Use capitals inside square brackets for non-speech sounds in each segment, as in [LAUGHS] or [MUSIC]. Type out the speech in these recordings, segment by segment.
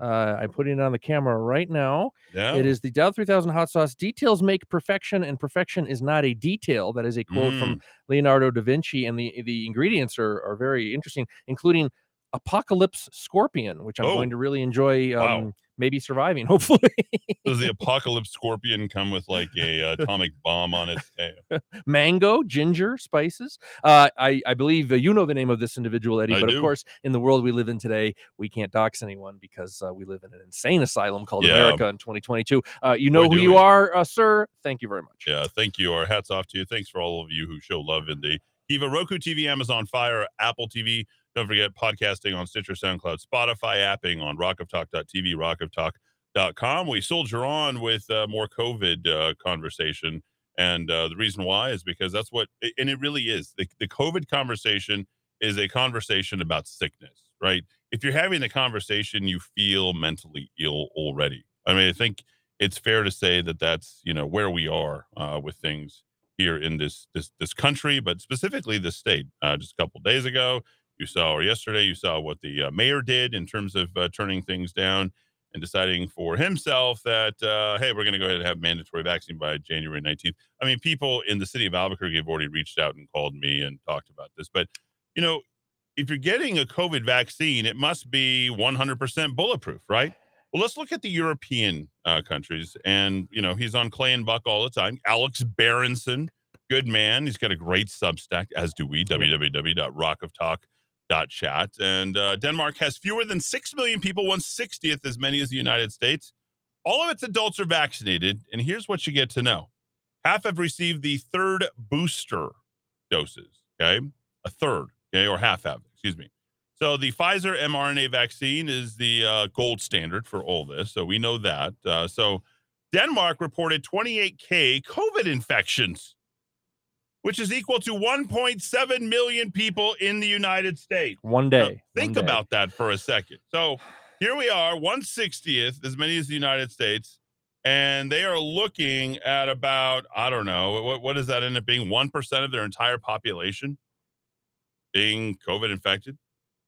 Uh, I'm putting it on the camera right now. Yeah. It is the Dow 3000 hot sauce. Details make perfection, and perfection is not a detail. That is a quote from Mm. Leonardo da Vinci, and the the ingredients are are very interesting, including apocalypse scorpion, which I'm Oh. going to really enjoy. Wow. Maybe surviving, [LAUGHS] hopefully. Does the apocalypse scorpion come with like a uh, [LAUGHS] atomic bomb on its tail? Mango, ginger, spices. Uh, I I believe uh, you know the name of this individual, Eddy. I but do. of course, in the world we live in today, we can't dox anyone because uh, we live in an insane asylum called Yeah. America in 2022. Uh, you know who you are, uh, sir. Thank you very much. Yeah, thank you. Our hats off to you. Thanks for all of you who show love in the Kiva Roku TV, Amazon Fire, Apple TV. Don't forget podcasting on Stitcher, SoundCloud, Spotify, apping on rockoftalk.tv, rockoftalk.com. We soldier on with uh, more COVID uh, conversation. And uh, the reason why is because that's what, and it really is. The, the COVID conversation is a conversation about sickness, right? If you're having the conversation, you feel mentally ill already. I mean, I think it's fair to say that that's you know where we are uh, with things here in this this this country, but specifically this state. Uh, just a couple days ago, you saw or yesterday, you saw what the uh, mayor did in terms of uh, turning things down and deciding for himself that uh, hey, we're going to go ahead and have mandatory vaccine by January 19th. I mean, people in the city of Albuquerque have already reached out and called me and talked about this, but you know. If you're getting a COVID vaccine, it must be 100% bulletproof, right? Well, let's look at the European uh, countries. And, you know, he's on Clay and Buck all the time. Alex Berenson, good man. He's got a great Substack, as do we, www.rockoftalk.chat. And uh, Denmark has fewer than 6 million people, 160th as many as the United States. All of its adults are vaccinated. And here's what you get to know half have received the third booster doses, okay? A third, okay, or half have, excuse me. So the Pfizer mRNA vaccine is the uh, gold standard for all this. So we know that. Uh, so Denmark reported 28K COVID infections, which is equal to 1.7 million people in the United States. One Now, day. think one day. about that for a second. So here we are, 160th, as many as the United States. And they are looking at about, I don't know, what, what does that end up being? 1% of their entire population being COVID infected.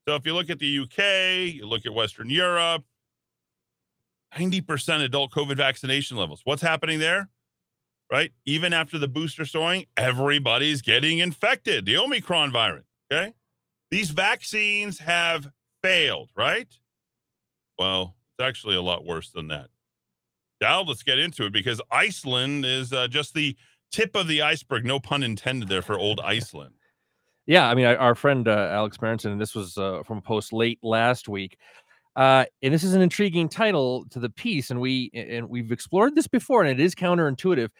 So if you look at the UK, you look at Western Europe, 90% adult COVID vaccination levels. What's happening there? Right? Even after the booster story, everybody's getting infected. The Omicron variant. Okay. These vaccines have failed, right? Well, it's actually a lot worse than that. Now let's get into it because Iceland is uh, just the tip of the iceberg. No pun intended there for old [LAUGHS] Iceland. Yeah, I mean, our- our friend uh, Alex Berenson, and this was uh, from a post late last week. Uh, and this is an intriguing title to the piece, and we and we've explored this before, and it is counterintuitive.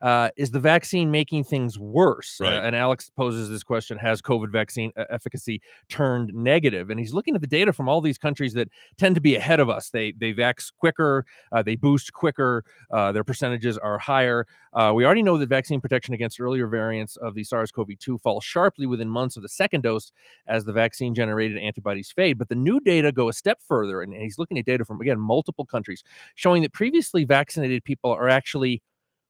Uh, is the vaccine making things worse? Uh, and Alex poses this question: Has COVID vaccine uh, efficacy turned negative? And he's looking at the data from all these countries that tend to be ahead of us. They they vax quicker, uh, they boost quicker, uh, their percentages are higher. Uh, we already know that vaccine protection against earlier variants of the SARS CoV 2 falls sharply within months of the second dose as the vaccine generated antibodies fade. But the new data go a step further, and he's looking at data from, again, multiple countries showing that previously vaccinated people are actually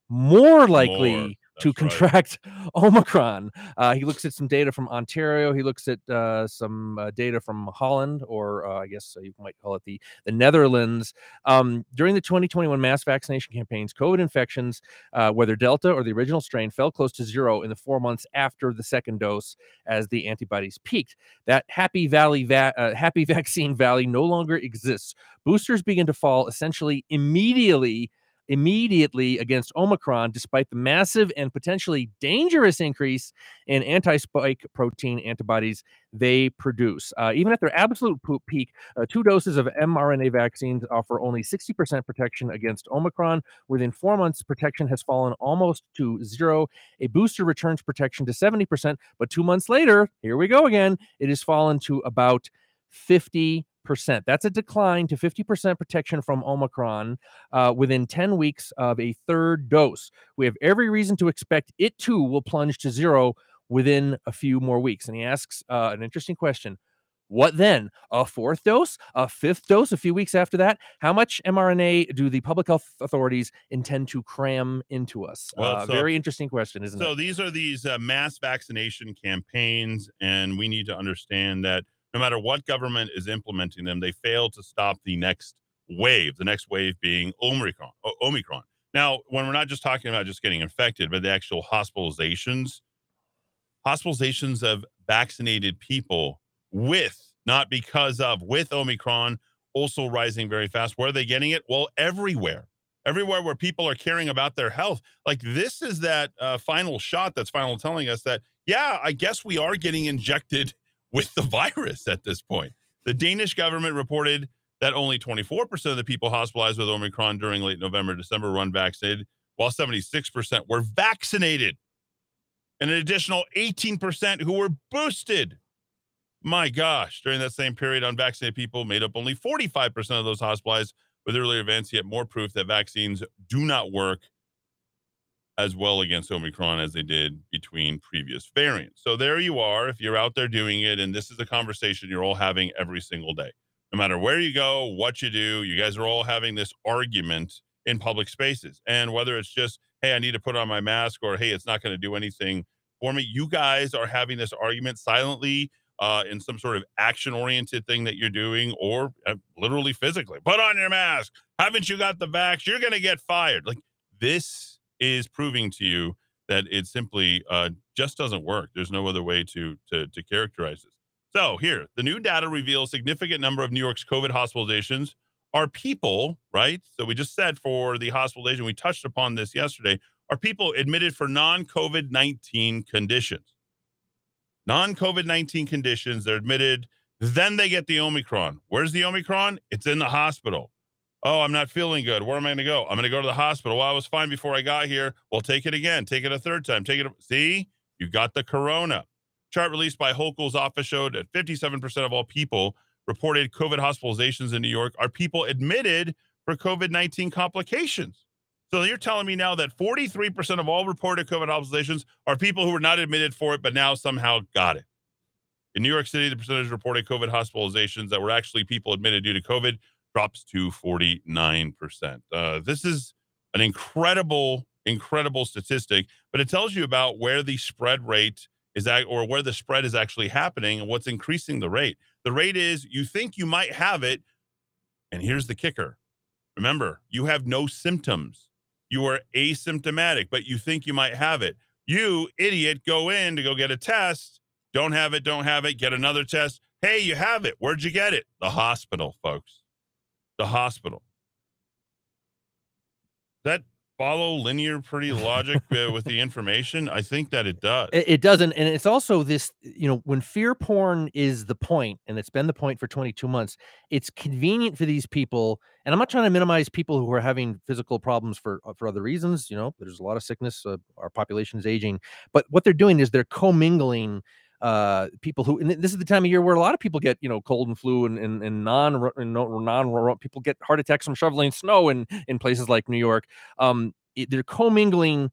more likely More, to that's right. contract [LAUGHS] Omicron. Uh, he looks at some data from Ontario. He looks at uh, some uh, data from Holland, or uh, I guess you might call it the, the Netherlands. Um, during the 2021 mass vaccination campaigns, COVID infections, uh, whether Delta or the original strain, fell close to zero in the four months after the second dose as the antibodies peaked. That happy valley, va- uh, happy [LAUGHS] vaccine valley no longer exists. Boosters begin to fall essentially immediately immediately against Omicron, despite the massive and potentially dangerous increase in anti spike protein antibodies they produce. Uh, even at their absolute peak, uh, two doses of mRNA vaccines offer only 60% protection against Omicron. Within four months, protection has fallen almost to zero. A booster returns protection to 70%, but two months later, here we go again, it has fallen to about 50%. That's a decline to 50% protection from Omicron uh, within 10 weeks of a third dose. We have every reason to expect it too will plunge to zero within a few more weeks. And he asks uh, an interesting question. What then? A fourth dose? A fifth dose a few weeks after that? How much mRNA do the public health authorities intend to cram into us? Well, uh, so- very interesting question, isn't So it? So these are these uh, mass vaccination campaigns, and we need to understand that no matter what government is implementing them, they fail to stop the next wave, the next wave being Omicron. Omicron. Now, when we're not just talking about just getting infected, but the actual hospitalizations, hospitalizations of vaccinated people with, not because of, with Omicron also rising very fast. Where are they getting it? Well, everywhere. Everywhere where people are caring about their health. Like this is that uh, final shot that's final telling us that, yeah, I guess we are getting injected with the virus at this point. The Danish government reported that only 24% of the people hospitalized with Omicron during late November, December were unvaccinated, while 76% were vaccinated, and an additional 18% who were boosted. My gosh, during that same period, unvaccinated people made up only 45% of those hospitalized with earlier events, yet more proof that vaccines do not work as well against Omicron as they did between previous variants. So there you are. If you're out there doing it, and this is a conversation you're all having every single day, no matter where you go, what you do, you guys are all having this argument in public spaces. And whether it's just, hey, I need to put on my mask, or hey, it's not going to do anything for me, you guys are having this argument silently. Uh, in some sort of action oriented thing that you're doing, or uh, literally physically, put on your mask. Haven't you got the vax? You're going to get fired. Like this is proving to you that it simply uh, just doesn't work. There's no other way to, to, to characterize this. So here, the new data reveals significant number of New York's COVID hospitalizations are people, right? So we just said for the hospitalization, we touched upon this yesterday, are people admitted for non-COVID 19 conditions. Non COVID 19 conditions, they're admitted, then they get the Omicron. Where's the Omicron? It's in the hospital. Oh, I'm not feeling good. Where am I going to go? I'm going to go to the hospital. Well, I was fine before I got here. Well, take it again. Take it a third time. Take it. See, you got the corona. Chart released by Hochul's office showed that 57% of all people reported COVID hospitalizations in New York are people admitted for COVID 19 complications. So you're telling me now that 43% of all reported COVID hospitalizations are people who were not admitted for it, but now somehow got it. In New York City, the percentage reported COVID hospitalizations that were actually people admitted due to COVID drops to 49%. Uh, this is an incredible, incredible statistic, but it tells you about where the spread rate is at or where the spread is actually happening and what's increasing the rate. The rate is you think you might have it. And here's the kicker remember, you have no symptoms. You are asymptomatic, but you think you might have it. You, idiot, go in to go get a test. Don't have it, don't have it, get another test. Hey, you have it. Where'd you get it? The hospital, folks the hospital. That follow linear pretty [LAUGHS] logic uh, with the information? I think that it does. It, it, doesn't, and it's also this. You know, when fear porn is the point, and it's been the point for 22 months, it's convenient for these people. And I'm not trying to minimize people who are having physical problems for uh, for other reasons. You know, there's a lot of sickness. Uh, our population is aging, but what they're doing is they're commingling uh, people who, and this is the time of year where a lot of people get, you know, cold and flu and, and, and non, non, people get heart attacks from shoveling snow in, in places like New York. Um, it, they're commingling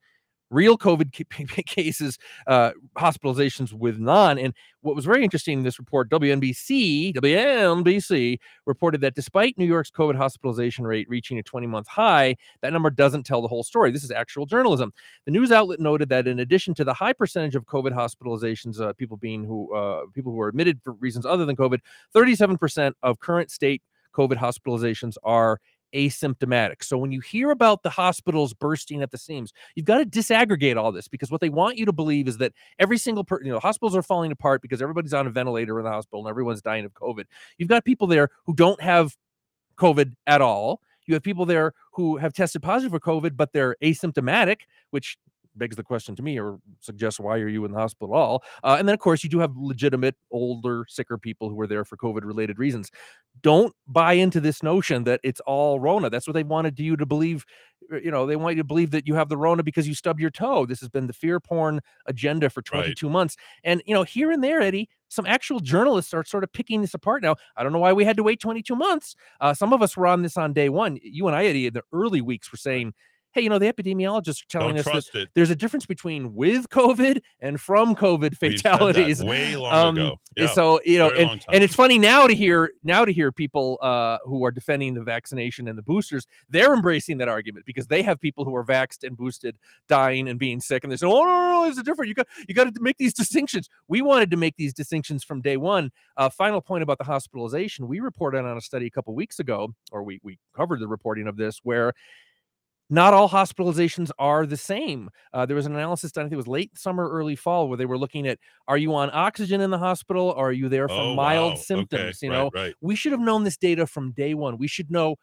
real COVID [LAUGHS] cases, uh, hospitalizations with non. And what was very interesting in this report, WNBC, WNBC reported that despite New York's COVID hospitalization rate reaching a 20 month high, that number doesn't tell the whole story. This is actual journalism. The news outlet noted that in addition to the high percentage of COVID hospitalizations, uh, people being who uh, people who are admitted for reasons other than COVID, 37% of current state COVID hospitalizations are asymptomatic. So when you hear about the hospitals bursting at the seams, you've got to disaggregate all this because what they want you to believe is that every single person, you know, hospitals are falling apart because everybody's on a ventilator in the hospital and everyone's dying of COVID. You've got people there who don't have COVID at all. You have people there who have tested positive for COVID, but they're asymptomatic, which begs the question to me or suggests why are you in the hospital at all? Uh, and then of course you do have legitimate older sicker people who are there for covid related reasons. Don't buy into this notion that it's all rona. That's what they wanted you to believe uh, you know they want you to believe that you have the rona because you stubbed your toe. This has been the fear porn agenda for 22 right. months. And you know here and there eddie some actual journalists are sort of picking this apart now. I don't know why we had to wait 22 months. Uh, some of us were on this on day one. You and i eddie in the early weeks were saying hey, you know, the epidemiologists are telling Don't us that it. there's a difference between with COVID and from COVID We've said that fatalities. way long Um, ago. Yeah. So you know, and, and it's funny now to hear now to hear people uh, who are defending the vaccination and the boosters. They're embracing that argument because they have people who are vaxxed and boosted dying and being sick, and they say, "Oh no, no, no, it's a different. You got you got to make these distinctions." We wanted to make these distinctions from day one. Uh, final point about the hospitalization: we reported on a study a couple weeks ago, or we we covered the reporting of this, where not all hospitalizations are the same. Uh, there was an analysis done, I think it was late summer, early fall, where they were looking at are you on oxygen in the hospital or are you there for Oh, mild wow. Okay, symptoms? You right, know, right. we should have known this data from day one. We should know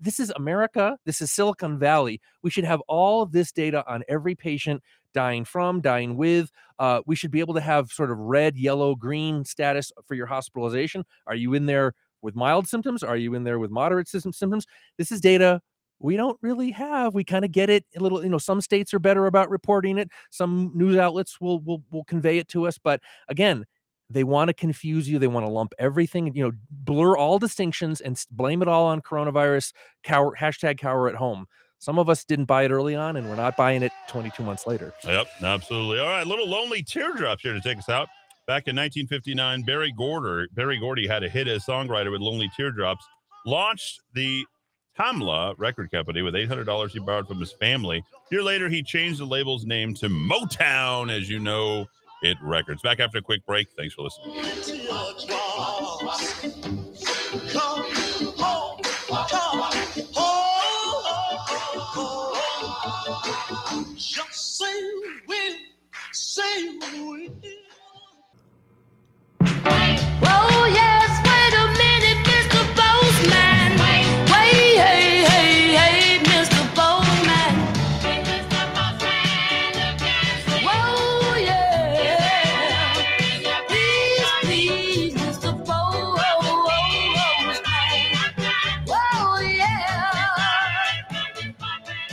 this is America, this is Silicon Valley. We should have all of this data on every patient dying from, dying with. Uh, we should be able to have sort of red, yellow, green status for your hospitalization. Are you in there with mild symptoms? Are you in there with moderate symptoms? This is data we don't really have. We kind of get it a little, you know, some states are better about reporting it. Some news outlets will will will convey it to us, but again, they want to confuse you. They want to lump everything, you know, blur all distinctions and blame it all on coronavirus. Cower hashtag cower at home. Some of us didn't buy it early on, and we're not buying it 22 months later. Yep, absolutely. All right, little lonely teardrops here to take us out. Back in 1959, Barry Gorder, Berry Gordy had a hit as songwriter with Lonely Teardrops. Launched the Tamla record company with $800 he borrowed from his family. A year later, he changed the label's name to Motown, as you know, it records. Back after a quick break. Thanks for listening. Just say when, say when.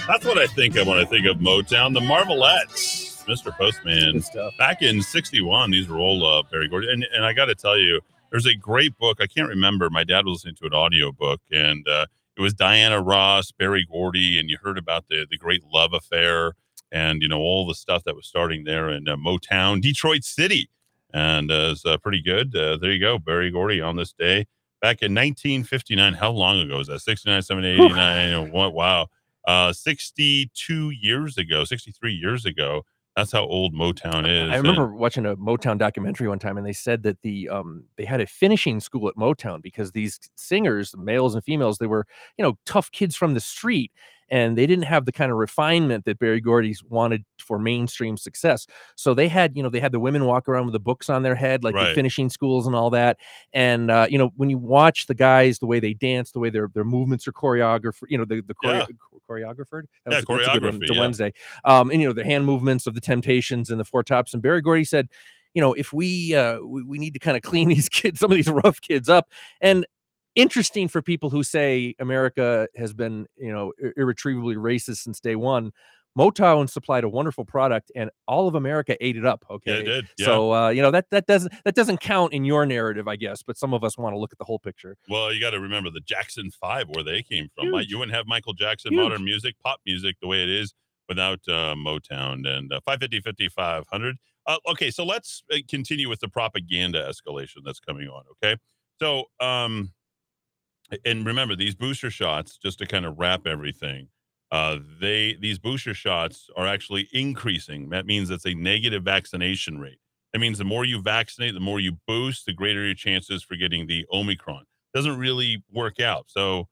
That's what I think of when I think of Motown. The Marvelettes, Mr. Postman. Back in 61 these were all uh, berry gordy. And, and i got to tell you there's a great book. I can't remember. My dad was listening to an audio book and uh, it was diana ross berry gordy and you heard about the, the great love affair and you know all the stuff that was starting there in uh, motown detroit city. And uh, it's uh, pretty good. Uh, there you go berry gordy on this day. Back in 1959 how long ago is that? 69 70 89 what wow uh 62 years ago 63 years ago that's how old Motown is. I remember watching a Motown documentary one time, and they said that the um they had a finishing school at Motown because these singers, males and females, they were you know tough kids from the street, and they didn't have the kind of refinement that Berry Gordy's wanted for mainstream success. So they had you know they had the women walk around with the books on their head, like the finishing schools and all that. And uh, you know when you watch the guys, the way they dance, the way their their movements are choreographed, you know the the choreo- choreographed. That Yeah, was- that's a good one. choreography, It's yeah. Wednesday um, and you know the hand movements of the Temptations and the Four Tops. And Berry Gordy said, you know, if we uh, we, we need to kind of clean [LAUGHS] these kids, some of these rough kids up, and interesting for people who say America has been you know irretrievably racist since day one. Motown supplied a wonderful product, and all of America ate it up. Yeah, Okay, it did. Yeah. so uh, you know that that doesn't that doesn't count in your narrative, I guess. But some of us want to look at the whole picture. well, you got to remember the Jackson Five, where they came from. Huge. You wouldn't have Michael Jackson, Huge. modern music, pop music, the way it is without uh, Motown. And uh, 550, 5500. Uh, okay, so let's uh, continue with the propaganda escalation that's coming on. Okay, so um, and remember these booster shots, just to kind of wrap everything. Uh, they these booster shots are actually increasing. That means it's a negative vaccination rate. That means the more you vaccinate, the more you boost, the greater your chances for getting the Omicron. Doesn't really work out. So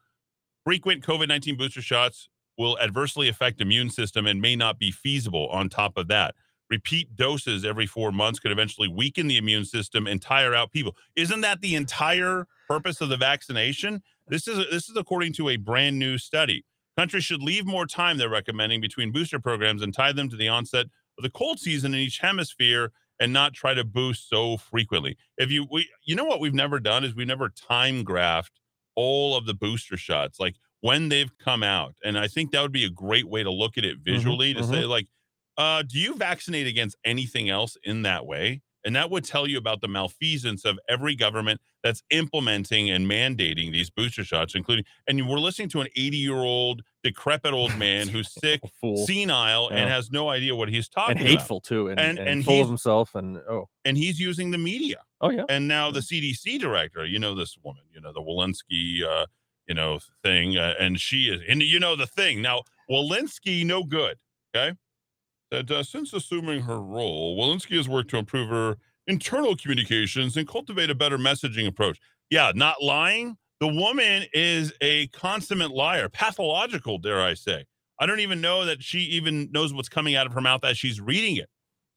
frequent COVID 19 booster shots will adversely affect immune system and may not be feasible on top of that. Repeat doses every four months could eventually weaken the immune system and tire out people. Isn't that the entire purpose of the vaccination? This is this is according to a brand new study. Countries should leave more time, they're recommending, between booster programs and tie them to the onset of the cold season in each hemisphere and not try to boost so frequently. If you we you know what we've never done is we've never time graphed all of the booster shots, like when they've come out. And I think that would be a great way to look at it visually to say, like, uh, do you vaccinate against anything else in that way? And that would tell you about the malfeasance of every government that's implementing and mandating these booster shots, including, and we're listening to an 80 year old, decrepit old [LAUGHS] man who's sick, senile, and has no idea what he's talking and about. hateful too, and, And- and, and full of himself, and oh, And he's using the media. oh yeah, And now the CDC director, you know, this woman, you know, the Walensky, uh, you know, thing, uh, and she is, and you know, the thing. Now, Walensky, no good. Okay. That uh, since assuming her role, Walensky has worked to improve her internal communications and cultivate a better messaging approach. Yeah, not lying. The woman is a consummate liar, pathological, dare I say. I don't even know that she even knows what's coming out of her mouth as she's reading it.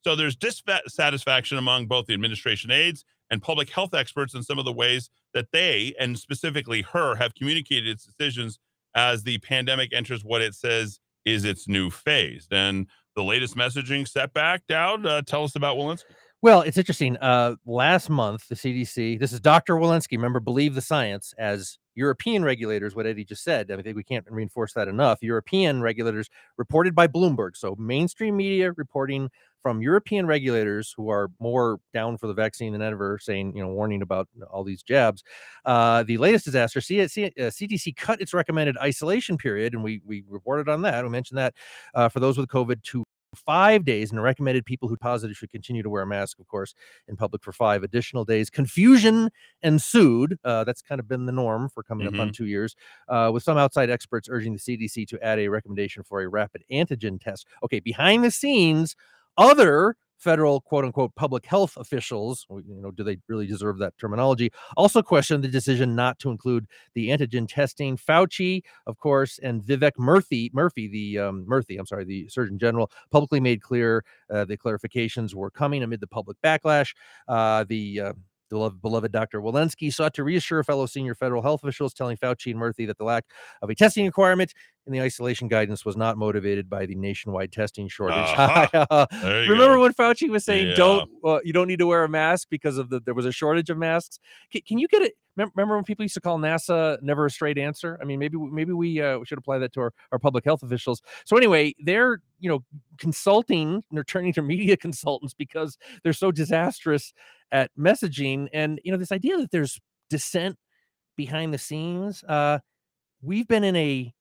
So there's dissatisfaction among both the administration aides and public health experts in some of the ways that they, and specifically her, have communicated its decisions as the pandemic enters what it says is its new phase. And the latest messaging setback, Dowd, uh, tell us about Walensky. Well, it's interesting. Uh, last month, the CDC, this is Dr. Walensky, remember, believe the science as European regulators, what Eddy just said. I think we can't reinforce that enough. European regulators reported by Bloomberg. So mainstream media reporting from European regulators who are more down for the vaccine than ever, saying, you know, warning about all these jabs. Uh, the latest disaster, C- C- uh, CDC cut its recommended isolation period, and we we reported on that. We mentioned that uh, for those with COVID to five days and recommended people who positive should continue to wear a mask, of course, in public for five additional days. Confusion ensued. Uh, that's kind of been the norm for coming up on two years, uh, with some outside experts urging the CDC to add a recommendation for a rapid antigen test. Okay, behind the scenes, other federal quote unquote public health officials, you know, do they really deserve that terminology? Also questioned the decision not to include the antigen testing. Fauci, of course, and Vivek Murthy, Murphy, the um, Murthy, I'm sorry, the Surgeon General, publicly made clear uh, the clarifications were coming amid the public backlash. Uh, the uh, beloved, beloved Dr. Walensky sought to reassure fellow senior federal health officials, telling Fauci and Murphy that the lack of a testing requirement in the isolation guidance was not motivated by the nationwide testing shortage. [LAUGHS] You Remember go. when Fauci was saying, Yeah. "Don't uh, you don't need to wear a mask because of the there was a shortage of masks"? Can, can you get it? Remember when people used to call NASA never a straight answer? I mean, maybe we- maybe we uh, we should apply that to our, our public health officials. So anyway, they're you know consulting, they're turning to media [LAUGHS] consultants because they're so disastrous at messaging, and you know this idea that there's dissent behind the scenes. Uh, we've been in a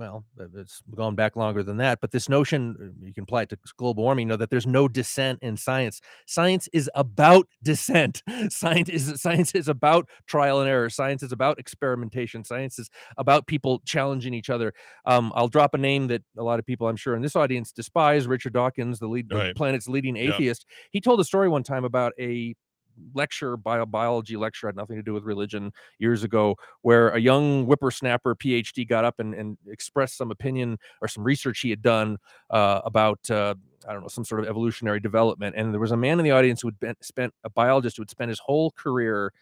well, uh, it's gone back longer than that, but this notion uh, you can apply it to global warming, you know, that there's no dissent in science. Science is about [LAUGHS] dissent. Science is science is about trial and error. Science is about experimentation. Science is about people challenging each other. Um, I'll drop a name that a lot of people, I'm sure, in this audience despise. Richard Dawkins, the lead, the planet's leading atheist. He told a story one time about a lecture, bio biology lecture, had nothing to do with religion years ago, where a young whippersnapper PhD got up and, and expressed some opinion or some research he had done uh, about uh, I don't know some sort of evolutionary development, and there was a man in the audience who had been, spent a biologist who had spent his whole career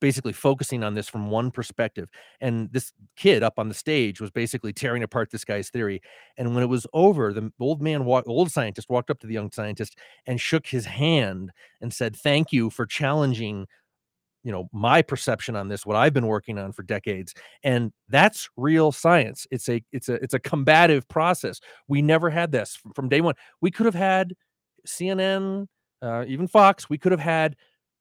basically focusing on this from one perspective and this kid up on the stage was basically tearing apart this guy's theory and when it was over the old man old scientist walked up to the young scientist and shook his hand and said thank you for challenging you know my perception on this what i've been working on for decades and that's real science. It's a it's a it's a combative process. We never had this. From day one we could have had cnn uh, even fox we could have had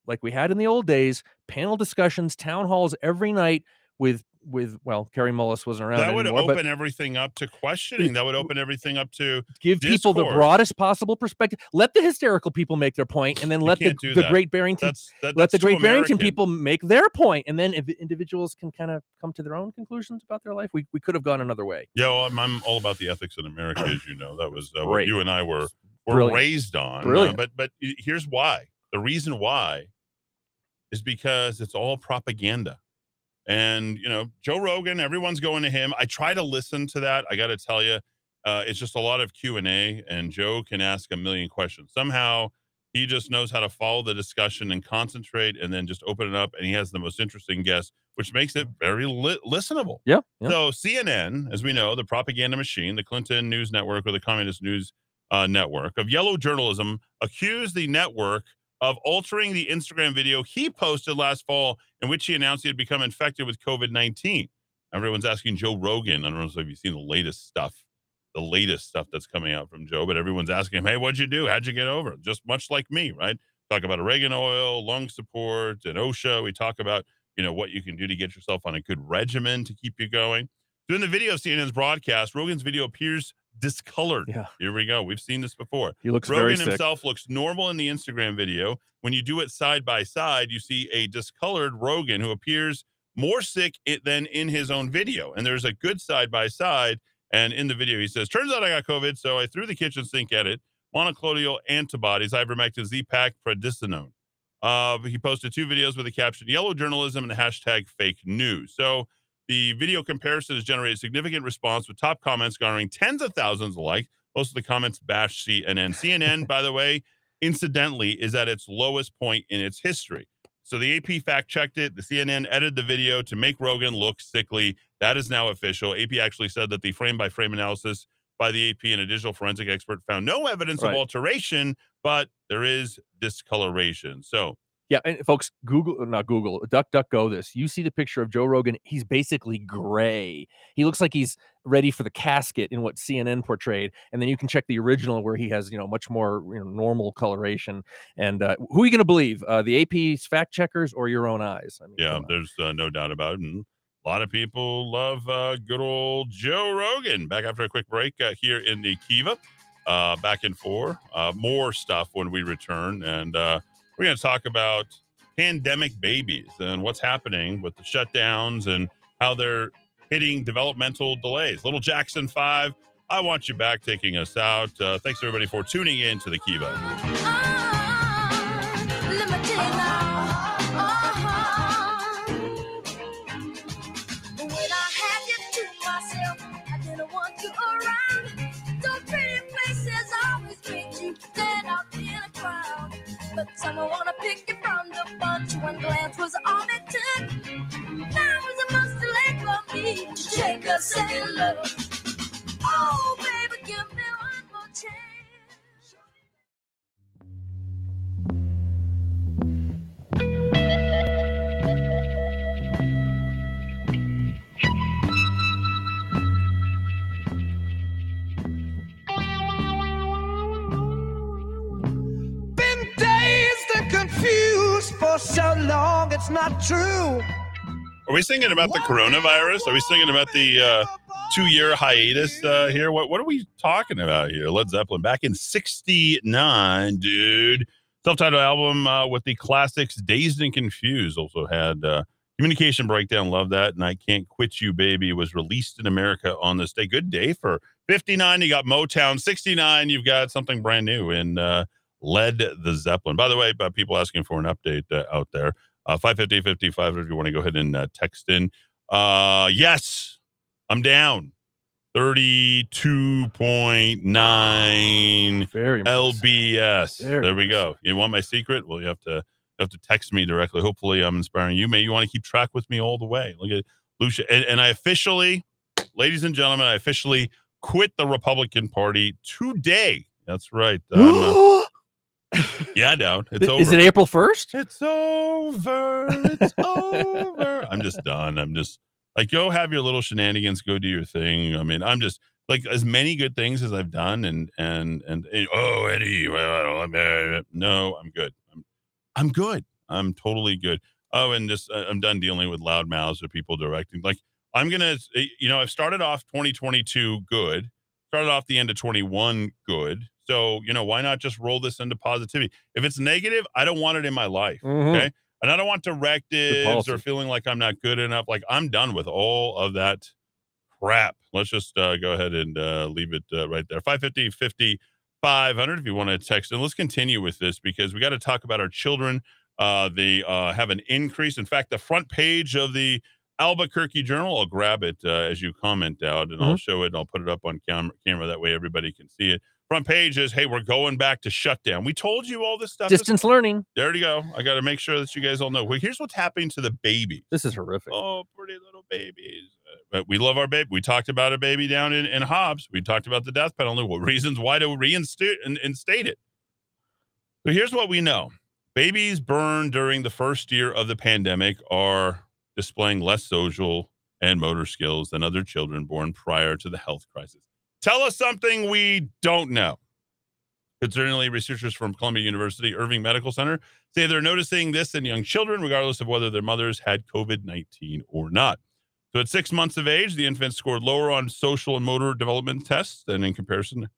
like we had in the old days panel discussions town halls every night with with well Kary Mullis wasn't around That would anymore, open everything up to questioning. That would open everything up to give people the broadest possible perspective let the hysterical people make their point and then let the, the great barrington that's that, let the that's great Barrington people make their point, and then if individuals can kind of come to their own conclusions about their life, we, we could have gone another way. Yeah, well, I'm, I'm all about the ethics in America, as you know. That was uh, what you and I were were Brilliant. raised on. uh, but but here's why. The reason why is because it's all propaganda. And you know, Joe Rogan, everyone's going to him. I try to listen to that. I got to tell you, uh, it's just a lot of Q and A, and Joe can ask a million questions. Somehow, he just knows how to follow the discussion and concentrate, and then just open it up. And he has the most interesting guests, which makes it very li- listenable. Yeah, yeah. So CNN, as we know, the propaganda machine, the Clinton News Network or the Communist News uh, Network of yellow journalism, accused the network of altering the Instagram video he posted last fall in which he announced he had become infected with COVID 19. Everyone's asking Joe Rogan. I don't know if you've seen the latest stuff. the latest stuff that's coming out from Joe, but everyone's asking him, "Hey, what'd you do? How'd you get over it?" Just much like me, right? Talk about oregano oil, lung support, and OSHA. We talk about you know what you can do to get yourself on a good regimen to keep you going. During the video of CNN's broadcast, Rogan's video appears discolored. Yeah. Here we go. We've seen this before. He looks very Rogan himself looks normal in the Instagram video. When you do it side by side, you see a discolored Rogan who appears more sick than in his own video. And there's a good side by side. And in the video, he says, Turns out I got COVID, so I threw the kitchen sink at it. Monoclonal antibodies, ivermectin, Z-Pak, prednisolone. Uh, he posted two videos with the caption "Yellow Journalism" and the hashtag Fake News. So the video comparison has generated significant response with top comments garnering tens of thousands of likes. Most of the comments bash CNN. CNN, [LAUGHS] by the way, incidentally, is at its lowest point in its history. So the AP fact checked it. The CNN edited the video to make Rogan look sickly. That is now official. AP actually said that the frame by frame analysis by the AP and a digital forensic expert found no evidence Right. of alteration, but there is discoloration. So Yeah, and folks, Google, not Google, Duck Duck Go this. You see the picture of Joe Rogan. He's basically gray. He looks like he's ready for the casket in what CNN portrayed. And then you can check the original where he has, you know, much more you know, normal coloration. And uh, who are you going to believe? Uh, the AP's fact checkers or your own eyes? I mean, Yeah, there's uh, no doubt about it. And a lot of people love uh, good old Joe Rogan. Back after a quick break uh, here in the Kiva, uh, back in four. Uh, more stuff when we return. And uh, we're going to talk about pandemic babies and what's happening with the shutdowns and how they're hitting developmental delays. Little Jackson 5, I want you back taking us out. Uh, thanks everybody for tuning in to the Kiva. But someone wanna pick you from the bunch. One glance was all it took. Now is a must delay for me to take a look. Oh, baby, for so long, it's not true. Are we singing about the coronavirus? Are we singing about the uh, two year hiatus uh, here? What what are we talking about here? Led Zeppelin back in '69, dude. Self titled album uh, with the classics Dazed and Confused also had uh, Communication Breakdown. Love that. And I Can't Quit You, Baby was released in America on this day. Good day for 59. You got Motown. 69, you've got something brand new And uh, Led the Zeppelin. By the way, uh, people asking for an update uh, out there. Uh, 550 55 if you want to go ahead and uh, text in. Uh, yes, I'm down. 32.9 Very. LBS. Very there we go. You want my secret? Well, you have to you have to text me directly. Hopefully, I'm inspiring you. May you want to keep track with me all the way. Look at Lucia, and, and I officially, ladies and gentlemen, I officially quit the Republican Party today. That's right. [GASPS] [LAUGHS] Yeah, down. It's over. Is it April 1st? It's over. It's [LAUGHS] over. I'm just done. I'm just like, go have your little shenanigans. Go do your thing. I mean, I'm just like as many good things as I've done, and and and, and oh, Eddy, well, I'm, uh, no, I'm good. I'm I'm good. I'm totally good. Oh, and just uh, I'm done dealing with loud mouths or people directing. Like I'm gonna, you know, I've started off 2022 good. Started off the end of 21 good. So you know, why not just roll this into positivity? If it's negative, I don't want it in my life. Mhm. Okay. And I don't want directives or feeling like I'm not good enough. Like I'm done with all of that crap. Let's just uh, go ahead and uh, leave it uh, right there. 550 50 500 if you want to text. And let's continue with this because we got to talk about our children. Uh, they uh, have an increase. In fact, the front page of the Albuquerque Journal, I'll grab it uh, as you comment out and I'll show it and I'll put it up on cam- camera. That way everybody can see it. Front page is, hey, we're going back to shutdown. We told you all this stuff. This- Distance learning. there you go. I got to make sure that you guys all know. Well, here's what's happening to the baby. This is horrific. Oh, pretty little babies. But we love our baby. We talked about a baby down in, in Hobbs. We talked about the death penalty. What reasons why to reinstate and instate it? So here's what we know: babies born during the first year of the pandemic are displaying less social and motor skills than other children born prior to the health crisis. Tell us something we don't know. Concerningly, researchers from Columbia University Irving Medical Center say they're noticing this in young children, regardless of whether their mothers had COVID 19 or not. So, at six months of age, the infant scored lower on social and motor development tests than in comparison.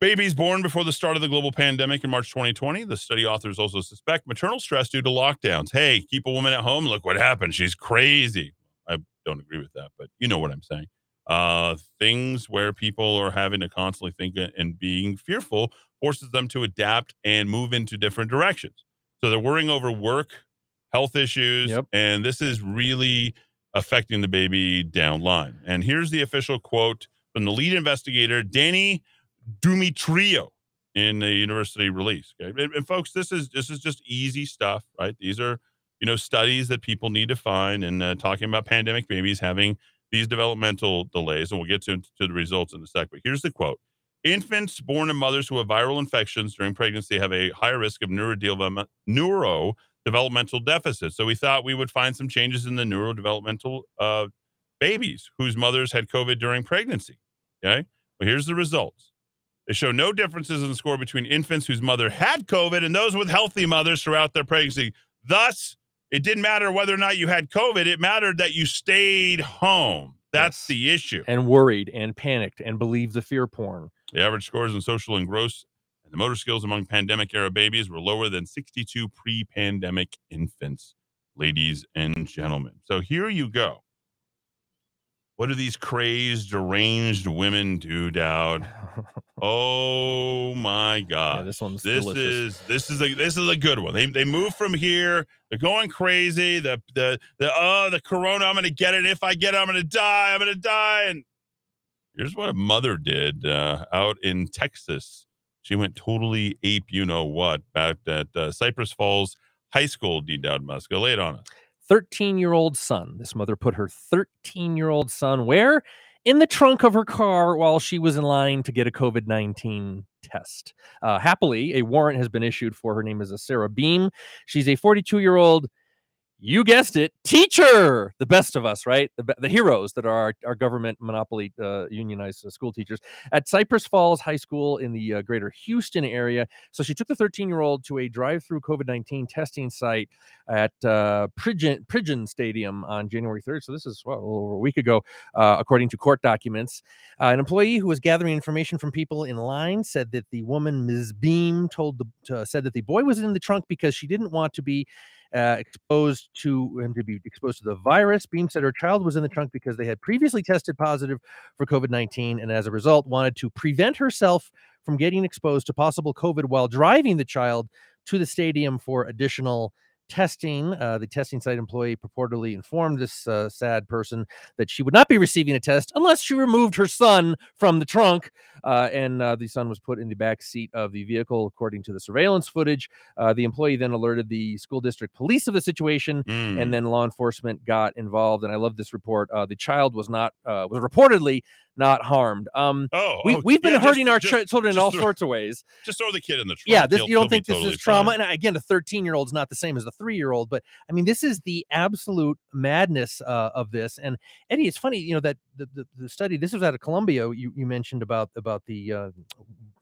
Babies born before the start of the global pandemic in March 2020. The study authors also suspect maternal stress due to lockdowns. Hey, keep a woman at home. Look what happened. She's crazy. I don't agree with that, but you know what I'm saying. Uh, things where people are having to constantly think and being fearful forces them to adapt and move into different directions. So they're worrying over work, health issues, Yep. and this is really affecting the baby down line. And here's the official quote from the lead investigator, Dani Dumitriu, in the university release. Okay, and, and folks, this is this is just easy stuff, right? These are you know studies that people need to find, and uh, talking about pandemic babies having these developmental delays, and we'll get to, to the results in a sec. But here's the quote. Infants born to mothers who have viral infections during pregnancy have a higher risk of neurodevelopmental deficits. So we thought we would find some changes in the neurodevelopmental uh, babies whose mothers had COVID during pregnancy. Okay. Well, here's the results. They show no differences in the score between infants whose mother had COVID and those with healthy mothers throughout their pregnancy. Thus, it didn't matter whether or not you had COVID, it mattered that you stayed home. That's Yes. the issue. And worried and panicked and believed the fear porn. The average scores in social and gross and the motor skills among pandemic era babies were lower than 62 pre pandemic infants, ladies and gentlemen. So here you go. What do these crazed, deranged women do, Dowd? [LAUGHS] Oh my yeah, God. this one's this delicious. is this is a this is a good one. They they move from here. They're going crazy. The the the oh the corona. I'm gonna get it. If I get it, I'm gonna die. I'm gonna die. And here's what a mother did uh, out in Texas. She went totally ape. You know what? Back at uh, Cypress Falls High School. D. Dowd Muska. Lay it on us. 13 year old son. This mother put her 13 year old son where? In the trunk of her car while she was in line to get a COVID 19 test. Uh, happily, a warrant has been issued for her name is a Sarah Beam. She's a 42 year old. You guessed it, teacher, the best of us, right? The, the heroes that are our, our government monopoly uh, unionized uh, school teachers at Cypress Falls High School in the uh, greater Houston area. So she took the 13 year old to a drive through COVID 19 testing site at uh, Pridgeon, Stadium on January 3rd. So this is well, over a week ago, uh, according to court documents. Uh, an employee who was gathering information from people in line said that the woman, Ms. Beam, told the uh, said that the boy was in the trunk because she didn't want to be. Uh, exposed to him to be exposed to the virus. Beam said her child was in the trunk because they had previously tested positive for COVID 19 and as a result wanted to prevent herself from getting exposed to possible COVID while driving the child to the stadium for additional testing. Uh, the testing site employee purportedly informed this uh, sad person that she would not be receiving a test unless she removed her son from the trunk. Uh, and uh, the son was put in the back seat of the vehicle, according to the surveillance footage. Uh, the employee then alerted the school district police of the situation, Mm. and then law enforcement got involved. And I love this report. Uh, the child was not uh, was reportedly not harmed. Um, oh, we, oh, we've been yeah, just- hurting our just, ch- children in all throw- sorts of ways. just throw the kid in the. Yeah, this, you don't think this totally is trauma? fine. And again, a 13 year old is not the same as a three year old, but I mean, this is the absolute madness uh, of this. And Eddy, it's funny, you know, that the, the, the study. This was out of Columbia. You, you mentioned about about the uh,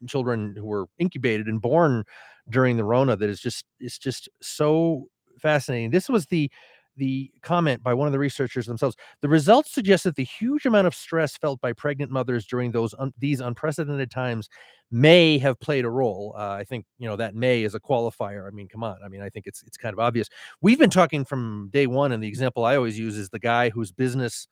children who were incubated and born during the Rona. That is just it's just so fascinating. This was the the comment by one of the researchers themselves. The results suggest that the huge amount of stress felt by pregnant mothers during those un- these unprecedented times may have played a role. Uh, I think you know that may is a qualifier. I mean, come on. I mean, I think it's it's kind of obvious. We've been talking from day one, and the example I always use is the guy whose business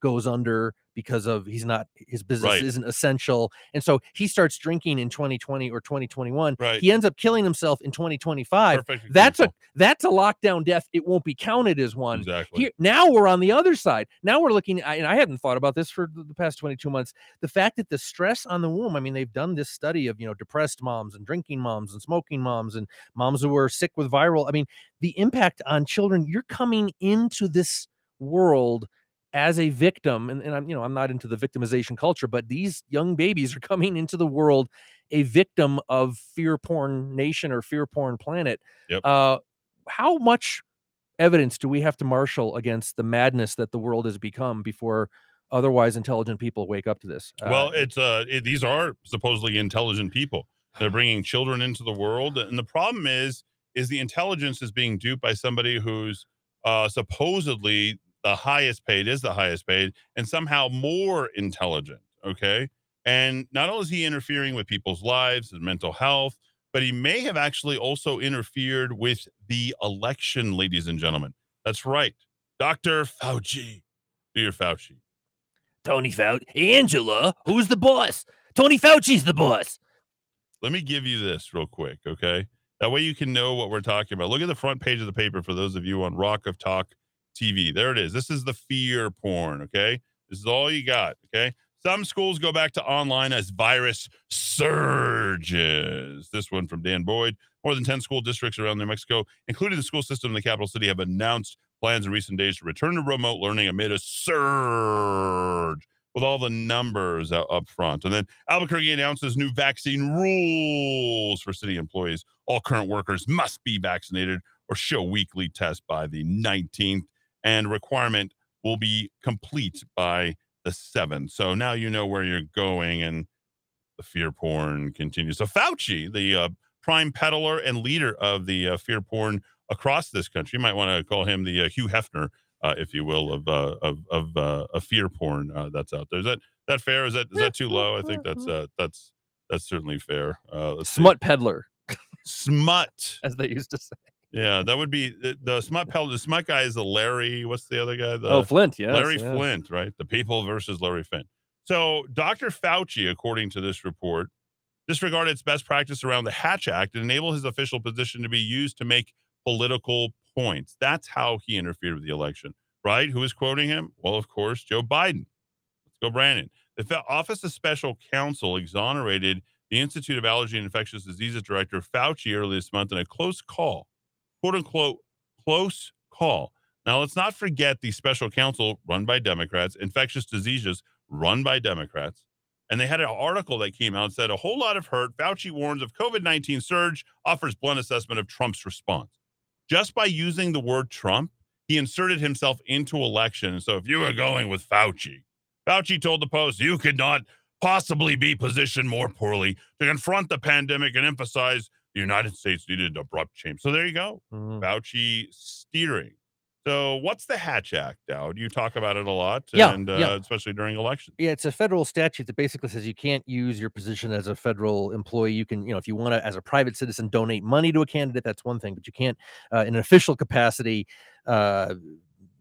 goes under because of he's not his business Right. isn't essential and so he starts drinking in 2020 or 2021 Right. he ends up killing himself in 2025 Perfect that's a that's a lockdown death it won't be counted as one exactly. here now we're on the other side now we're looking I- and i hadn't thought about this for the the past 22 months the fact that the stress on the womb i mean they've done this study of you know depressed moms and drinking moms and smoking moms and moms who are sick with viral i mean the impact on children you're coming into this world as a victim and, and i'm you know i'm not into the victimization culture but these young babies are [LAUGHS] coming into the world a victim of fear porn nation or fear porn planet Yep. uh how much evidence do we have to marshal against the madness that the world has become before otherwise intelligent people wake up to this. Uh, Well, it's uh, it, these are supposedly intelligent people. They're [SIGHS] bringing children into the world, and the problem is, is the intelligence is being duped by somebody who's uh, supposedly the highest paid, is the highest paid, and somehow more intelligent. Okay, and not only is he interfering with people's lives and mental health, but he may have actually also interfered with the election, ladies and gentlemen. That's right, Doctor Fauci. Dear Fauci. Tony Fauci, Angela, who's the boss? Tony Fauci's the boss. let me give you this real quick, okay? That way you can know what we're talking about. Look at the front page of the paper for those of you on Rock of Talk TV. There it is. This is the fear porn, okay? This is all you got, okay? Some schools go back to online as virus surges. This one from Dan Boyd. More than 10 school districts around New Mexico, including the school system in the capital city, have announced plans in recent days to return to remote learning amid a surge with all the numbers up front. And then Albuquerque announces new vaccine rules for city employees. All current workers must be vaccinated or show weekly test by the 19th, and requirement will be complete by the 7th. So now you know where you're going, and the fear porn continues. So Fauci, the uh, prime peddler and leader of the uh, fear porn across this country, you might want to call him the uh, Hugh Hefner uh, if you will, of uh, of of uh, a fear porn uh, that's out there. Is that that fair? Is that is that too [LAUGHS] low? I think that's uh, that's that's certainly fair. Uh, let's see. Smut peddler, [LAUGHS] smut. as they used to say. Yeah, that would be the, the smut pel. The smut guy is the Larry. What's the other guy? Oh, the oh, Flynt, yes. Larry yeah. Flynt, right? The people versus Larry Flynt. So Dr. Fauci, according to this report, disregarded its best practice around the Hatch Act and enabled his official position to be used to make political points. That's how he interfered with the election, right? Who is quoting him? Well, of course, Joe Biden. Let's go, Brandon. The Office of Special Counsel exonerated the Institute of Allergy and Infectious Diseases Director Fauci earlier this month in a close call, quote unquote, close call. Now, let's not forget the special counsel run by Democrats, infectious diseases run by Democrats. And they had an article that came out and said a whole lot of hurt. Fauci warns of COVID 19 surge, offers blunt assessment of Trump's response. Just by using the word Trump, he inserted himself into election. So if you were going with Fauci, Fauci told the Post, you could not possibly be positioned more poorly to confront the pandemic and emphasize the United States needed abrupt change. So there you go. Mhm. Fauci steering. So what's the Hatch Act, Dowd? You talk about it a lot, Yeah, and uh, yeah. especially during elections. Yeah, it's a federal statute that basically says you can't use your position as a federal employee. You can, you know, if you want to, as a private citizen, donate money to a candidate, that's one thing, but you can't, uh, in an official capacity, uh,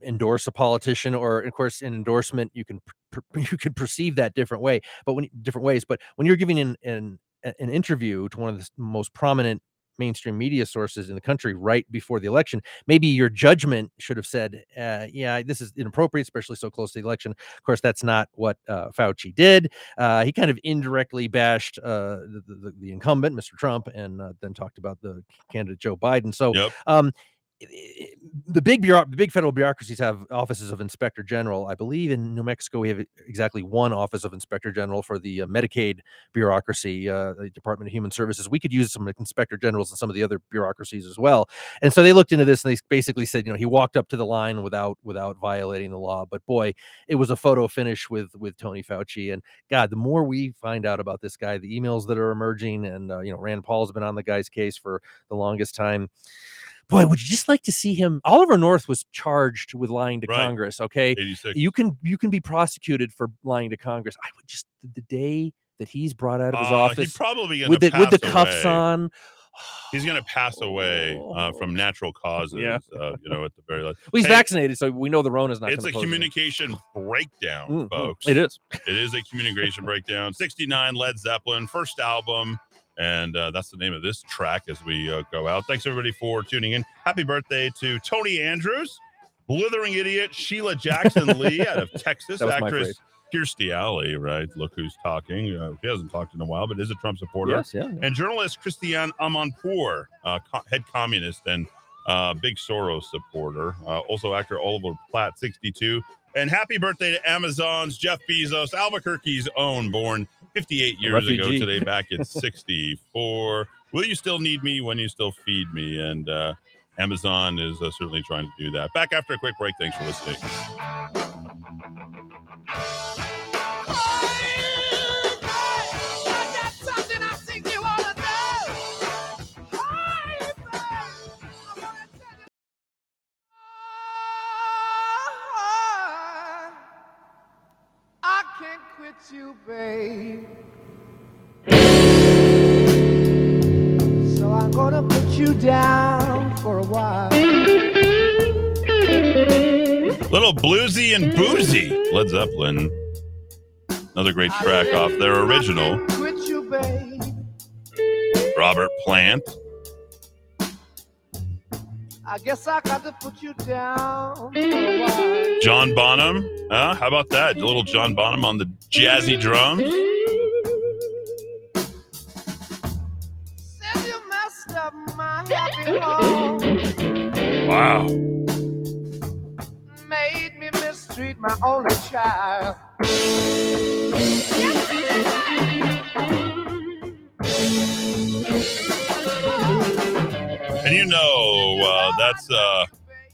endorse a politician. Or, of course, in endorsement, you can [LAUGHS] you can perceive that different way, but when different ways. But when you're giving an an, an interview to one of the most prominent mainstream media sources in the country right before the election maybe your judgment should have said uh, yeah this is inappropriate especially so close to the election of course, that's not what uh, Fauci did. Uh, he kind of indirectly bashed uh, the, the, the incumbent, Mr. Trump, and uh, then talked about the candidate Joe Biden. So, Yep. um, the big bureau- the big federal bureaucracies have offices of inspector general. I believe in New Mexico we have exactly one office of inspector general for the uh, Medicaid bureaucracy, uh, the Department of Human Services. We could use some inspector generals and some of the other bureaucracies as well. And so they looked into this and they basically said, you know, he walked up to the line without without violating the law. But boy, it was a photo finish with with Tony Fauci. And God, the more we find out about this guy, the emails that are emerging, and uh, you know, Rand Paul's been on the guy's case for the longest time. Boy, would you just like to see him? Oliver North was charged with lying to Right. Congress. Okay, 86. you can you can be prosecuted for lying to Congress. I would just the day that he's brought out of his Uh, office probably with the with the cuffs away. on. He's going to pass away uh, from natural [LAUGHS] causes. Yeah. uh, you know, at the very last. Well, he's Hey, vaccinated, so we know the Rona's not. It's a communication breakdown, Mm, mm, folks. It is. It is a communication breakdown. [LAUGHS] 69 Led Zeppelin, first album. And uh, that's the name of this track as we uh, go out. Thanks, everybody, for tuning in. Happy birthday to Tony Andrews, Blithering Idiot, Sheila Jackson Lee out of [LAUGHS] Texas, That was my actress Kirstie Alley, right? Look who's talking. Uh, she hasn't talked in a while, but is a Trump supporter Yes, yeah. and journalist Christiane Amanpour, uh, co- head communist and uh, big Soros supporter. Uh, also, actor Oliver Platt, 62. And happy birthday to Amazon's Jeff Bezos, Albuquerque's own, born 58 years ago today, back at [LAUGHS] 64. Will you still need me when you still feed me? And uh, Amazon is uh, certainly trying to do that. Back after a quick break. Thanks for listening. You, babe. So I'm gonna put you down for a while. Little bluesy and boozy. Led Zeppelin. Another great track off their original. You. Robert Plant. I guess I got to put you down for a while. John Bonham. Huh? How about that? A little John Bonham on the jazzy drums. Said you messed up my happy home. Wow. Made me mistreat my only child. And you know, uh, that's uh,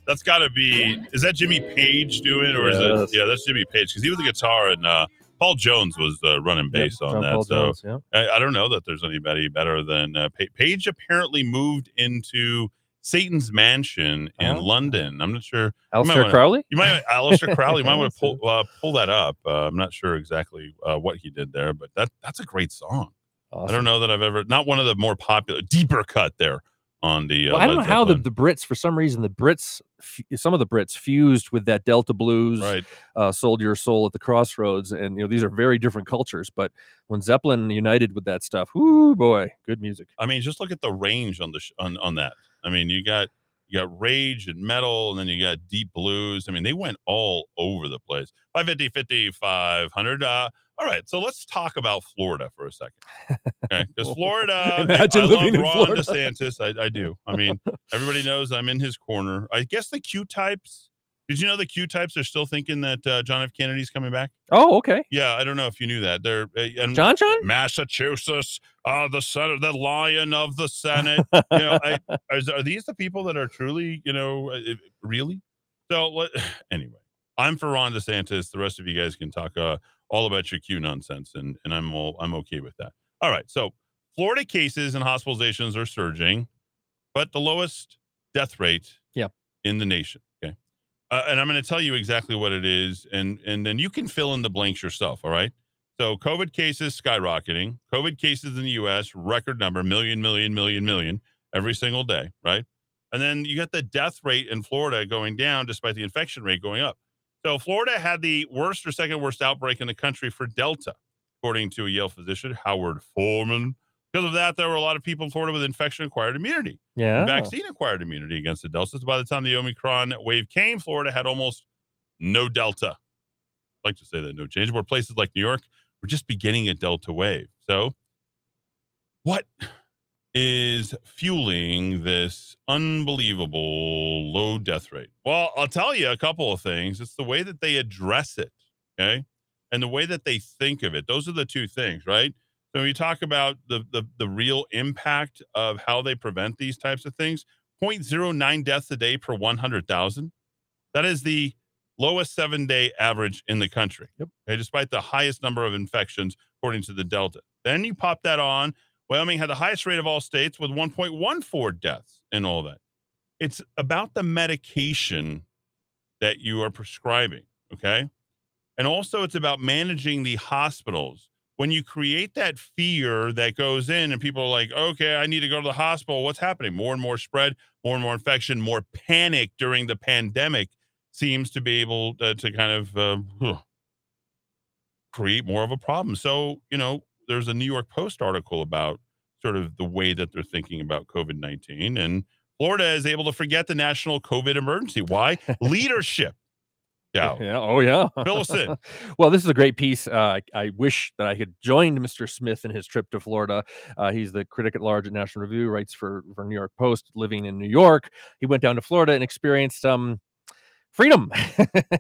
that's got to be. Is that Jimmy Page doing, or is it? Yeah, that's Jimmy Page because he was the guitar and uh, Paul Jones was uh, running bass on John that. Paul so Jones, yeah. I, I don't know that there's anybody better than uh, Pa- Page. Apparently moved into Satan's Mansion in Oh. London. I'm not sure. Aleister wanna- Crowley. You might, Aleister Crowley. You might want to [LAUGHS] pull uh, pull that up. Uh, I'm not sure exactly uh, what he did there, but that that's a great song. I don't know that I've ever not one of the more popular, deeper cut there on the. Uh, Well, I don't know how the, the Brits, for some reason, the Brits, some of the Brits fused with that Delta blues, right. uh, "Sold Your Soul" at the Crossroads, and you know these are very different cultures. But when Zeppelin united with that stuff, whoo boy, good music. I mean, just look at the range on the sh- on on that. I mean, you got you got rage and metal, and then you got deep blues. I mean, they went all over the place. 550, 50, 500. Uh, all right, so let's talk about Florida for a second. [LAUGHS] Okay, because Florida, Imagine I living in love Ron Florida. DeSantis. I, I do. I mean, everybody knows I'm in his corner. I guess the Q types. Did you know the Q types are still thinking that uh, John F. Kennedy's coming back? Oh, okay, Yeah, I don't know if you knew that. They're uh, and John John. Massachusetts, uh, the Senate, the lion of the Senate. you know, I, [LAUGHS] are, are these the people that are truly, you know, uh, uh, really? So, what, [SIGHS] anyway, I'm for Ron DeSantis. The rest of you guys can talk uh, all about your Q nonsense, and and I'm all I'm okay with that. All right, so Florida cases and hospitalizations are surging, but the lowest death rate, Yeah. in the nation. Okay, uh, and I'm going to tell you exactly what it is, and and then you can fill in the blanks yourself. All right. So COVID cases skyrocketing. COVID cases in the U.S. record number, million, million, million, million every single day, right? And then you got the death rate in Florida going down despite the infection rate going up. So Florida had the worst or second worst outbreak in the country for Delta, according to a Yale physician, Howard Forman. Because of that, there were a lot of people in Florida with infection-acquired immunity Yeah, vaccine-acquired immunity against the Delta. So by the time the Omicron wave came, Florida had almost no Delta. I like to say that no change. Where places like New York were just beginning a Delta wave. So, what is fueling this unbelievable low death rate? Well, I'll tell you a couple of things. It's the way that they address it, okay, and the way that they think of it. Those are the two things, right? So when you talk about the the, the real impact of how they prevent these types of things, 0.09 deaths a day per 100,000. That is the lowest seven day average in the country. Yep. Okay, despite the highest number of infections according to the Delta. Then you pop that on. Wyoming had the highest rate of all states with 1.14 deaths and all that. It's about the medication that you are prescribing. Okay. And also, it's about managing the hospitals. When you create that fear that goes in, and people are like, okay, I need to go to the hospital, what's happening? More and more spread, more and more infection, more panic during the pandemic seems to be able to, to kind of uh, create more of a problem. So, you know, there's a New York Post article about sort of the way that they're thinking about COVID 19. And Florida is able to forget the national COVID emergency. Why? [LAUGHS] Leadership. Yeah. Yeah. Oh, yeah. Fill us in. well, this is a great piece. Uh, I, I wish that I had joined Mr. Smith in his trip to Florida. Uh, he's the critic at large at National Review, writes for, for New York Post, living in New York. He went down to Florida and experienced um, freedom.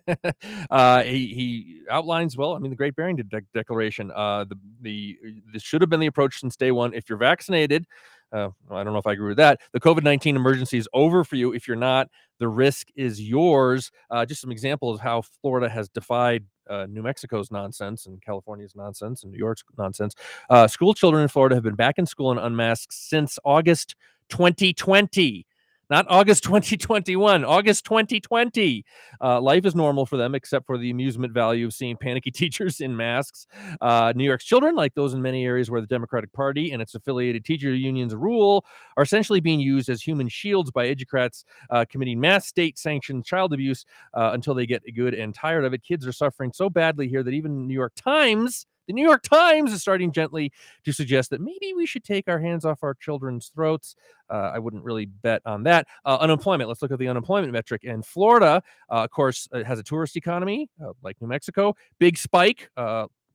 [LAUGHS] uh, he, he outlines well. I mean, the Great Barrington De- Declaration. Uh, the the this should have been the approach since day one. If you're vaccinated, uh, I don't know if I agree with that. The COVID 19 emergency is over for you. If you're not, the risk is yours. Uh, just some examples of how Florida has defied uh, New Mexico's nonsense and California's nonsense and New York's nonsense. Uh, school children in Florida have been back in school and unmasked since August 2020. Not August 2021, August 2020. Uh, life is normal for them, except for the amusement value of seeing panicky [LAUGHS] teachers in masks. Uh, New York's children, like those in many areas where the Democratic Party and its affiliated teacher unions rule, are essentially being used as human shields by educrats uh, committing mass state sanctioned child abuse uh, until they get good and tired of it. Kids are suffering so badly here that even New York Times the New York Times is starting gently to suggest that maybe we should take our hands off our children's throats. Uh, I wouldn't really bet on that. Uh, unemployment. Let's look at the unemployment metric. And Florida, uh, of course, uh, has a tourist economy uh, like New Mexico. Big spike.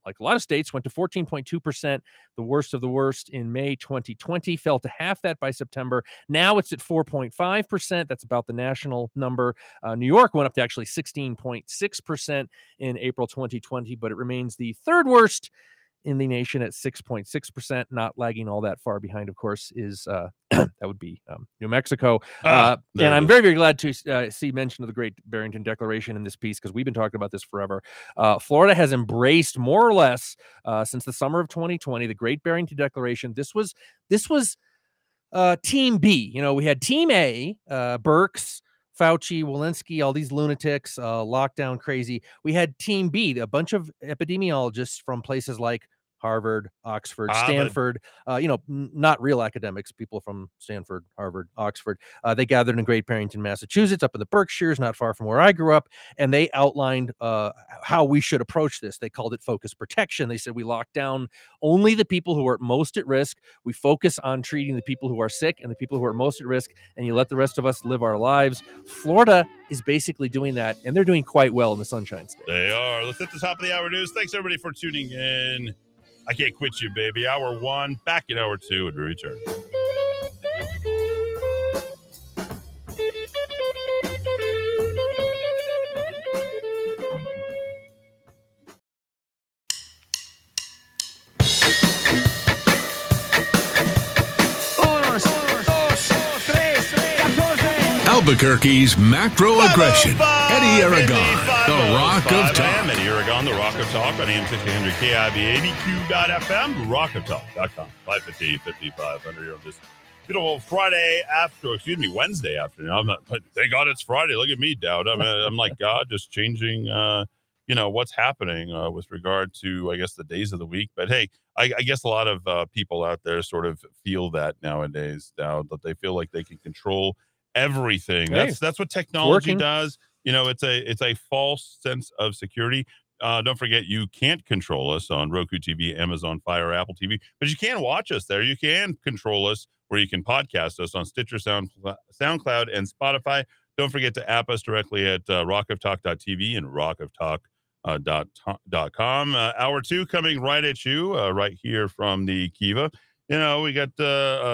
Like a lot of states, went to 14.2%, the worst of the worst in May 2020, fell to half that by September. Now it's at 4.5%. That's about the national number. Uh, New York went up to actually 16.6% in April 2020, but it remains the third worst in the nation at 6.6%, not lagging all that far behind, of course, is uh, [CLEARS THROAT] that would be um, New Mexico. Ah, uh, and I'm very, very glad to uh, see mention of the Great Barrington Declaration in this piece because we've been talking about this forever. Uh, Florida has embraced more or less uh, since the summer of 2020 the Great Barrington Declaration. This was this was uh, Team B. You know, we had Team A, uh, Birx. Fauci, Walensky, all these lunatics, uh, lockdown crazy. We had Team B, a bunch of epidemiologists from places like Harvard, Oxford, Harvard. Stanford, uh, you know, n- not real academics, people from Stanford, Harvard, Oxford. Uh, they gathered in Great Barrington, Massachusetts, up in the Berkshires, not far from where I grew up, and they outlined uh, how we should approach this. They called it focus protection. They said we lock down only the people who are most at risk. We focus on treating the people who are sick and the people who are most at risk, and you let the rest of us live our lives. Florida is basically doing that, and they're doing quite well in the Sunshine State. They are. Let's hit the top of the hour news. Thanks everybody for tuning in. I can't quit you, baby. Hour one, back in hour two when we return. Albuquerque's macro aggression. Eddy Aragon, the Rock of I am Talk. Eddy Aragon, the Rock of Talk on AM 1600 KIV 82.FM, rockoftalk.com, 550, 5500 here on this beautiful Friday after, excuse me, Wednesday afternoon. I'm not, thank God it's Friday. Look at me, Dowd. I'm, I'm like, God, just changing, uh, you know, what's happening uh, with regard to, I guess, the days of the week. But hey, I, I guess a lot of uh, people out there sort of feel that nowadays, Dowd, that they feel like they can control everything. Hey, That's that's what technology does. You know, it's a it's a false sense of security. Uh, don't forget, you can't control us on Roku TV, Amazon Fire, Apple TV, but you can watch us there. You can control us where you can podcast us on Stitcher, Sound, SoundCloud, and Spotify. Don't forget to app us directly at uh, rockoftalk.tv and rockoftalk. Uh. Uh, hour two coming right at you, uh, right here from the Kiva. You know, we got uh,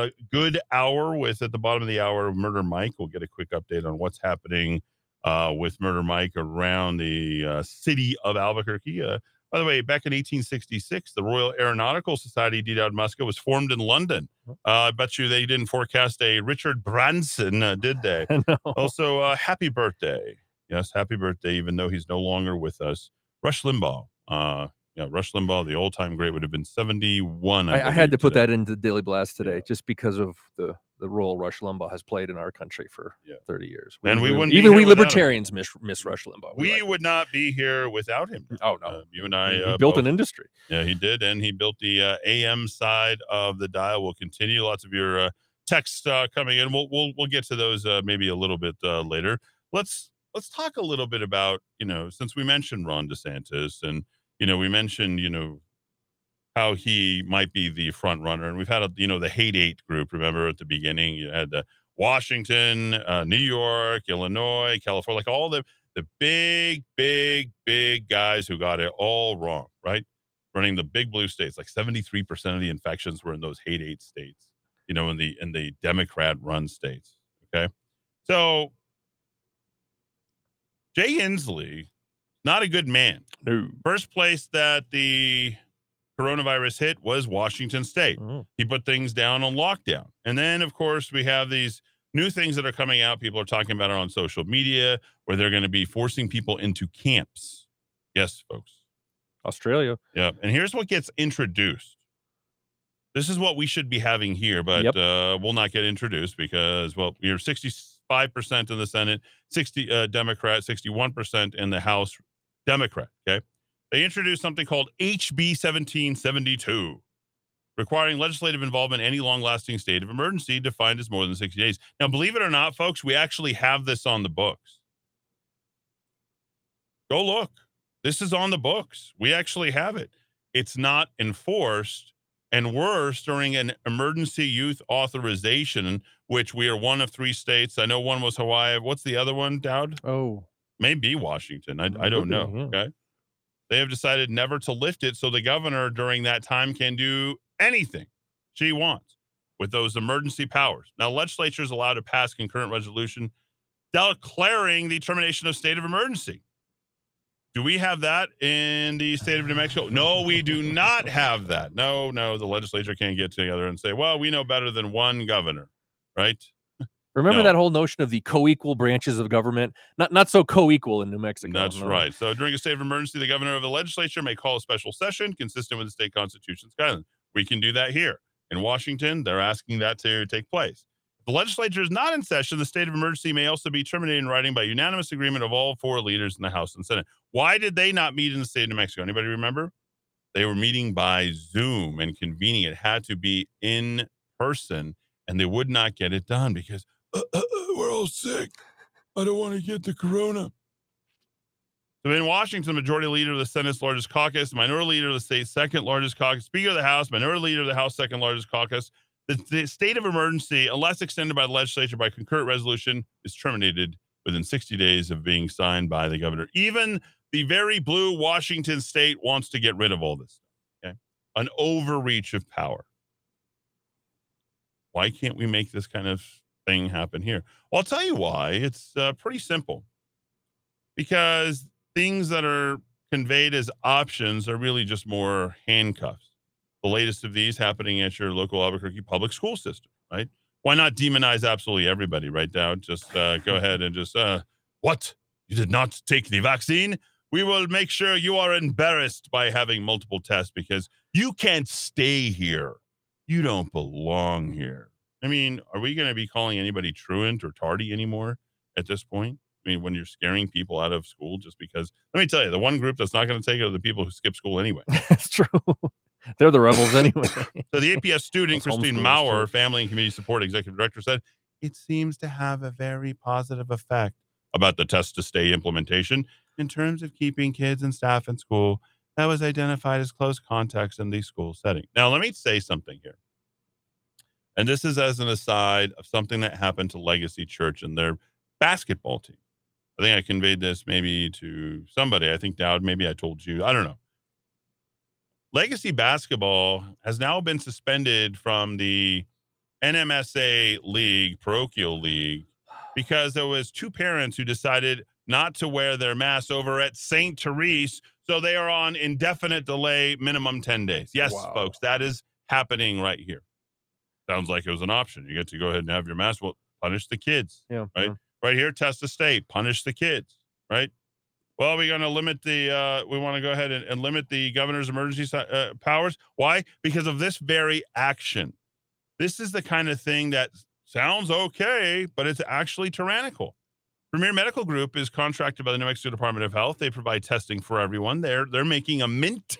a good hour with at the bottom of the hour, Murder Mike. We'll get a quick update on what's happening uh, with Murder Mike around the uh, city of Albuquerque. Uh, by the way, back in 1866, the Royal Aeronautical Society, D. Dowd Muska, was formed in London. Uh, I bet you they didn't forecast a Richard Branson, uh, did they? [LAUGHS] no. Also, uh, happy birthday. Yes, happy birthday, even though he's no longer with us. Rush Limbaugh. Uh, yeah, Rush Limbaugh, the all-time great, would have been 71. I, I, I had to believe, put that into the Daily Blast today Yeah. just because of the the role Rush Limbaugh has played in our country for Yeah. 30 years. And we wouldn't be even here we libertarians miss miss Rush Limbaugh. We like would not be here without him. him. oh no, Uh, you and I he uh, built both- an industry. Yeah, he did, and he built the uh, AM side of the dial. We'll continue. Lots of your uh, texts uh, coming in. We'll we'll we'll get to those uh, maybe a little bit uh, later. Let's let's talk a little bit about you know since we mentioned Ron DeSantis and you know we mentioned you know how he might be the front runner, and we've had a you know the hate eight group. Remember at the beginning, you had the Washington, uh, New York, Illinois, California, like all the the big, big, big guys who got it all wrong, right? Running the big blue states, like 73% of the infections were in those hate eight states, you know, in the in the Democrat run states. Okay. So Jay Inslee, not a good man. No. First place that the coronavirus hit was Washington State Mm. he put things down on lockdown. And then, of course, we have these new things that are coming out. People are talking about it on social media where they're going to be forcing people into camps. Yes, folks. Australia. Yeah. And here's what gets introduced This is what we should be having here, but Yep. uh, will not get introduced because, well, you're 65% in the Senate, 60 uh, Democrat, 61% in the House Democrat. Okay. They introduced something called HB 1772, requiring legislative involvement in any long lasting state of emergency defined as more than 60 days. Now, believe it or not, folks, we actually have this on the books. Go look. This is on the books. We actually have it. It's not enforced. And worse, during an emergency youth authorization, which we are one of three states. I know one was Hawaii. What's the other one, Dowd? Oh, Maybe Washington. I, I don't know. Okay. They have decided never to lift it. So the governor during that time can do anything she wants with those emergency powers. Now, legislature is allowed to pass concurrent resolution declaring the termination of state of emergency. Do we have that in the state of New Mexico? No, we do not have that. No, no, the legislature can't get together and say, well, we know better than one governor, right? Remember No. that whole notion of the co-equal branches of government? Not not so co-equal in New Mexico. That's no. right. So during a state of emergency, the governor of the legislature may call a special session consistent with the state constitution's guidelines. We can do that here. In Washington, they're asking that to take place. If the legislature is not in session, the state of emergency may also be terminated in writing by unanimous agreement of all four leaders in the House and Senate. Why did they not meet in the state of New Mexico? Anybody remember? They were meeting by Zoom and convening. It had to be in person, and they would not get it done because "Uh, uh, uh, [COUGHS] we're all sick. I don't want to get the corona. So in Washington, majority leader of the Senate's largest caucus, minority leader of the state's second largest caucus, speaker of the House, minority leader of the House second largest caucus. The, the state of emergency, unless extended by the legislature by concurrent resolution, is terminated within 60 days of being signed by the governor. Even the very blue Washington state wants to get rid of all this. Okay. An overreach of power. Why can't we make this kind of thing happen here? Well, I'll tell you why. It's uh, pretty simple. Because things that are conveyed as options are really just more handcuffs. The latest of these happening at your local Albuquerque public school system, right? Why not demonize absolutely everybody, right, now? Just uh, go [LAUGHS] ahead and just, uh, what? You did not take the vaccine? We will make sure you are embarrassed by having multiple tests because you can't stay here. You don't belong here. I mean, are we going to be calling anybody truant or tardy anymore at this point? I mean, when you're scaring people out of school just because, let me tell you, the one group that's not going to take it are the people who skip school anyway. [LAUGHS] That's true. [LAUGHS] They're the rebels anyway. [LAUGHS] So the APS student, Christine Maurer, family and community support executive director, said it seems to have a very positive effect about the test to stay implementation in terms of keeping kids and staff in school that was identified as close contacts in the school setting. Now, let me say something here. And this is as an aside of something that happened to Legacy Church and their basketball team. I think I conveyed this maybe to somebody. I think Dowd, maybe I told you. I don't know. Legacy basketball has now been suspended from the NMSA league, parochial league, because there was two parents who decided not to wear their masks over at St. Therese. So they are on indefinite delay, minimum 10 days. Yes, Wow. folks, that is happening right here. Sounds like it was an option. You get to go ahead and have your mask. Well, punish the kids Yeah. Right. yeah. right here test the state punish the kids right well we're going to limit the uh, we want to go ahead and, and limit the governor's emergency uh, powers why because of this very action this is the kind of thing that sounds okay but it's actually tyrannical premier medical group is contracted by the new mexico department of health they provide testing for everyone they're they're making a mint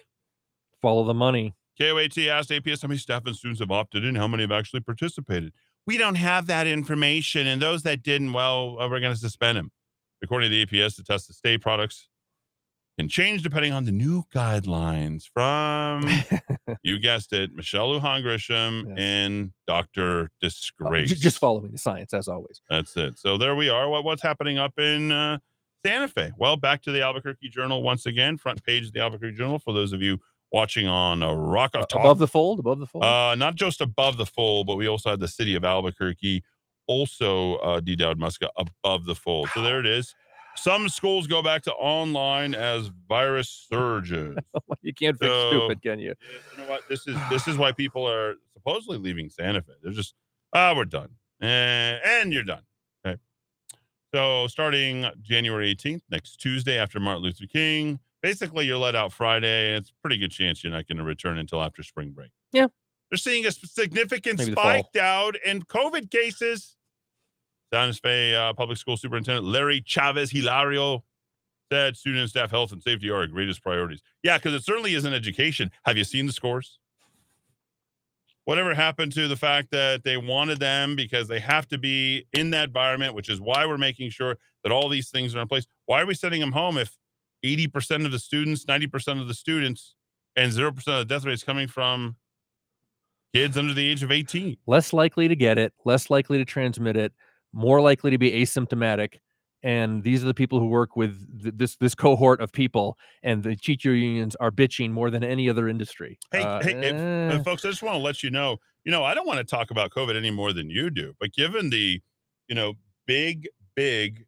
Follow the money. KOAT asked APS how many staff and students have opted in, how many have actually participated. We don't have that information, and those that didn't, well, uh, we're going to suspend them. According to the APS, the test of state products can change depending on the new guidelines from, [LAUGHS] you guessed it, Michelle Lujan Grisham Yes. and Dr. Uh, Disgrace. j- Just following the science as always. That's it. So there we are. What, what's happening up in uh, Santa Fe? Well, back to the Albuquerque Journal once again. Front page of the Albuquerque Journal for those of you watching on a Rock of Talk. Above the fold, above the fold. Uh, not just above the fold, but we also had the city of Albuquerque, also uh, D. Dowd Muska above the fold. So there it is. Some schools go back to online as virus surges. [LAUGHS] you can't fix so- stupid, can you? you know what? This is this is why people are supposedly leaving Santa Fe. They're just ah, we're done, and, and you're done. Okay. So starting January 18th, next Tuesday after Martin Luther King, basically you're let out Friday. And it's a pretty good chance you're not going to return until after spring break. Yeah. They're seeing a significant Maybe spike down in COVID cases. San Fe uh, Public School Superintendent Larry Chavez Hilario said student and staff health and safety are our greatest priorities. Yeah, because it certainly isn't education. Have you seen the scores? Whatever happened to the fact that they wanted them because they have to be in that environment, which is why we're making sure that all these things are in place. Why are we sending them home if 80% of the students, 90% of the students, and 0% of the death rate is coming from kids under the age of 18? less likely to get it, less likely to transmit it, more likely to be asymptomatic. And these are the people who work with th- this this cohort of people, and the teacher unions are bitching more than any other industry. Hey, Uh, hey, if- eh, folks, I just want to let you know, you know, I don't want to talk about COVID any more than you do, but given the, you know, big, big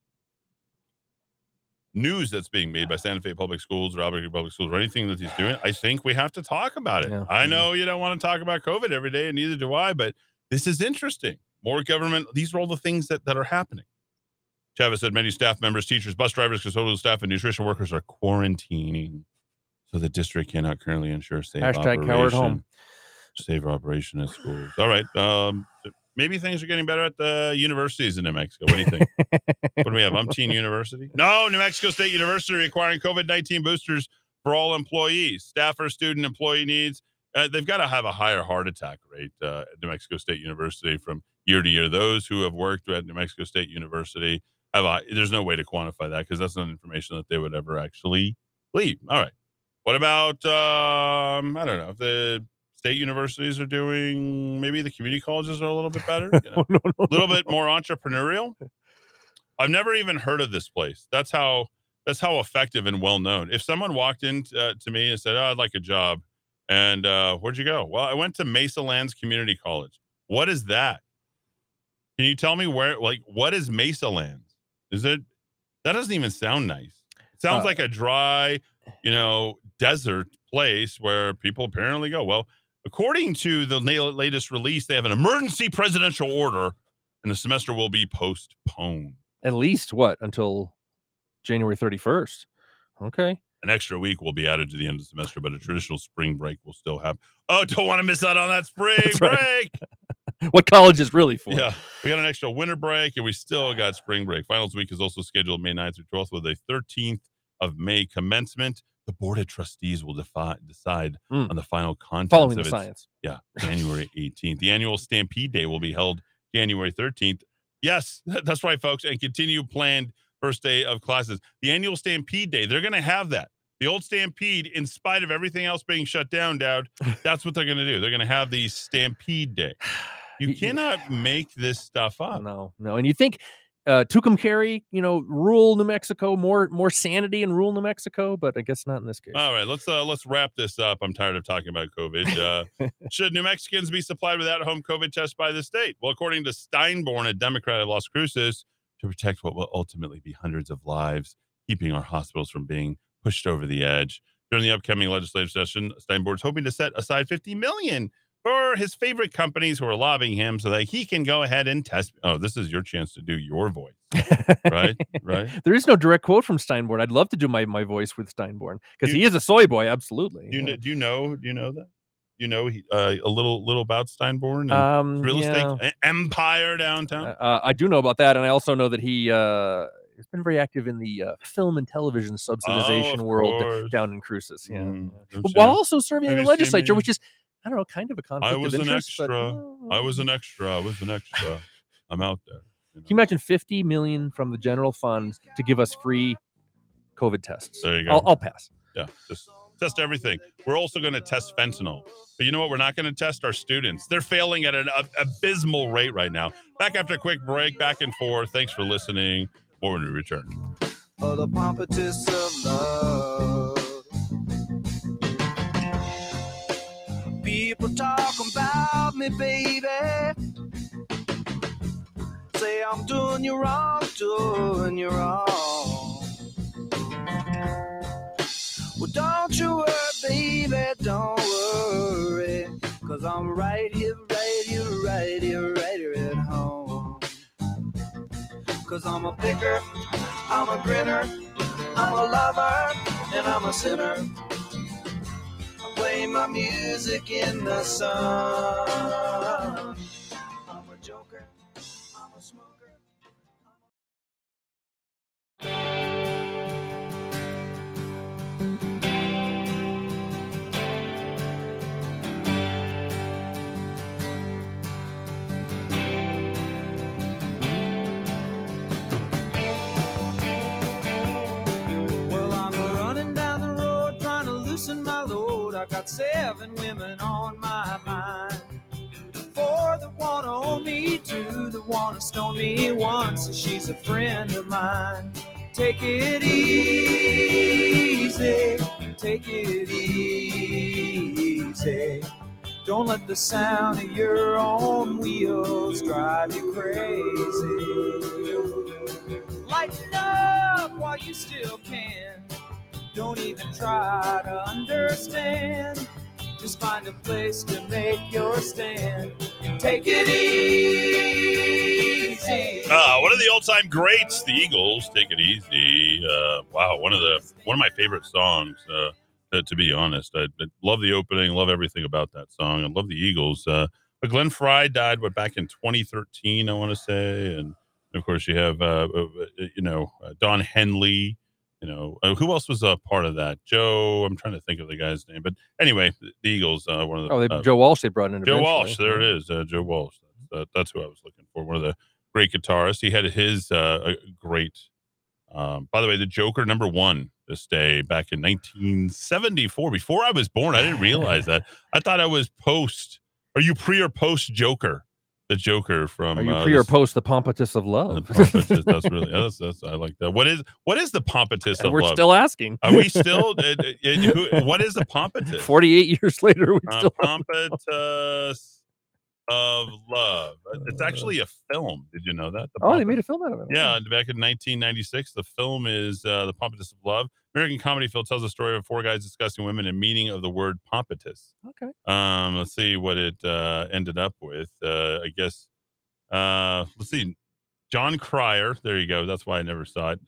news that's being made by Santa Fe Public Schools or Albuquerque Public Schools or anything that he's doing, I think we have to talk about it. Yeah. I know you don't want to talk about COVID every day, and neither do I, but this is interesting. More government, these are all the things that, that are happening. Chavez said many staff members, teachers, bus drivers, custodial staff, and nutrition workers are quarantining. So the district cannot currently ensure safe Hashtag coward home. operation- Safe operation at schools. All right. Um, maybe things are getting better at the universities in New Mexico. What do you think? [LAUGHS] what do we have? Umpteen University? No, New Mexico State University requiring COVID 19 boosters for all employees, staffer, student, employee needs. Uh, they've got to have a higher heart attack rate uh, at New Mexico State University from year to year. Those who have worked at New Mexico State University have a, there's no way to quantify that because that's not information that they would ever actually leave. All right. What about um, I don't know if the state universities are doing maybe the community colleges are a little bit [LAUGHS] better, you know, no, no, a little bit more entrepreneurial. I've never even heard of this place. That's how that's how effective and well known. If someone walked in uh, to me and said, "Oh, I'd like a job," and uh, where'd you go? Well, I went to Mesalands Community College. What is that? Can you tell me where? Like, what is Mesalands? Is it? That doesn't even sound nice. It sounds Uh, like a dry, you know, desert place where people apparently go. Well, according to the latest release, they have an emergency presidential order, and the semester will be postponed. At least what until January 31st? Okay. An extra week will be added to the end of the semester, but a traditional spring break will still have. Oh, don't want to miss out on that spring That's right. break. [LAUGHS] What college is really for? Yeah, we got an extra winter break, and we still got spring break. Finals week is also scheduled May 9th through 12th with a 13th of May commencement. The board of trustees will defi- decide Mm. on the final contents Following of the its science. Yeah, [LAUGHS] January 18th. The annual Stampede Day will be held January 13th. Yes, [LAUGHS] that's right, folks. And continue planned first day of classes. The annual Stampede Day, they're going to have that. The old Stampede, in spite of everything else being shut down, Dowd, [LAUGHS] that's what they're going to do. They're going to have the Stampede Day. You cannot make this stuff up. No, no. And you think uh Tucumcari, you know, rural New Mexico, more more sanity in rural New Mexico, but I guess not in this case. All right, let's uh let's wrap this up. I'm tired of talking about COVID. [LAUGHS] Uh, should New Mexicans be supplied with at-home COVID tests by the state? Well, according to Steinborn, a Democrat of Las Cruces, to protect what will ultimately be hundreds of lives, keeping our hospitals from being pushed over the edge. During the upcoming legislative session, Steinborn's hoping to set aside 50 million for his favorite companies who are lobbying him so that he can go ahead and test. Oh, this is your chance to do your voice, [LAUGHS] right? right. There is no direct quote from Steinborn. I'd love to do my, my voice with Steinborn because he is a soy boy, absolutely. Do you, yeah. know, do you know? Do you know that? You know he, uh, a little little about Steinborn and um, real yeah. estate empire downtown. Uh, I do know about that, and I also know that he uh, has been very active in the uh, film and television subsidization Oh, world course. down in Cruces. Yeah, Mm, yeah. while also serving in the legislature, which is I don't know, kind of a conflict I was of an interest. but, extra. uh, I was an extra. I was an extra. I'm out there. you Can you imagine 50 million from the general fund to give us free COVID tests? There you go. I'll, I'll pass. Yeah, just test everything. We're also going to test fentanyl. But you know what? We're not going to test our students. They're failing at an ab- abysmal rate right now. Back after a quick break, back and forth. Thanks for listening. More when we return. About me, baby. Say I'm doing you wrong, doing you wrong. Well, don't you worry, baby, don't worry. Cause I'm right here, right here, right here, right here at home. Cause I'm a picker, I'm a grinner, I'm a lover, and I'm a sinner. Play my music in the sun. I'm a joker, I'm a smoker. Well, I'm running down the road trying to loosen my load. I got seven women on my mind. Four that wanna own me, two that wanna stone me, one so she's a friend of mine. Take it easy, take it easy. Don't let the sound of your own wheels drive you crazy. Lighten up while you still can. Don't even try to understand. Just find a place to make your stand and take it easy. Uh, one of the all-time greats, the Eagles. Take it easy. Uh, wow, one of the one of my favorite songs. Uh, to, be honest, I, I love the opening, love everything about that song. I love the Eagles. Uh, but Glenn Frey died what back in 2013, I want to say, and of course you have uh, uh, you know Don Henley. You know uh, who else was a part of that? Joe. I'm trying to think of the guy's name, but anyway, the Eagles. Uh, one of the Oh, they, uh, Joe Walsh they brought in. Joe eventually. Walsh, there it is. Uh, Joe Walsh. Uh, that's who I was looking for. One of the great guitarists. He had his uh, great. Um, by the way, the Joker number one this day back in 1974. Before I was born, I didn't realize that. I thought I was post. Are you pre or post Joker? The Joker from. Are you uh, pre or post the pompatus of love? That's [LAUGHS] really that's, that's I like that. What is what is the pompatus of Love? We're still asking. Are we still? uh, uh, uh, who, what is the pompatus? 48 years later, we uh, still [LAUGHS] Pompatus of Love. Uh, It's actually a film. Did you know that? The Oh, they made a film out of it. Yeah, back in 1996, the film is uh, The Pompatus of Love. American comedy film tells the story of four guys discussing women and meaning of the word pompatus. Okay. Um, let's see what it uh, ended up with. Uh, I guess. Uh, let's see. Jon Cryer. There you go. That's why I never saw it.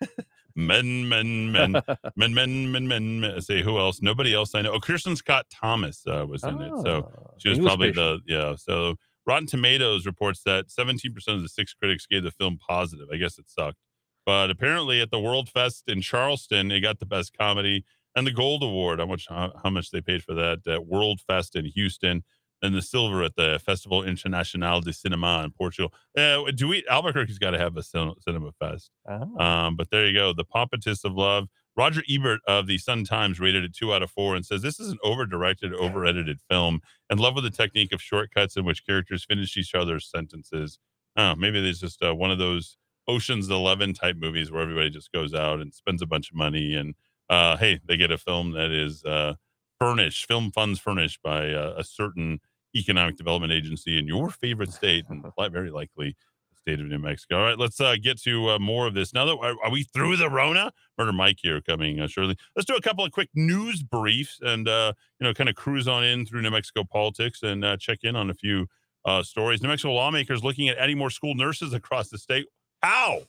[LAUGHS] men, men, men, [LAUGHS] men, men, men, men, men. Let's see who else? Nobody else I know. Oh, Kirsten Scott Thomas uh, was in it. So Ah, she was probably patient. the yeah. So Rotten Tomatoes reports that 17% of the six critics gave the film positive. I guess it sucked, but apparently at the World Fest in Charleston, it got the best comedy and the Gold Award. How much how, how much they paid for that at World Fest in Houston, and the silver at the Festival Internacional de Cinema in Portugal. Uh, do we Albuquerque's got to have a cin- cinema fest? Ah. Um, but there you go. The Pompatus of Love. Roger Ebert of the Sun Times rated it two out of four and says this is an over directed, over edited film and love with the technique of shortcuts in which characters finish each other's sentences. Oh, maybe there's just uh, one of those Ocean's 11 type movies where everybody just goes out and spends a bunch of money and uh, hey, they get a film that is uh, furnished, film funds furnished by uh, a certain economic development agency in your favorite state and [LAUGHS] very likely the state of New Mexico. All right, let's uh, get to uh, more of this. Now that are, are we through the Rona? Murder Mike here coming uh, shortly. Let's do a couple of quick news briefs and uh, you know kind of cruise on in through New Mexico politics and uh, check in on a few uh, stories. New Mexico lawmakers looking at adding more school nurses across the state. How?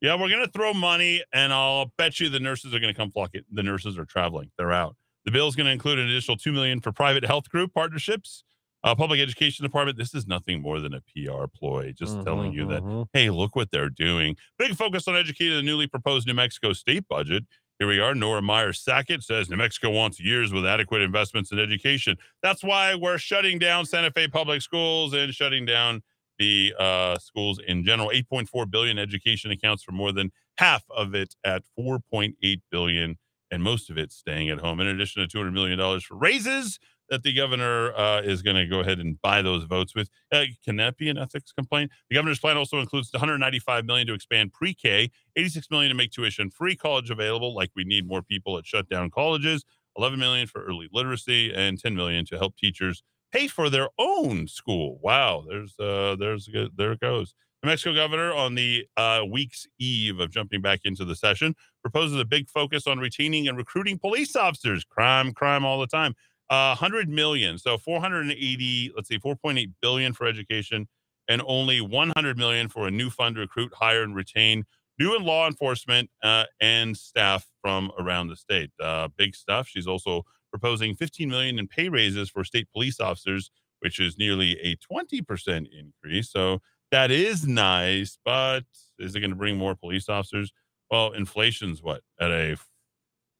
Yeah, we're going to throw money, and I'll bet you the nurses are going to come flocking. The nurses are traveling; they're out. The bill is going to include an additional two million for private health group partnerships. Uh, public education department. This is nothing more than a PR ploy, just telling you that Mhm, hey, look what they're doing. Big focus on educating the newly proposed New Mexico state budget. Here we are. Nora Meyer Sackett says New Mexico wants years with adequate investments in education. That's why we're shutting down Santa Fe public schools and shutting down the uh, schools in general. 8.4 billion education accounts for more than half of it at 4.8 billion, and most of it staying at home. In addition to 200 million dollars for raises that the governor uh, is going to go ahead and buy those votes with. Uh, can that be an ethics complaint? The governor's plan also includes 195 million to expand pre-K, 86 million to make tuition free college available, like we need more people at shut down colleges, 11 million for early literacy, and 10 million to help teachers pay for their own school. Wow, there's uh, there's there it goes. New Mexico governor on the uh, week's eve of jumping back into the session proposes a big focus on retaining and recruiting police officers. Crime, crime all the time. Uh, 100 million. So 480, let's see, 4.8 billion for education and only 100 million for a new fund to recruit, hire, and retain new in law enforcement uh, and staff from around the state. Uh, big stuff. She's also proposing 15 million in pay raises for state police officers, which is nearly a 20% increase. So that is nice, but is it going to bring more police officers? Well, inflation's what at a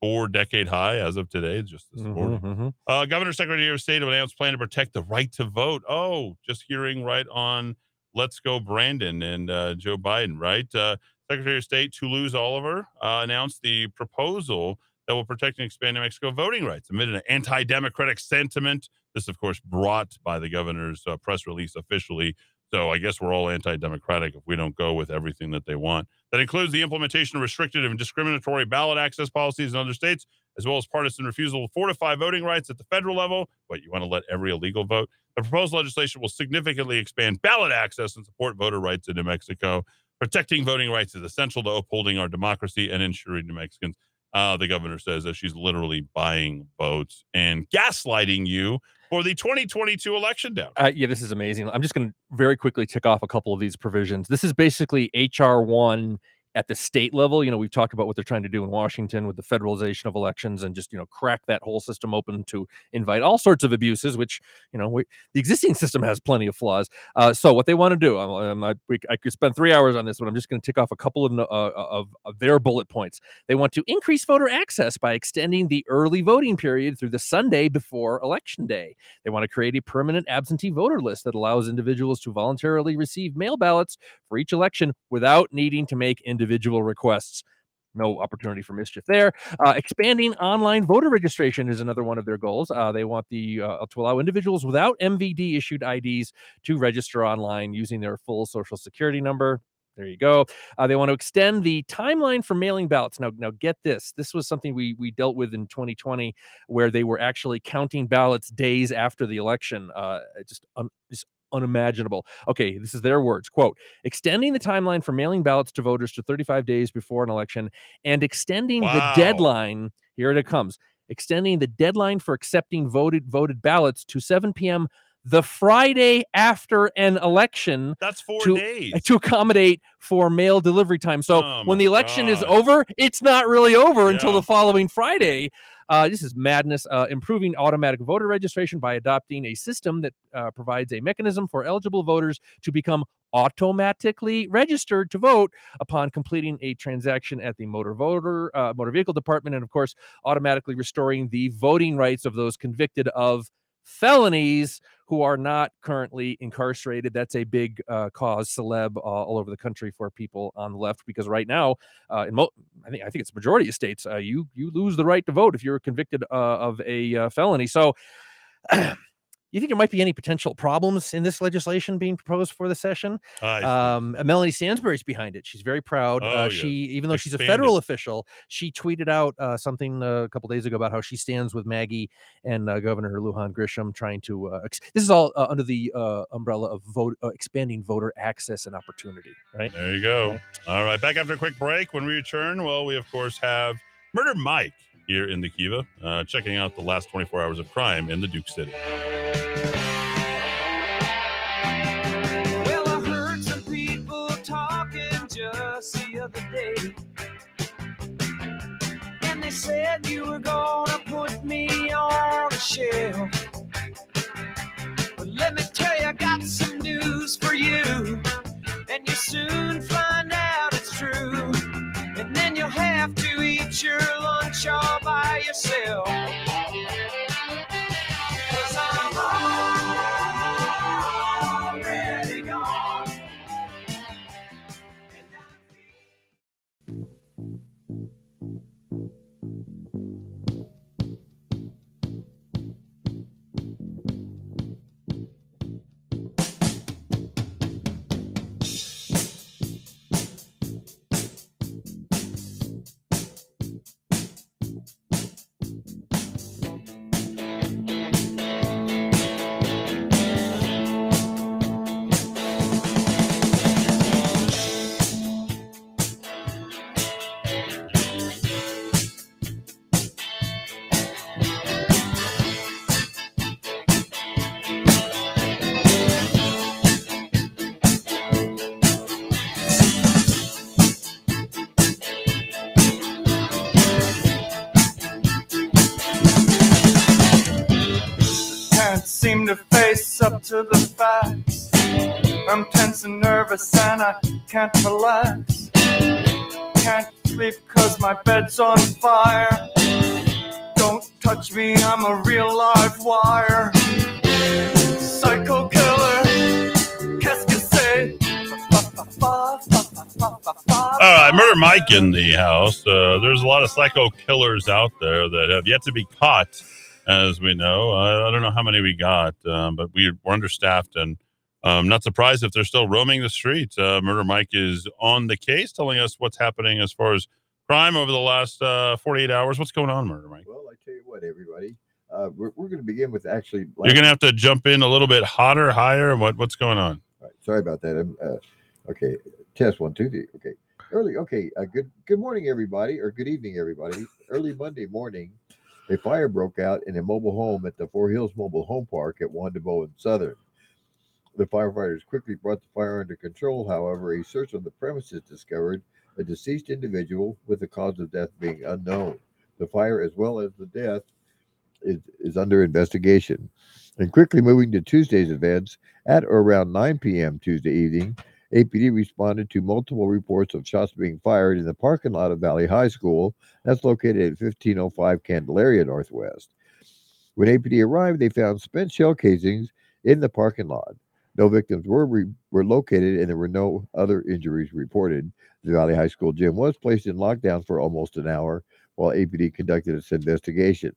four decade high as of today, just this morning. Mhm, mhm. Uh, Governor Secretary of State announced plan to protect the right to vote. Oh, just hearing right on Let's Go Brandon and uh, Joe Biden, right? Uh, Secretary of State Toulouse Oliver uh, announced the proposal that will protect and expand New Mexico voting rights amid an anti democratic sentiment. This, of course, brought by the governor's uh, press release officially. So I guess we're all anti democratic if we don't go with everything that they want. That includes the implementation of restricted and discriminatory ballot access policies in other states, as well as partisan refusal to fortify voting rights at the federal level. But you want to let every illegal vote? The proposed legislation will significantly expand ballot access and support voter rights in New Mexico. Protecting voting rights is essential to upholding our democracy and ensuring New Mexicans. Uh, the governor says that she's literally buying votes and gaslighting you for the 2022 election down. Uh, yeah, this is amazing. I'm just going to very quickly tick off a couple of these provisions. This is basically HR one at the state level. You know, we've talked about what they're trying to do in Washington with the federalization of elections and just you know crack that whole system open to invite all sorts of abuses, which you know we, the existing system has plenty of flaws. Uh, so what they want to do, um, um, I, I could spend three hours on this, but I'm just going to tick off a couple of, uh, of of their bullet points. They want to increase voter access by extending the early voting period through the Sunday before election day. They want to create a permanent absentee voter list that allows individuals to voluntarily receive mail ballots for each election without needing to make requests. No opportunity for mischief there. Uh, expanding online voter registration is another one of their goals. Uh, they want the uh, to allow individuals without MVD issued IDs to register online using their full social security number. There you go. Uh, they want to extend the timeline for mailing ballots. Now, now get this. This was something we we dealt with in 2020, where they were actually counting ballots days after the election. Uh, just un, just unimaginable. Okay, this is their words. Quote: extending the timeline for mailing ballots to voters to 35 days before an election, and extending Wow. the deadline. Here it comes. Extending the deadline for accepting voted voted ballots to 7 p.m. the Friday after an election That's four to- days. to accommodate for mail delivery time. So Oh when the election is over, it's not really over until the following Friday. Uh, this is madness. Uh, improving automatic voter registration by adopting a system that uh, provides a mechanism for eligible voters to become automatically registered to vote upon completing a transaction at the motor voter uh, motor vehicle department, and of course, automatically restoring the voting rights of those convicted of felonies who are not currently incarcerated. That's a big uh, cause celeb uh, all over the country for people on the left because right now, uh, in mo- I think I think it's majority of states, uh, you you lose the right to vote if you're convicted uh, of a uh, felony. So. [CLEARS THROAT] You think there might be any potential problems in this legislation being proposed for the session? Um, uh, Melanie Stansbury's behind it. She's very proud. Oh, uh, yes. She, even though she's a federal official, she tweeted out uh, something uh, a couple days ago about how she stands with Maggie and uh, Governor Lujan Grisham, trying to. Uh, ex- this is all uh, under the uh, umbrella of vote uh, expanding voter access and opportunity. Right. There you go. All right. Back after a quick break. When we return, well, we, of course, have Murder Mike here in the Kiva, uh, checking out the last 24 hours of crime in the Duke City. Well, I heard some people talking just the other day. And they said you were gonna put me on a shelf. But let me tell you, I got some news for you. And you soon find out it's true. And then you'll have your lunch all by yourself. Nervous and I can't relax. Can't sleep cause my bed's on fire. Don't touch me, I'm a real live wire. Psycho killer, qu'est-ce? All right, Murder Mike in the house. Uh, there's a lot of psycho killers out there that have yet to be caught, as we know. I, I don't know how many we got, um, but we, we're understaffed and I'm not surprised if they're still roaming the streets. Uh, Murder Mike is on the case, telling us what's happening as far as crime over the last uh, 48 hours. What's going on, Murder Mike? Well, I tell you what, everybody, uh, we're, we're going to begin with actually. You're going to have to jump in a little bit hotter, higher. What What's going on? Right, sorry about that. I'm, uh, okay, test one, two, three. Okay, early. Okay, uh, good. Good morning, everybody, or good evening, everybody. Early Monday morning, a fire broke out in a mobile home at the Four Hills Mobile Home Park at Juan Tabo and Southern. The firefighters quickly brought the fire under control. However, a search of the premises discovered a deceased individual with the cause of death being unknown. The fire, as well as the death, is, is under investigation. And quickly moving to Tuesday's events, at or around 9 p.m. Tuesday evening, APD responded to multiple reports of shots being fired in the parking lot of Valley High School. That's located at 1505 Candelaria Northwest. When APD arrived, they found spent shell casings in the parking lot. No victims were re- were located, and there were no other injuries reported. The Valley High School gym was placed in lockdown for almost an hour while APD conducted its investigation.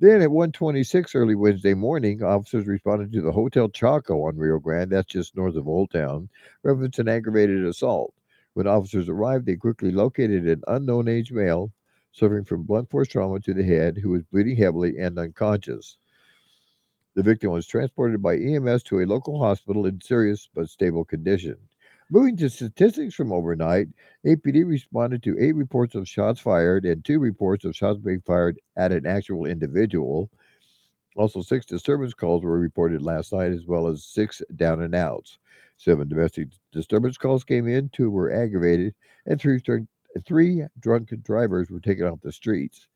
Then at 1:26 early Wednesday morning, officers responded to the Hotel Chaco on Rio Grande, that's just north of Old Town, reference an aggravated assault. When officers arrived, they quickly located an unknown age male suffering from blunt force trauma to the head who was bleeding heavily and unconscious. The victim was transported by EMS to a local hospital in serious but stable condition. Moving to statistics from overnight, APD responded to eight reports of shots fired and two reports of shots being fired at an actual individual. Also, six disturbance calls were reported last night, as well as six down and outs. Seven domestic disturbance calls came in, two were aggravated, and three, three drunken drivers were taken off the streets.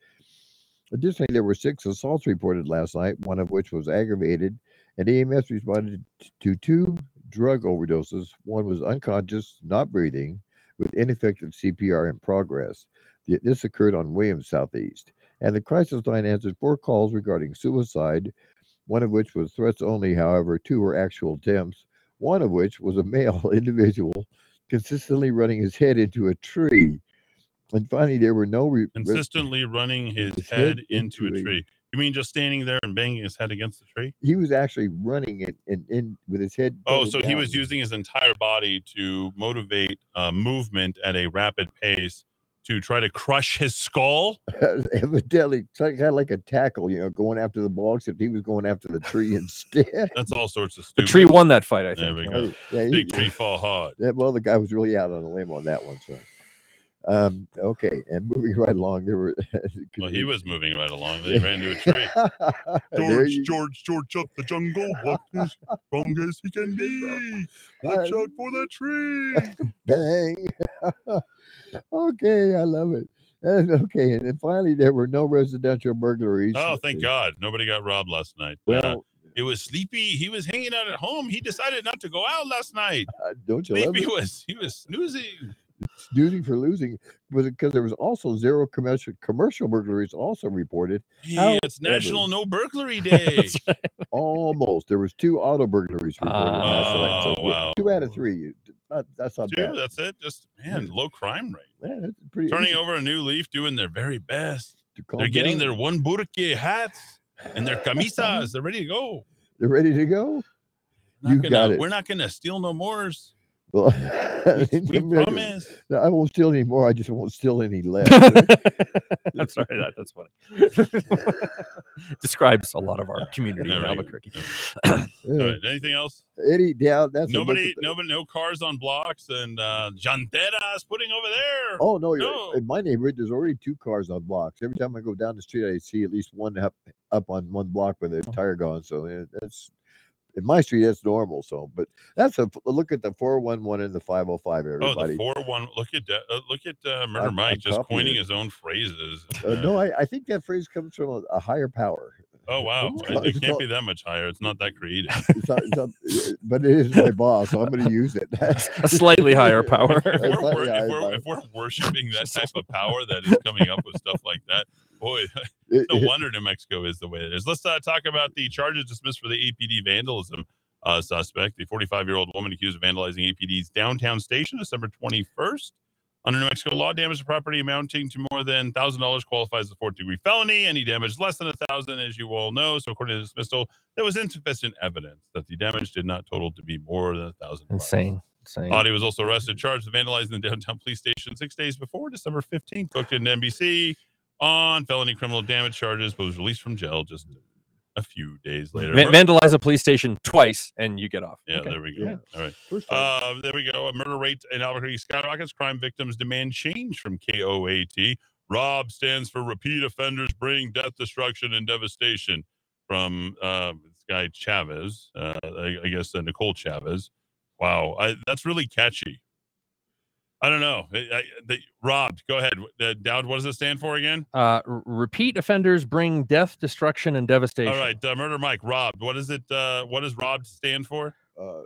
Additionally, there were six assaults reported last night, one of which was aggravated, and EMS responded to two drug overdoses. One was unconscious, not breathing, with ineffective CPR in progress. This occurred on Williams Southeast. And the crisis line answered four calls regarding suicide, one of which was threats only. However, two were actual attempts, one of which was a male [LAUGHS] individual consistently running his head into a tree. And finally, there were no re- res- Consistently running his His head head into a into a- tree. You mean just standing there and banging his head against the tree? he was actually running it in, in with his head. Oh, pointed so he was using his entire body to motivate uh, movement at a rapid pace to try to crush his skull. [LAUGHS] evidently kind of like a tackle, you know, going after the ball, except he was going after the tree [LAUGHS] instead. That's all sorts of The tree won that fight, I There think. we go. yeah, he- Big tree fall hard. yeah, well, the guy was really out on a limb on that one. So, um, okay, and [LAUGHS] moving right along, there were. [LAUGHS] Well, he was moving right along. They ran into a tree. [LAUGHS] George, you- George, George up the jungle, walked as strong as he can be. Watch out for that tree. Bang. okay, I love it. And okay, and then finally, there were no residential burglaries. Oh, thank God. Nobody got robbed last night. Uh, Well, it was Sleepy. He was hanging out at home. He decided not to go out last night. uh, don't you love Sleepy it? was he was snoozing. Losing for losing was because there was also zero commercial commercial burglaries also reported. Hey, it's National. No Burglary [LAUGHS] Day. Almost, there was two auto burglaries reported. last so Oh, wow. Two out of three. Not, that's not Two, bad. that's it. Just man, low crime rate. Yeah, that's pretty. Turning easy over a new leaf, doing their very best. They're getting down. their one burke hats and their camisas. [LAUGHS] They're ready to go. They're ready to go. Not You gonna, got it. We're not gonna steal no mores. Well, We, we promise. I won't steal any more. I just won't steal any less. [LAUGHS] I'm sorry, that, that's funny. [LAUGHS] Describes a lot of our community [COUGHS] All in right. Albuquerque. All Yeah. right. Anything else? Eddy, down. That's Nobody, nobody, no cars on blocks and uh Janteras putting over there. Oh no, you're, No. in my neighborhood, there's already two cars on blocks. Every time I go down the street, I see at least one up up on one block with a Oh. tire gone. So yeah, that's in my street. That's normal. So, but that's a look at the four one one and the five hundred five. Oh, Everybody. the four one. Look at that. Uh, look at uh, Murder I'm- Mike I'm just copying coining it. his own phrases. Uh, no, I, I think that phrase comes from a, a higher power. Oh wow, It's [LAUGHS] it, it can't not- be that much higher. It's not that creative. [LAUGHS] It's not, it's not, [LAUGHS] but it is my boss, so I'm going to use it. A slightly higher power. if, we're, It's not- wor- if, we're, if we're worshiping that type of power that is coming up with stuff like that, boy, [LAUGHS] It- no wonder New Mexico is the way it is. Let's uh, talk about the charges dismissed for the APD vandalism uh, suspect. The 45 year old woman accused of vandalizing APD's downtown station December 21st. Under New Mexico law, damage to property amounting to more than thousand dollars qualifies as a fourth degree felony. Any damage less than a thousand, as you all know. So, according to the dismissal, there was insufficient evidence that the damage did not total to be more than a thousand. bucks. Insane. Insane. Audie was also arrested, charged with vandalizing the downtown police station six days before December 15th. Booked in MDC on felony criminal damage charges, but was released from jail just a few days later. Va- vandalize a police station twice and you get off. yeah, Okay. there we go. Yeah. All right. Uh, there we go. A murder rate in Albuquerque skyrockets. Crime victims demand change from KOAT. Rob stands for repeat offenders bring death, destruction, and devastation. From uh, this guy Chavez, uh, I, I guess uh, Nicole Chavez. Wow, I, that's really catchy. I don't know. I, I, the, Rob, go ahead. Uh, Dowd, what does it stand for again? Uh, repeat offenders bring death, destruction, and devastation. All right, uh, Murder Mike. Rob, what is it? Uh, what does Rob stand for? Uh,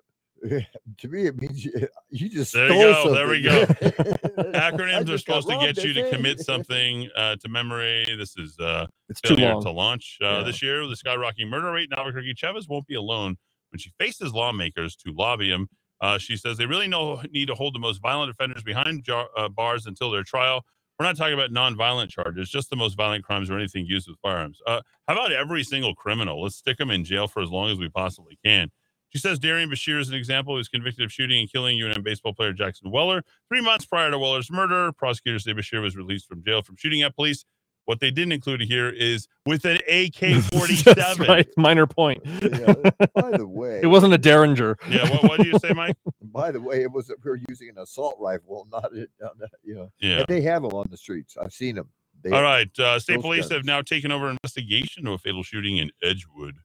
to me, it means you, you just There you stole go, there we go. [LAUGHS] [LAUGHS] Acronyms are supposed to get you they to commit something uh, to memory. This is uh, It's too long. to launch uh, Yeah. this year. The skyrocketing murder rate in Albuquerque. Chavez won't be alone when she faces lawmakers to lobby him. Uh, she says they really know, need to hold the most violent offenders behind jar, uh, bars until their trial. We're not talking about non-violent charges, just the most violent crimes or anything used with firearms. Uh, how about every single criminal? Let's stick them in jail for as long as we possibly can. She says Darian Bashir is an example. He was convicted of shooting and killing UNM baseball player Jackson Weller. Three months prior to Weller's murder, prosecutors say Bashir was released from jail from shooting at police. What they didn't include here is with an [LAUGHS] AK 47. That's right. Minor point. Yeah, by the [LAUGHS] way, It wasn't a Derringer. Yeah, what, what do you say, Mike? [LAUGHS] By the way, it was that we were using an assault rifle, not it. not You know, Yeah. and they have them on the streets. I've seen them. They, All right. Uh, state Those police have now taken over investigation of a fatal shooting in Edgewood.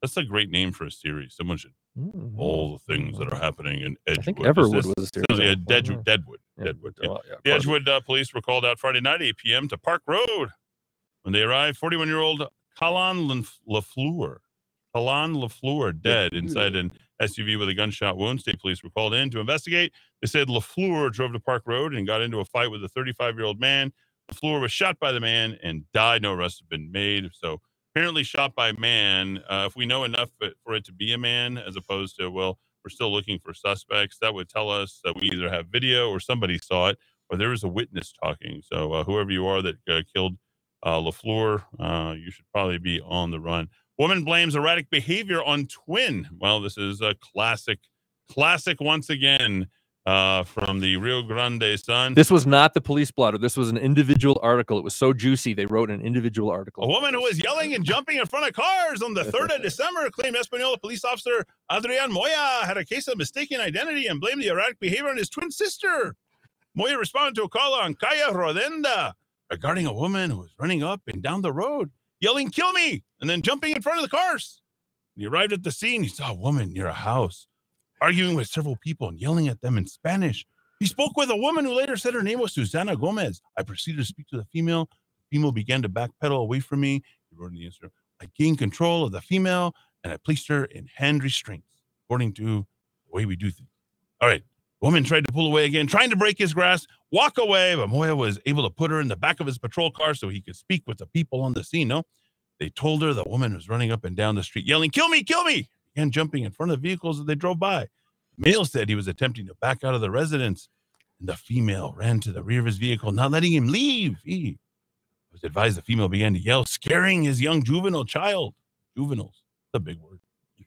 That's a great name for a series. Someone should Mm, all the things that are happening in Edgewood. I think Everwood this- was a series. no, yeah, I Deadwood. Deadwood, Yeah. Deadwood. yeah. Well, yeah, The part of it. Edgewood uh, police were called out Friday night, 8 p.m. to Park Road. When they arrived, 41 year old Kalan Laf- Lafleur, Kalan Lafleur, dead inside an SUV with a gunshot wound. State police were called in to investigate. They said Lafleur drove to Park Road and got into a fight with a 35 year old man. Lafleur was shot by the man and died. No arrests have been made. So apparently, shot by man. Uh, if we know enough for- for it to be a man, as opposed to well, we're still looking for suspects, that would tell us that we either have video or somebody saw it or there was a witness talking. So uh, whoever you are that uh, killed uh, Lafleur, uh, you should probably be on the run. Woman blames erratic behavior on twin. Well, this is a classic, classic once again uh, from the Rio Grande Sun. This was not the police blotter. This was an individual article. It was so juicy they wrote an individual article. A woman who was yelling and jumping in front of cars on the [LAUGHS] 3rd of December claimed Espanola police officer Adrian Moya had a case of mistaken identity and blamed the erratic behavior on his twin sister. Moya responded to a call on Calle Rodenda regarding a woman who was running up and down the road, yelling, Kill me! and then jumping in front of the cars. When he arrived at the scene, he saw a woman near a house arguing with several people and yelling at them in Spanish. He spoke with a woman who later said her name was Susana Gomez. I proceeded to speak to the female. The female began to backpedal away from me. He wrote in the answer, I gained control of the female and I placed her in hand restraints, according to the way we do things. All right. Woman tried to pull away again, trying to break his grasp, walk away, but Moya was able to put her in the back of his patrol car so he could speak with the people on the scene. No, they told her the woman was running up and down the street, yelling, Kill me, kill me, and jumping in front of the vehicles as they drove by. Male said he was attempting to back out of the residence, and the female ran to the rear of his vehicle, not letting him leave. He was advised the female began to yell, scaring his young juvenile child. Juveniles, the big word.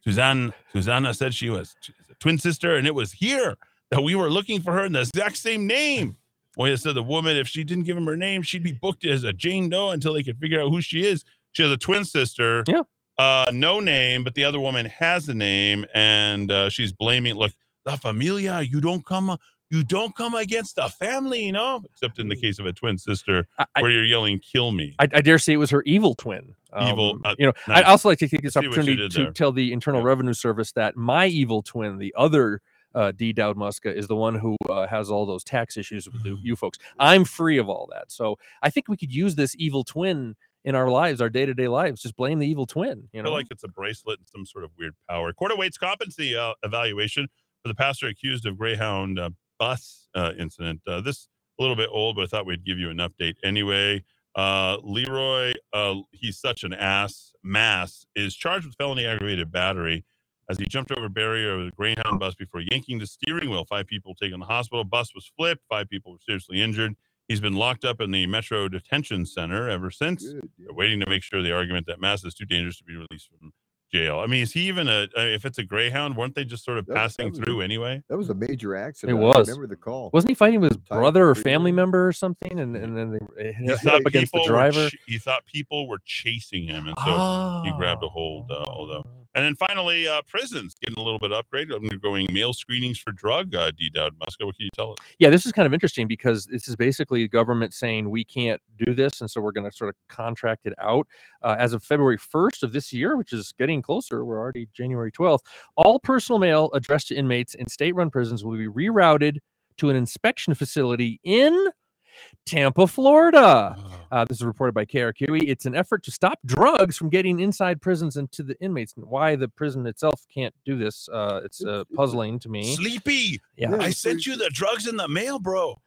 Suzanne, Susanna said she was a twin sister, and it was here that we were looking for her in the exact same name. Moya said the woman, if she didn't give him her name, she'd be booked as a Jane Doe until they could figure out who she is. She has a twin sister. Yeah. Uh, no name, but the other woman has a name, and uh, she's blaming. Look, La Familia, you don't come, you don't come against the family, you know. Except in the case of a twin sister, I, where you're yelling, "Kill me." I, I dare say it was her evil twin. Evil, Um, uh, you know, nice. I'd also like to take this I see what you opportunity to there. tell the Internal Yeah. Revenue Service that my evil twin, the other uh, D. Dowd Muska, is the one who uh, has all those tax issues with Mm. the, you folks. I'm free of all that. So I think we could use this evil twin in our lives, our day to day lives. Just blame the evil twin. You I know, feel like it's a bracelet and some sort of weird power. Court awaits competency uh, evaluation for the pastor accused of Greyhound uh, bus uh, incident. Uh, this a little bit old, but I thought we'd give you an update anyway. Uh, Leroy, uh, he's such an ass. Mass is charged with felony aggravated battery as he jumped over a barrier of a Greyhound bus before yanking the steering wheel. Five people taken to the hospital. Bus was flipped. Five people were seriously injured. He's been locked up in the Metro Detention Center ever since. Good. yeah. They're waiting to make sure the argument that Mass is too dangerous to be released from jail. I mean, is he even a? if it's a Greyhound, weren't they just sort of That- that passing a- through anyway? That was a major accident. It was. remember the call. wasn't he fighting with his brother or family member or something? And and then they hit He hit up against the driver. ch- he thought people were chasing him, and so he grabbed a hold, uh, although- And then finally, uh, prisons getting a little bit upgraded, undergoing mail screenings for drug. Uh, D. Dowd Muska, what can you tell us? Yeah, this is kind of interesting because this is basically government saying we can't do this, and so we're going to sort of contract it out. Uh, as of February 1st of this year, which is getting closer, we're already January 12th. All personal mail addressed to inmates in state-run prisons will be rerouted to an inspection facility in Tampa, Florida. Uh, this is reported by KRQE. It's an effort to stop drugs from getting inside prisons and to the inmates. And why the prison itself can't do this, uh, it's uh, puzzling to me. Sleepy, Yeah. I sent you the drugs in the mail, bro.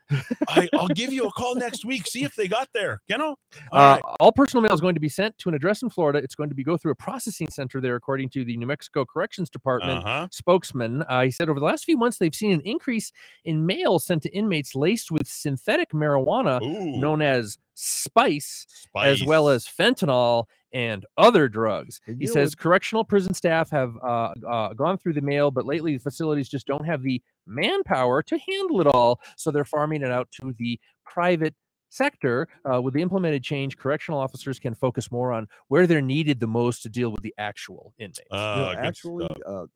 I, I'll give you a call next week. See if they got there. You know. All Uh, right. all personal mail is going to be sent to an address in Florida. It's going to be go through a processing center there, according to the New Mexico Corrections Department Uh-huh. spokesman. Uh, he said over the last few months they've seen an increase in mail sent to inmates laced with synthetic marijuana Ooh, known as spice, as well as fentanyl and other drugs. And He you says what- correctional prison staff have uh, uh, gone through the mail, but lately the facilities just don't have the manpower to handle it all. So they're farming it out to the private sector. Uh, with the implemented change, correctional officers can focus more on where they're needed the most to deal with the actual inmates. You know, Uh, actually, uh,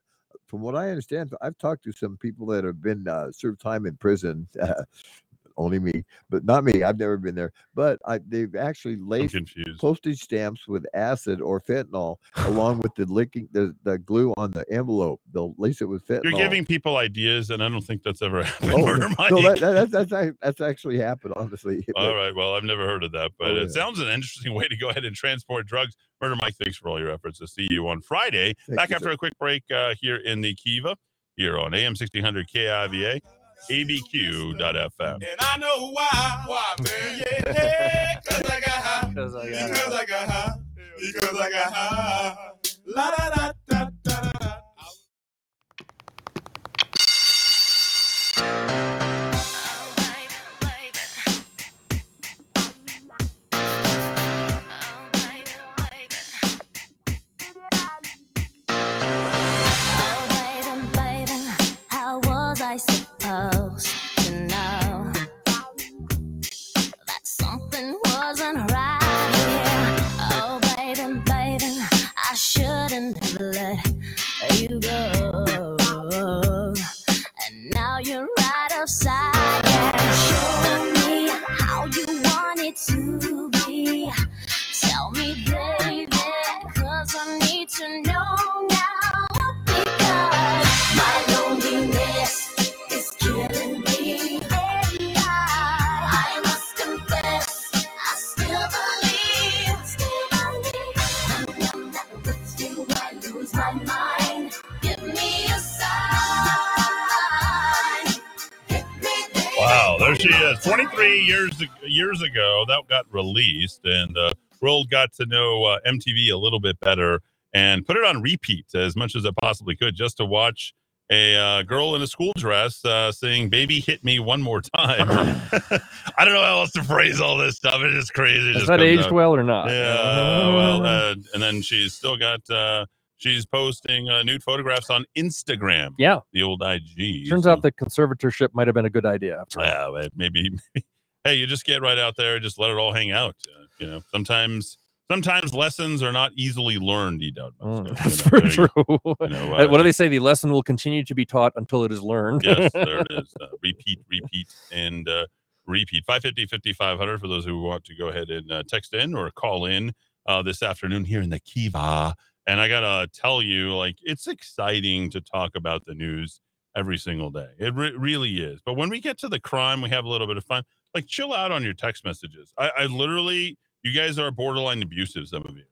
from what I understand, I've talked to some people that have been uh, served time in prison. [LAUGHS] Only me, but not me. I've never been there. But I, they've actually laced postage stamps with acid or fentanyl, along with the licking the, the glue on the envelope. They'll lace it with fentanyl. You're giving people ideas, and I don't think that's ever [LAUGHS] happened. Oh, Murder no, Mike. no, that, that, that's that's that's actually happened, honestly. All But- right. Well, I've never heard of that, but Oh, it yeah. sounds an interesting way to go ahead and transport drugs. Murder Mike, thanks for all your efforts. To see you on Friday. Thank Back you, after sir. a quick break uh, here in the Kiva, here on AM 1600 KIVA, ABQ.FM. And I know why. Why, man? Yeah, yeah, cause I got high. Because I got Because I got high. Because I got high. La da da she is. 23 years years ago, that got released, and uh, world got to know uh, MTV a little bit better and put it on repeat as much as it possibly could, just to watch a uh, girl in a school dress uh, saying "Baby, hit me one more time." [LAUGHS] I don't know how else to phrase all this stuff. It's just crazy. It Is that aged well or not? Yeah, well, uh, and then she's still got. She's posting uh, nude photographs on Instagram. yeah. The old IG. Turns so- out the conservatorship might have been a good idea. yeah, [LAUGHS] but maybe, hey, you just get right out there, and just let it all hang out. Uh, you know, sometimes sometimes lessons are not easily learned. You don't. Mm, that's very true. you know, [LAUGHS] Uh, what do uh, they say? The lesson will continue to be taught until it is learned. yes, [LAUGHS] there it is. Uh, repeat, repeat, and uh, repeat. 550 5500 for those who want to go ahead and uh, text in or call in uh, this afternoon here in the Kiva. And I got to tell you, like, it's exciting to talk about the news every single day. It re- really is. But when we get to the crime, we have a little bit of fun. Like, chill out on your text messages. I, I literally You guys are borderline abusive, some of you.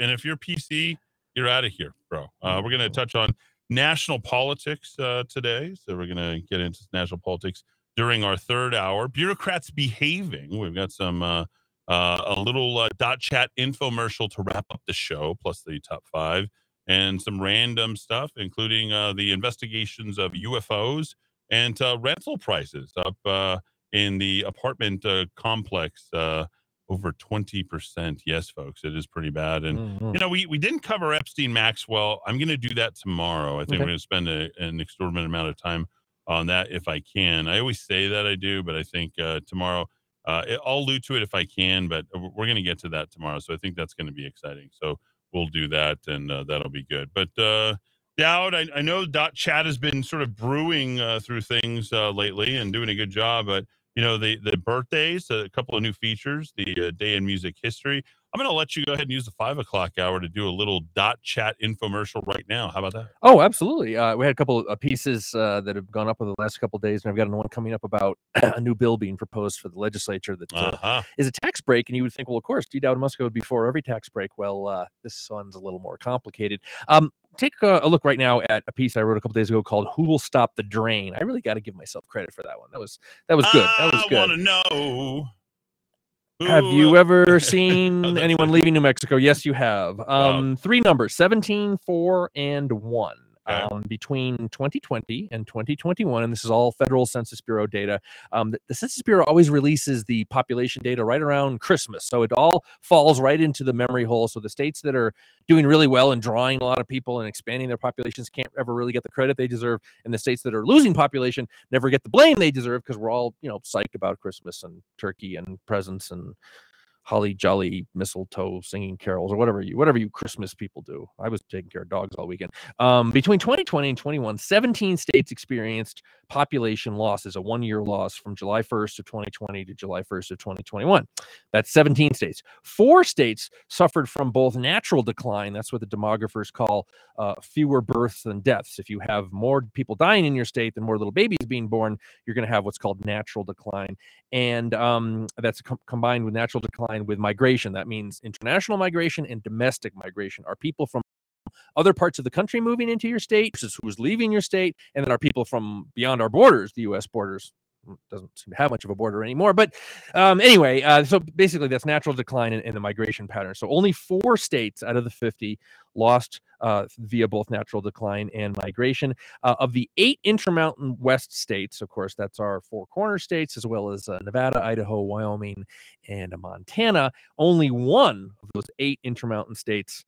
And if you're PC, you're out of here, bro. Uh, we're going to touch on national politics uh, today. So we're going to get into national politics during our third hour. Bureaucrats behaving. We've got some uh, uh, a little uh, dot chat infomercial to wrap up the show, plus the top five, and some random stuff, including uh, the investigations of UFOs and uh, rental prices up uh, in the apartment uh, complex. Uh, over 20%. Yes, folks, it is pretty bad. And Mhm. you know, we we didn't cover Epstein Maxwell. I'm going to do that tomorrow. I think Okay. we're going to spend a, an extraordinary amount of time on that if I can. I always say that I do, but I think uh, tomorrow uh, I'll allude to it if I can. But we're going to get to that tomorrow, so I think that's going to be exciting. So we'll do that, and uh, that'll be good. But uh, Dowd, I, I know Dot Chat has been sort of brewing uh, through things uh, lately and doing a good job, but you know the the birthdays, a couple of new features, the uh, day in music history. I'm going to let you go ahead and use the five o'clock hour to do a little dot chat infomercial right now. How about that? Oh, absolutely. Uh, we had a couple of uh, pieces uh, that have gone up over the last couple of days, and I've got another one coming up about [CLEARS THROAT] a new bill being proposed for the legislature that uh, Uh huh. is a tax break. And you would think, well, of course, D. Dowd Muska would be for every tax break. Well, uh, this one's a little more complicated. Um, take a, a look right now at a piece I wrote a couple days ago called "Who Will Stop the Drain." I really got to give myself credit for that one. That was that was good. That was I good. want to know. Have you ever [LAUGHS] seen anyone leaving New Mexico? Yes, you have. Wow. Um, three numbers 17, 4, and 1. Okay. Um, between 2020 and 2021, and this is all Federal Census Bureau data. Um, the, the Census Bureau always releases the population data right around Christmas, so it all falls right into the memory hole. So the states that are doing really well and drawing a lot of people and expanding their populations can't ever really get the credit they deserve, and the states that are losing population never get the blame they deserve because we're all you know psyched about Christmas and turkey and presents and holly jolly mistletoe singing carols or whatever you whatever you christmas people do. I was taking care of dogs all weekend. Um, between 2020 and 21 17 states experienced population loss is a one year loss from july 1st of 2020 to july 1st of 2021 that's 17 states four states suffered from both natural decline that's what the demographers call uh, fewer births than deaths if you have more people dying in your state than more little babies being born you're going to have what's called natural decline and um, that's com- combined with natural decline with migration. That means international migration and domestic migration. Are people from other parts of the country moving into your state who's leaving your state, and then are people from beyond our borders, the U.S. borders. mm, Doesn't seem to have much of a border anymore, but um, anyway, uh, so basically that's natural decline in, in the migration pattern. So only four states out of the 50 lost uh, via both natural decline and migration. Uh, of the eight Intermountain West states, of course, that's our four corner states, as well as uh, Nevada, Idaho, Wyoming, and Montana. Only one of those eight Intermountain states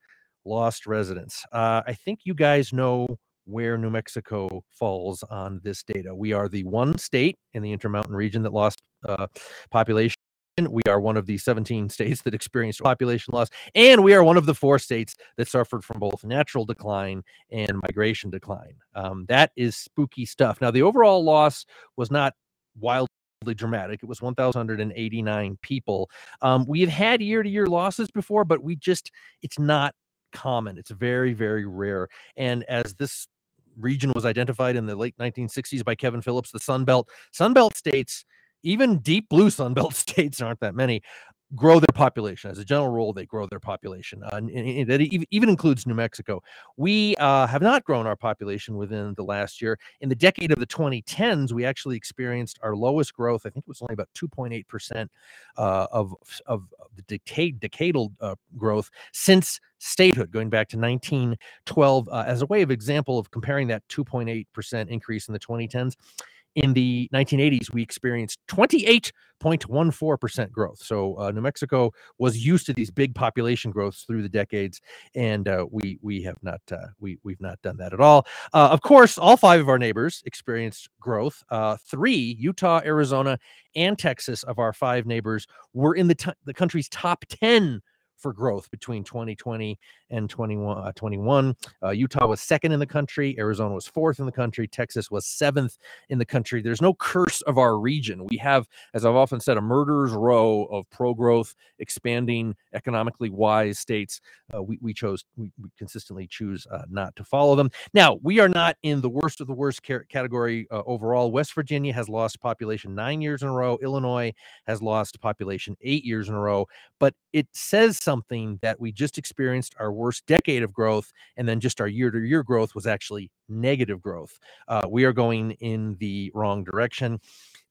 lost residents. Uh, I think you guys know where New Mexico falls on this data. We are the one state in the Intermountain region that lost uh, population. We are one of the 17 states that experienced population loss, and we are one of the four states that suffered from both natural decline and migration decline. Um, that is spooky stuff. Now, the overall loss was not wildly dramatic. It was 1,089 people. Um, we have had year to year losses before, but we just, it's not common. It's very, very rare. And as this region was identified in the late 1960s by Kevin Phillips, the Sun Belt, Sun Belt states, even deep blue Sun Belt [LAUGHS] states, aren't that many, grow their population. As a general rule, they grow their population. Uh, and, that even includes New Mexico. We uh, have not grown our population within the last year. In the decade of the 2010s, we actually experienced our lowest growth. I think it was only about 2.8% uh, of, of the decade, decadal uh, growth since statehood, going back to 1912. Uh, as a way of example of comparing that 2.8% increase in the 2010s, in the 1980s, we experienced 28.14% growth. So uh, New Mexico was used to these big population growths through the decades, and uh, we we have not uh, we we've not done that at all. Uh, of course, all five of our neighbors experienced growth. Uh, three, Utah, Arizona, and Texas, of our five neighbors, were in the t- the country's top 10 for growth between 2020 and 21. Uh, 21. Uh, Utah was second in the country. Arizona was fourth in the country. Texas was seventh in the country. There's no curse of our region. We have, as I've often said, a murderer's row of pro growth, expanding, economically wise states. Uh, we, we chose, we, we consistently choose uh, not to follow them. Now, we are not in the worst of the worst ca- category uh, overall. West Virginia has lost population nine years in a row. Illinois has lost population eight years in a row. But it says something that we just experienced our worst decade of growth, and then just our year to year growth was actually negative growth. Uh, we are going in the wrong direction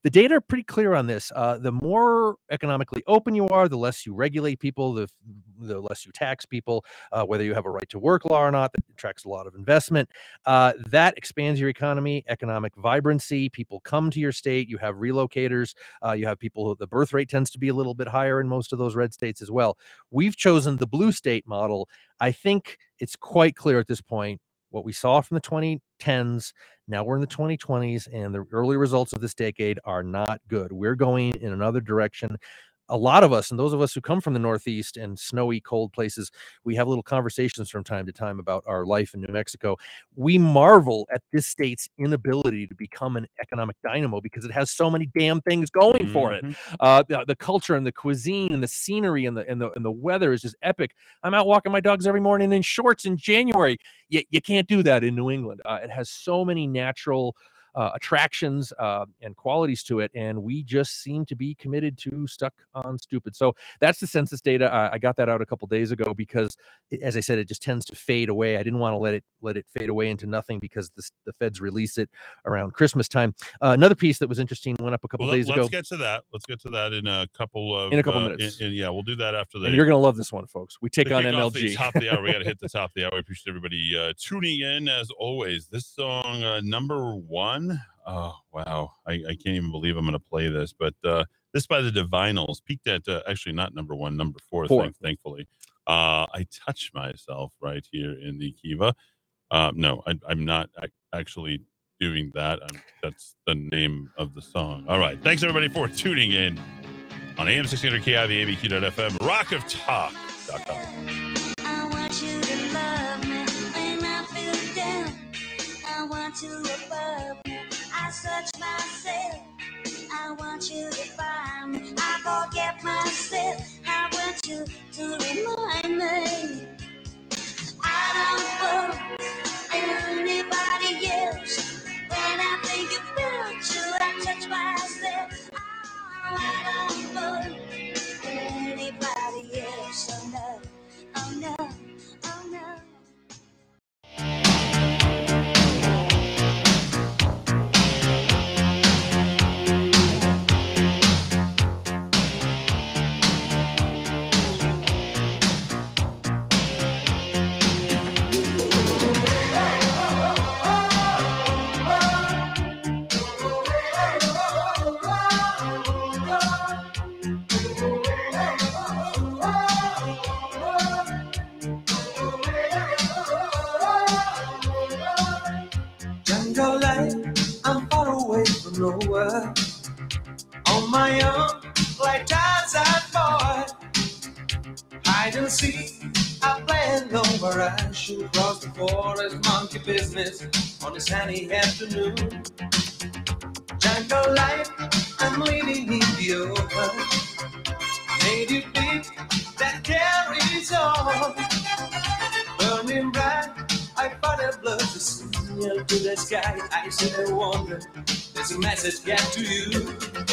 the data are pretty clear on this. Uh, the more economically open you are, the less you regulate people, the, the less you tax people, uh, whether you have a right to work law or not, that attracts a lot of investment. Uh, that expands your economy, economic vibrancy. People come to your state. You have relocators. Uh, you have people, who, the birth rate tends to be a little bit higher in most of those red states as well. We've chosen the blue state model. I think it's quite clear at this point what we saw from the 2010s now we're in the 2020s, and the early results of this decade are not good. We're going in another direction. A lot of us, and those of us who come from the Northeast and snowy, cold places, we have little conversations from time to time about our life in New Mexico. We marvel at this state's inability to become an economic dynamo because it has so many damn things going for it. Mhm. Uh, the, the culture and the cuisine and the scenery and the and the and the weather is just epic. I'm out walking my dogs every morning in shorts in January. You, you can't do that in New England. Uh, it has so many natural uh, attractions uh, and qualities to it, and we just seem to be committed to stuck on stupid. So that's the census data. I, I got that out a couple days ago because, as I said, it just tends to fade away. I didn't want to let it let it fade away into nothing because the, the feds release it around Christmas time. Uh, another piece that was interesting went up a couple Well, days let's ago. get to that. Let's get to that in a couple of In a couple uh, minutes. in- yeah, we'll do that after that. you're gonna love this one, folks. We take to on MLG. top of the hour. We got to hit the [LAUGHS] top of the hour. I appreciate everybody uh, tuning in as always. This song, uh, number one. Oh wow, I, I can't even believe I'm going to play this. But uh, this by the Divinyls peaked at uh, actually not number one, number four. Four. Thank, thankfully, uh, I touch myself right here in the Kiva. Uh, no, I, I'm not actually doing that. i that's the name of the song. All right, thanks everybody for tuning in on AM 1600 KIVA, ABQ.FM, rockoftalk.com. I want you to love me when I feel down. I want you above me. Search myself. I want you to find me. I forget myself. I want you to remind me. I don't want anybody else. When I think about you, I touch myself. I don't want anybody else. Oh no, oh no, business on a sunny afternoon. Jungle life, I'm living in the open. Native beat that carries on. Burning bright, I find a blood to signal to the sky. I sit and wonder, there's a message get to you.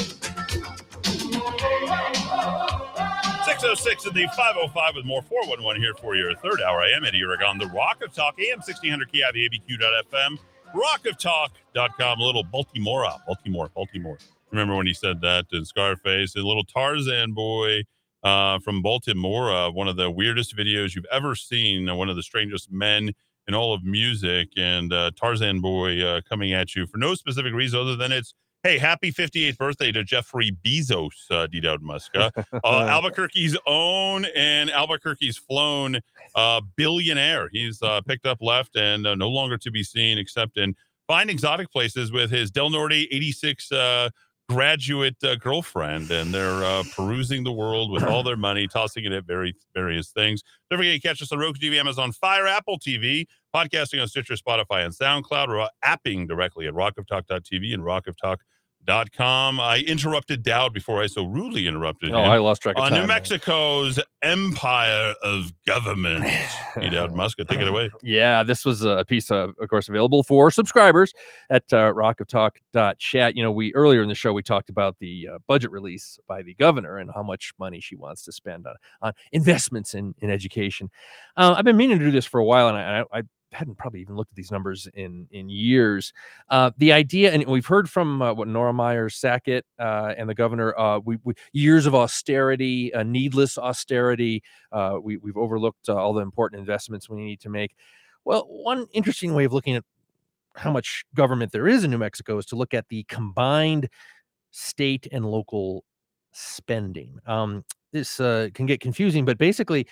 606 and the 505 with more 411 here for your third hour. I am Eddy Aragon, the Rock of Talk, AM 1600 KIVA, ABQ.FM, rockoftalk.com, a little Baltimora, Baltimore, Baltimore. Remember when he said that in Scarface, a little Tarzan boy uh, from Baltimora, uh, one of the weirdest videos you've ever seen, uh, one of the strangest men in all of music, and uh, Tarzan boy coming at you for no specific reason other than it's, hey, happy 58th birthday to Jeffrey Bezos, uh, D. Dowd Muska uh, [LAUGHS] Albuquerque's own and Albuquerque's flown uh, billionaire. He's uh, picked up left and uh, no longer to be seen except in fine exotic places with his Del Norte 86 uh, graduate uh, girlfriend, and they're uh, perusing the world with all their money, tossing it at very various things. Don't forget to catch us on Roku TV, Amazon Fire, Apple TV, podcasting on Stitcher, Spotify, and SoundCloud, or apping directly at rockoftalk.tv and rockoftalk.com. I interrupted Dowd before I so rudely interrupted Oh, him I lost track of on time. New Mexico's empire of government. [SIGHS] Hey, Dowd Muska, take it away. Yeah, this was a piece of, of course, available for subscribers at uh, rockoftalk.chat. You know, we earlier in the show we talked about the uh, budget release by the governor and how much money she wants to spend on, on investments in in education. Uh, I've been meaning to do this for a while, and I, I, I hadn't probably even looked at these numbers in in years. Uh, the idea, and we've heard from uh, what Nora Meyers Sackett uh, and the governor, uh, we, we years of austerity, uh, needless austerity. Uh, we, we've overlooked all the important investments we need to make. Well, one interesting way of looking at how much government there is in New Mexico is to look at the combined state and local spending. Um, this can get confusing, but basically,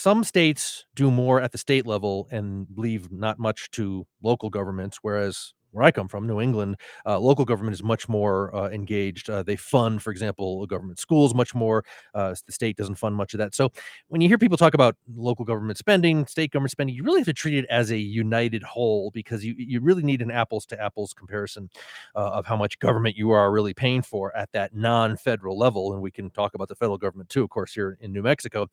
some states do more at the state level and leave not much to local governments, whereas where I come from, New England, uh, local government is much more uh, engaged. Uh, they fund, for example, government schools much more. Uh, the state doesn't fund much of that. So when you hear people talk about local government spending, state government spending, you really have to treat it as a united whole because you, you really need an apples to apples comparison uh, of how much government you are really paying for at that non federal level. And we can talk about the federal government too, of course, here in New Mexico.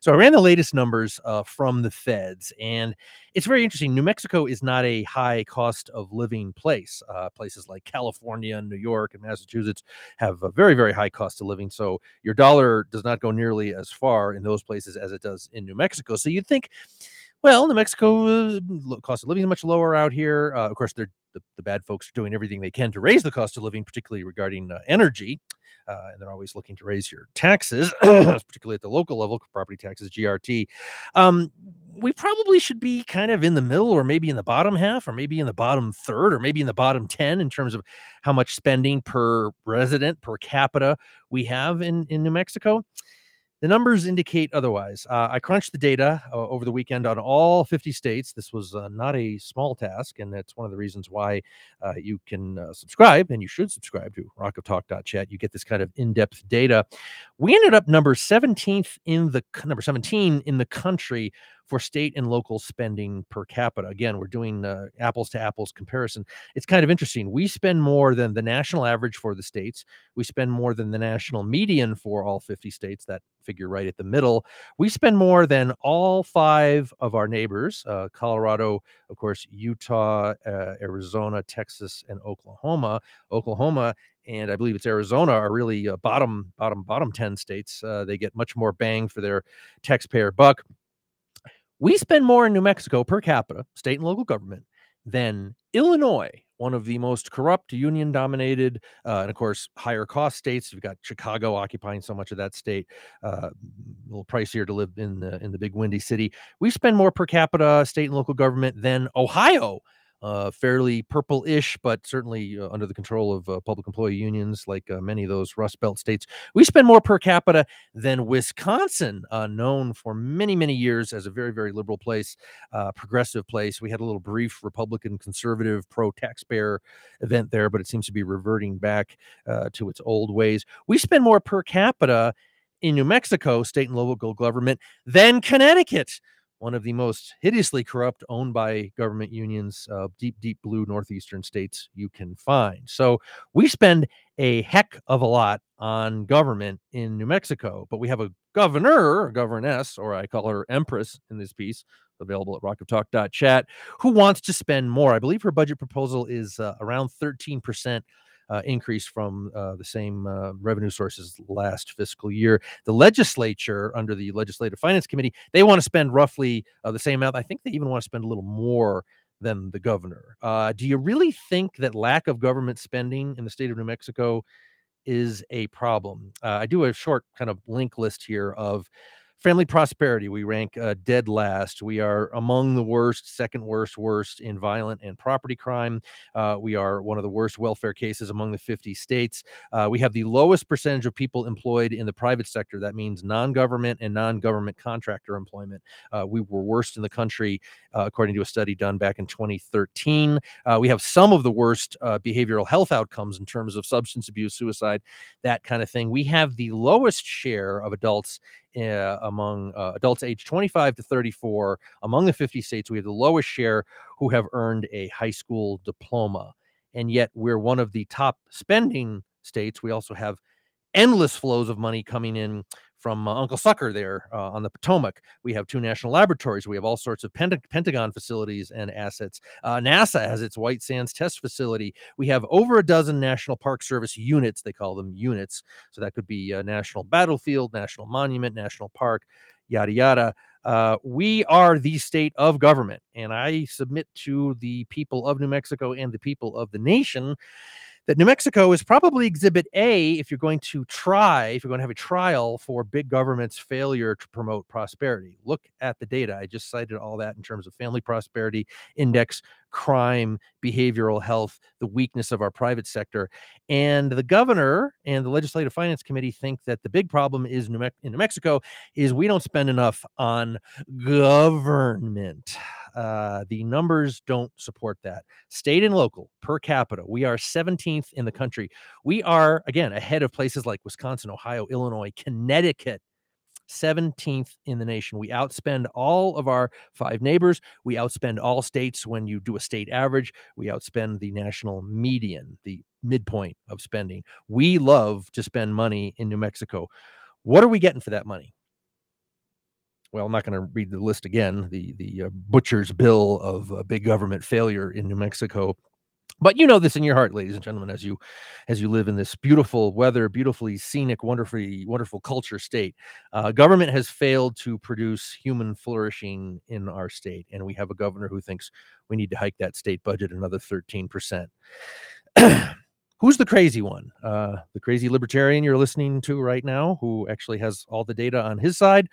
So I ran the latest numbers uh, from the feds, and it's very interesting. New Mexico is not a high cost of living place. Uh, places like California, and New York, and Massachusetts have a very, very high cost of living. So your dollar does not go nearly as far in those places as it does in New Mexico. So you'd think, well, New Mexico uh, cost of living is much lower out here. Uh, of course, the, the bad folks are doing everything they can to raise the cost of living, particularly regarding uh, energy. Uh, and they're always looking to raise your taxes, [CLEARS THROAT] particularly at the local level, property taxes, GRT. Um, we probably should be kind of in the middle, or maybe in the bottom half, or maybe in the bottom third, or maybe in the bottom 10 in terms of how much spending per resident per capita we have in, in New Mexico. The numbers indicate otherwise. Uh, I crunched the data uh, over the weekend on all 50 states. This was uh, not a small task, and that's one of the reasons why uh, you can uh, subscribe, and you should subscribe to rockoftalk.chat. You get this kind of in-depth data. We ended up number 17th in the number 17 in the country for state and local spending per capita. Again, we're doing uh, apples to apples comparison. It's kind of interesting. We spend more than the national average for the states. We spend more than the national median for all 50 states. That figure right at the middle. We spend more than all five of our neighbors uh, Colorado, of course, Utah, uh, Arizona, Texas, and Oklahoma. Oklahoma and I believe it's Arizona are really uh, bottom, bottom, bottom 10 states. Uh, they get much more bang for their taxpayer buck. We spend more in New Mexico per capita, state and local government, than Illinois, one of the most corrupt, union dominated, uh, and of course, higher cost states. You've got Chicago occupying so much of that state, uh, a little pricier to live in the, in the big windy city. We spend more per capita, state and local government, than Ohio. Uh, fairly purple-ish, but certainly uh, under the control of uh, public employee unions, like uh, many of those Rust Belt states. We spend more per capita than Wisconsin, uh, known for many, many years as a very, very liberal place, uh, progressive place. We had a little brief Republican, conservative, pro-taxpayer event there, but it seems to be reverting back to its old ways. We spend more per capita in New Mexico, state and local government, than Connecticut one of the most hideously corrupt, owned by government unions, uh, deep, deep blue northeastern states you can find. So we spend a heck of a lot on government in New Mexico, but we have a governor, a governess, or I call her Empress in this piece, available at rockoftalk.chat, who wants to spend more. I believe her budget proposal is uh, around 13% uh, increase from uh, the same uh, revenue sources last fiscal year. The legislature, under the Legislative Finance Committee, they want to spend roughly uh, the same amount. I think they even want to spend a little more than the governor. Uh, do you really think that lack of government spending in the state of New Mexico is a problem? Uh, I do a short kind of link list here of family prosperity, we rank uh, dead last. We are among the worst, second worst, worst in violent and property crime. Uh, we are one of the worst welfare cases among the 50 states. Uh, we have the lowest percentage of people employed in the private sector. That means non government and non government contractor employment. Uh, we were worst in the country, uh, according to a study done back in 2013. Uh, we have some of the worst behavioral health outcomes in terms of substance abuse, suicide, that kind of thing. We have the lowest share of adults uh, among uh, adults aged 25 to 34 among the 50 states. We have the lowest share who have earned a high school diploma. And yet we're one of the top spending states. We also have endless flows of money coming in from uh, Uncle Sucker there uh, on the Potomac. We have two national laboratories. We have all sorts of Penta- Pentagon facilities and assets. Uh, NASA has its White Sands test facility. We have over a dozen National Park Service units. They call them units. So that could be National Battlefield, National Monument, National Park, yada, yada. Uh, we are the state of government. And I submit to the people of New Mexico and the people of the nation that New Mexico is probably exhibit A if you're going to try, if you're going to have a trial for big government's failure to promote prosperity. Look at the data. I just cited all that in terms of family prosperity index, crime, behavioral health, the weakness of our private sector. And the governor and the Legislative Finance Committee think that the big problem is New Mex- in New Mexico is we don't spend enough on government. Uh, the numbers don't support that. State and local per capita, we are 17th in the country. We are, again, ahead of places like Wisconsin, Ohio, Illinois, Connecticut. 17th in the nation. We outspend all of our five neighbors. We outspend all states when you do a state average. We outspend the national median, the midpoint of spending. We love to spend money in New Mexico. What are we getting for that money? well, I'm not going to read the list again. The the uh, butcher's bill of uh, big government failure in New Mexico, but you know this in your heart, ladies and gentlemen, as you as you live in this beautiful weather, beautifully scenic, wonderfully wonderful culture state. Uh, government has failed to produce human flourishing in our state, and we have a governor who thinks we need to hike that state budget another 13 percent. [CLEARS THROAT] Who's the crazy one? Uh, the crazy libertarian you're listening to right now, who actually has all the data on his side,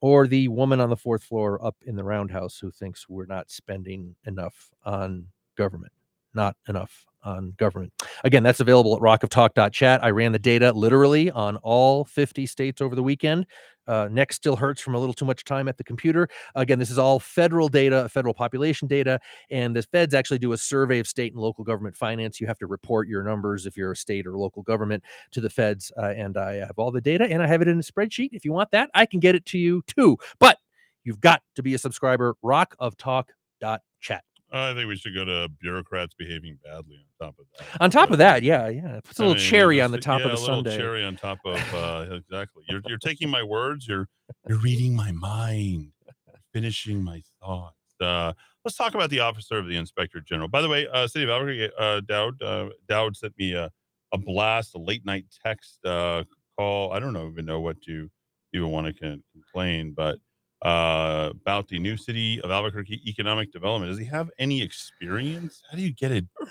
or the woman on the fourth floor up in the roundhouse who thinks we're not spending enough on government, not enough on government. Again, that's available at rockoftalk.chat. I ran the data literally on all 50 states over the weekend. Uh, neck still hurts from a little too much time at the computer. Again, this is all federal data, federal population data, and the feds actually do a survey of state and local government finance. You have to report your numbers if you're a state or local government to the feds. Uh, and I have all the data and I have it in a spreadsheet. If you want that, I can get it to you too. But you've got to be a subscriber. Rockoftalk.chat. I think we should go to bureaucrats behaving badly on top of that. On top of that, yeah, yeah, it puts a I little mean, cherry just- on the top yeah, of the a little sundae. Cherry on top of [LAUGHS] uh, exactly. You're you're taking my words. You're you're reading my mind, finishing my thoughts. Uh, let's talk about the officer of the inspector general. By the way, uh, City of Albuquerque, uh, Dowd uh, Dowd sent me a, a blast, a late night text uh, call. I don't know even know what to even want to complain, but uh, about the new city of Albuquerque economic development. Does he have any experience? How do you get it? How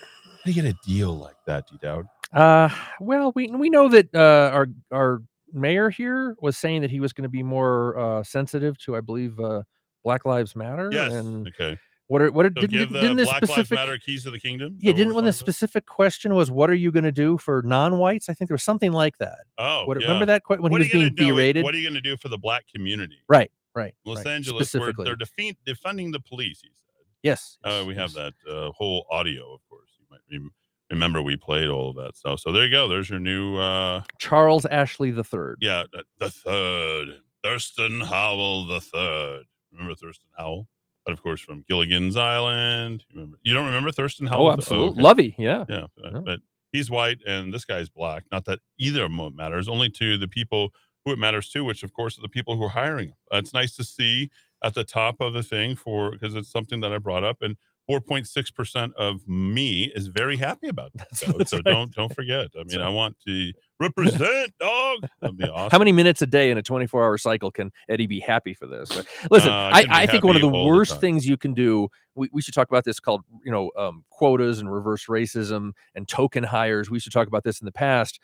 do you get a deal like that, D Dowd? Uh, well, we we know that uh, our our mayor here was saying that he was going to be more uh, sensitive to, I believe, uh, Black Lives Matter. Yes. And Okay. what are what are, So didn't, the didn't this Black Lives specific Matter keys to the kingdom. Yeah didn't when the specific question was what are you going to do for non-whites? I think there was something like that. Oh, what, yeah. Remember that when What he was being do? berated? What are you going to do for the black community? right, right. Los right, Angeles, where they're defunding the police. He said. yes. Uh, yes, we have that uh, whole audio, of course. You might rem- remember we played all of that stuff. So there you go. There's your new, uh, Charles Ashley the third. yeah, the, third, Thurston Howell the third. Remember Thurston Howell? But of course, from Gilligan's Island. You, remember, you don't remember Thurston Howell? Oh, absolutely. okay. Lovey, yeah. Yeah, uh, Yeah. but he's white and this guy's black. Not that either of them matters, only to the people who it matters to, which of course are the people who are hiring. Uh, it's nice to see at the top of the thing for because it's something that I brought up, and 4.6 percent of me is very happy about that. So, so right. don't don't forget. I mean, I want to [LAUGHS] represent dog. Awesome. How many minutes a day in a 24 hour cycle can Eddy be happy for this? Listen, Uh, I I, can be I think one of the all the worst things you can do, we, we should talk about this called, you know, um, quotas and reverse racism and token hires. We should talk about this in the past.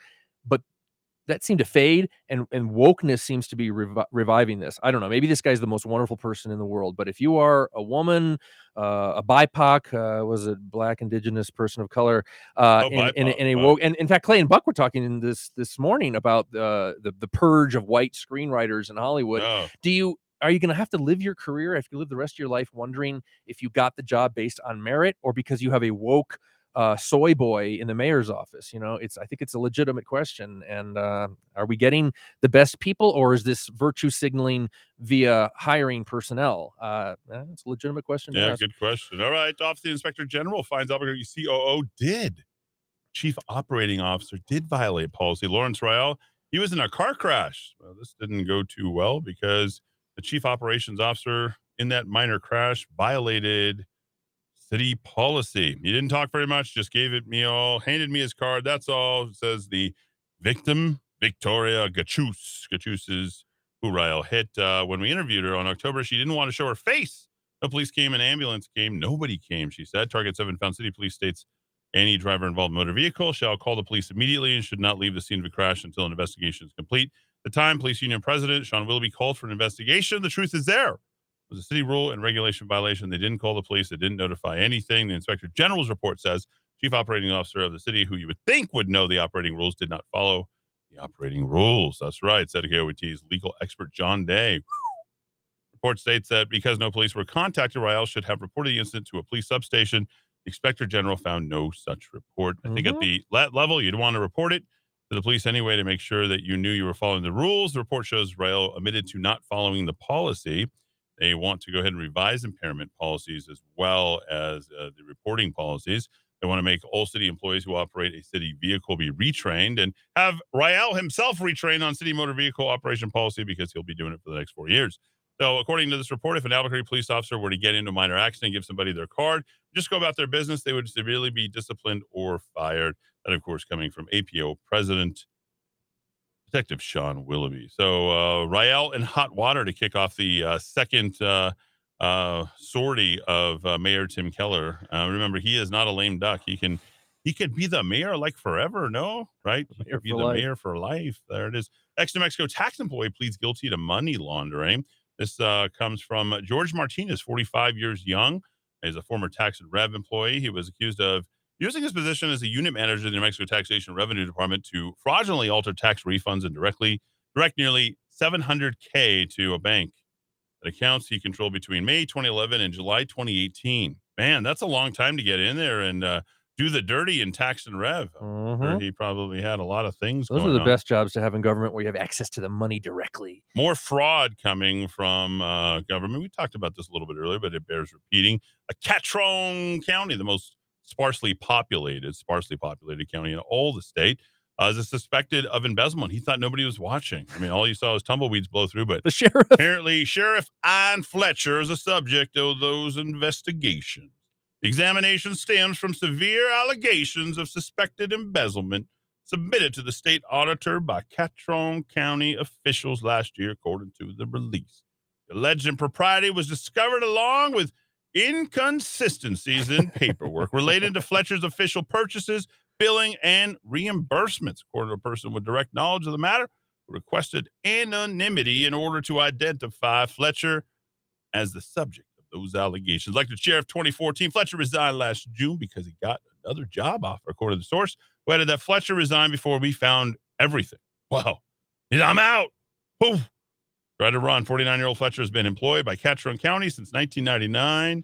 But that seemed to fade and and wokeness seems to be revi- reviving this. I don't know maybe this guy's the most wonderful person in the world but if you are a woman uh, a bipoc uh, was a black indigenous person of color uh Oh, and, and, and a woke and in fact clay and buck were talking in this this morning about uh, the the purge of white screenwriters in hollywood. No. do you are you going to have to live your career if you live the rest of your life wondering if you got the job based on merit or because you have a woke uh, soy boy in the mayor's office you know it's i think it's a legitimate question and uh, are we getting the best people or is this virtue signaling via hiring personnel uh, it's a legitimate question Yeah, good question. All right. Office of the Inspector General finds Albuquerque COO did. Chief Operating Officer did violate policy. Lawrence Rael, he was in a car crash. Well, this didn't go too well because the Chief Operations Officer in that minor crash violated city policy. He didn't talk very much, just gave it me all, handed me his card. That's all. Says the victim, Victoria Gachus. Gachus is who Rael hit. Uh, when we interviewed her on October, she didn't want to show her face. No police came, an ambulance came, nobody came, she said. Target 7 Found City Police states any driver involved in motor vehicle shall call the police immediately and should not leave the scene of a crash until an investigation is complete. The time, Police Union President Shaun Willoughby called for an investigation. The truth is there. Was a city rule and regulation violation. They didn't call the police. They didn't notify anything. The Inspector General's report says Chief Operating Officer of the city, who you would think would know the operating rules, did not follow the operating rules. That's right, said KOAT's legal expert John Day. Report states that because no police were contacted, Rael should have reported the incident to a police substation. The Inspector General found no such report. I think at Mhm. the le- level, you'd want to report it to the police anyway to make sure that you knew you were following the rules. The report shows Rael admitted to not following the policy. They want to go ahead and revise impairment policies as well as uh, the reporting policies. They want to make all city employees who operate a city vehicle be retrained and have Rael himself retrained on city motor vehicle operation policy because he'll be doing it for the next four years. So, according to this report, if an Albuquerque police officer were to get into a minor accident, give somebody their card, just go about their business, they would severely be disciplined or fired. That, of course, coming from APO President Detective Shaun Willoughby. So, uh, Rael in hot water to kick off the uh, second uh, uh, sortie of uh, Mayor Tim Keller. Uh, remember, he is not a lame duck. He can he could be the mayor like forever, no? Right? He could be the life. mayor for life. There it is. Ex New Mexico tax employee pleads guilty to money laundering. This uh, comes from George Martinez, 45 years young. He's a former tax and rev employee. He was accused of using his position as a unit manager in the New Mexico Taxation Revenue Department to fraudulently alter tax refunds and directly direct nearly 700K to a bank. That accounts he controlled between May 2011 and July 2018. Man, that's a long time to get in there and uh, do the dirty in tax and rev. Mhm. Sure, He probably had a lot of things. those are the on. best jobs to have in government where you have access to the money directly more fraud coming from uh, government. We talked about this a little bit earlier, but it bears repeating. A Catron County, the most sparsely populated, sparsely populated county in all the state, uh, is suspected of embezzlement. He thought nobody was watching. I mean, all you saw was tumbleweeds blow through, but the sheriff apparently Sheriff Ian Fletcher is a subject of those investigations. The examination stems from severe allegations of suspected embezzlement submitted to the state auditor by Catron County officials last year, according to the release. The alleged impropriety was discovered along with inconsistencies in paperwork related to Fletcher's official purchases, billing, and reimbursements. According to a person with direct knowledge of the matter, requested anonymity in order to identify Fletcher as the subject of those allegations. Like the sheriff 2014, Fletcher resigned last June because he got another job offer, according to the source, who added that Fletcher resigned before we found everything. Wow. I'm out. Try to run. 49 year old Fletcher has been employed by Catron County since 1999.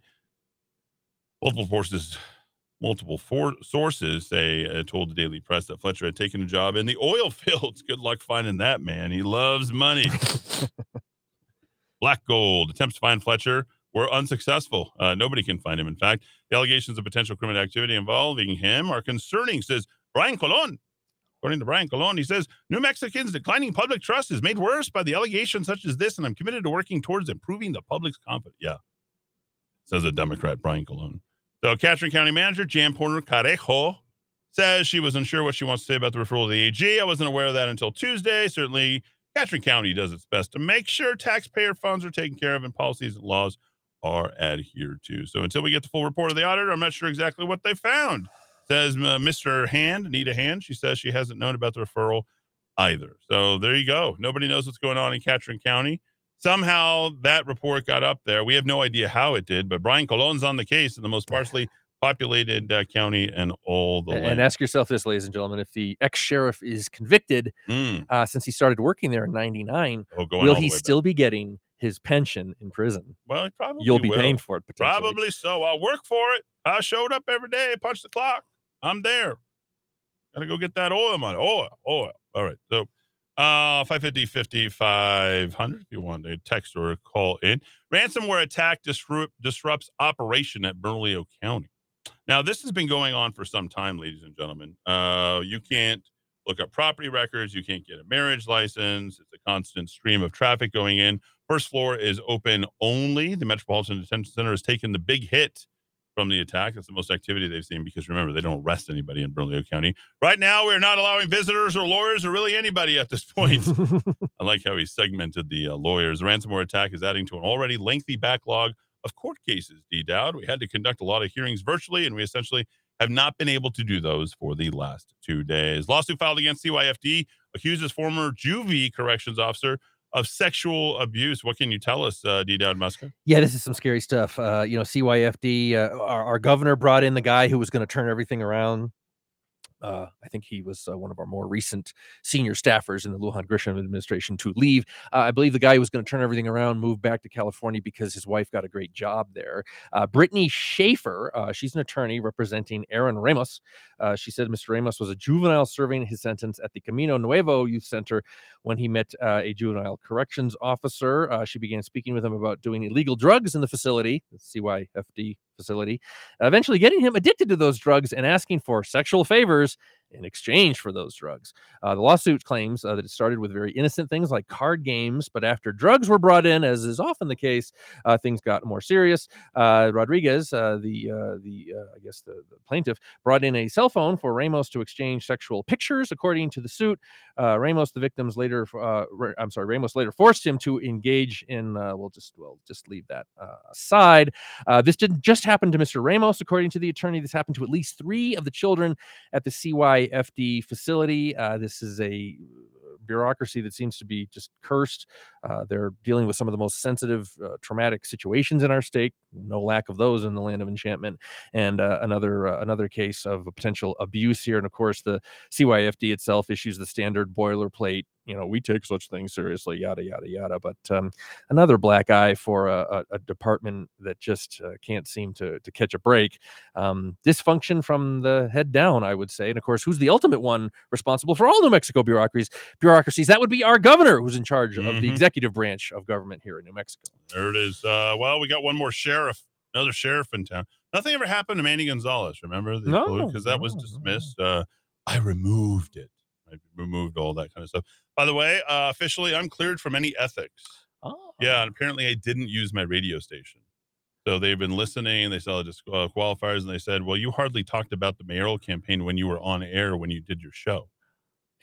Multiple forces, multiple for- sources say uh, told the Daily Press that Fletcher had taken a job in the [LAUGHS] oil fields. Good luck finding that man. He loves money. [LAUGHS] Black Gold attempts to find Fletcher were unsuccessful. Uh, nobody can find him. In fact, the allegations of potential criminal activity involving him are concerning, says Brian Colon. According to Brian Colon, he says New Mexicans' declining public trust is made worse by the allegations such as this, and I'm committed to working towards improving the public's confidence. Yeah, says a Democrat, Brian Colon. So, Catron County Manager Jan Porter Carejo says she was unsure what she wants to say about the referral to the AG. I wasn't aware of that until Tuesday. Certainly, Catron County does its best to make sure taxpayer funds are taken care of and policies and laws are adhered to. So, until we get the full report of the auditor, I'm not sure exactly what they found. Says uh, Mr. Hand, Anita Hand. She says she hasn't known about the referral either. So there you go. Nobody knows what's going on in Catron County. Somehow that report got up there. We have no idea how it did, but Brian Colon's on the case in the most sparsely populated uh, county in all the And, land. and ask yourself this, ladies and gentlemen, if the ex sheriff is convicted Mm. uh, since he started working there in '99, Oh, will he way back. still be getting his pension in prison? Well, probably You'll be will. paying for it. Probably so. I'll work for it. I showed up every day, punched the clock. I'm there. Gotta go get that oil money. Oil, oil. All right. So uh 550 5500 if you want to text or call in. Ransomware attack disrupt, disrupts operation at Bernalillo County. Now, this has been going on for some time, ladies and gentlemen. Uh, you can't look up property records. You can't get a marriage license. It's a constant stream of traffic going in. First floor is open only. The Metropolitan Detention Center has taken the big hit from the attack. That's the most activity they've seen because remember, they don't arrest anybody in Bernalillo County. Right now, we're not allowing visitors or lawyers or really anybody at this point. [LAUGHS] I like how he segmented the uh, lawyers. The ransomware attack is adding to an already lengthy backlog of court cases, D Dowd. We had to conduct a lot of hearings virtually, and we essentially have not been able to do those for the last two days. Lawsuit filed against CYFD accuses former juvie corrections officer of sexual abuse. What can you tell us, uh, D Dowd Muska? Yeah, this is some scary stuff. Uh, you know, CYFD, uh, our, our governor brought in the guy who was going to turn everything around. Uh, I think he was uh, one of our more recent senior staffers in the Lujan Grisham administration to leave. Uh, I believe the guy who was going to turn everything around moved back to California because his wife got a great job there. Uh, Brittany Schaefer, uh, she's an attorney representing Aaron Ramos. Uh, she said Mr. Ramos was a juvenile serving his sentence at the Camino Nuevo Youth Center when he met a juvenile corrections officer. She began speaking with him about doing illegal drugs in the facility, CYFD facility, eventually getting him addicted to those drugs and asking for sexual favors in exchange for those drugs. Uh, the lawsuit claims uh, that it started with very innocent things like card games, but after drugs were brought in, as is often the case, uh, things got more serious. Uh, Rodriguez, uh, the uh, the I guess the, the plaintiff, brought in a cell phone for Ramos to exchange sexual pictures, according to the suit. Ramos, the victims later, I'm sorry, Ramos later forced him to engage in. We'll just we'll just leave that aside. This didn't just happen to Mr. Ramos, according to the attorney. This happened to at least three of the children at the CYFD facility. Uh, this is a bureaucracy that seems to be just cursed. Uh, they're dealing with some of the most sensitive, uh, traumatic situations in our state. No lack of those in the land of enchantment. And uh, another uh, another case of a potential abuse here. And of course, the CYFD itself issues the standard boilerplate. You know, we take such things seriously. Yada yada yada. But um, another black eye for a, a, a department that just uh, can't seem to to catch a break. Um, dysfunction from the head down, I would say. And of course, who's the ultimate one responsible for all New Mexico bureaucracies? Bureaucracies that would be our governor, who's in charge of the Mhm. executive branch of government here in New Mexico. There it is. Uh, well, we got one more sheriff, another sheriff in town. Nothing ever happened to Manny Gonzalez. Remember? No, because that was no, no. dismissed. Uh, I removed it. I removed all that kind of stuff. By the way, uh, officially, I'm cleared from any ethics. Oh, Yeah, and apparently, I didn't use my radio station. So they've been listening. They saw the disqualifiers, and they said, "Well, you hardly talked about the mayoral campaign when you were on air when you did your show."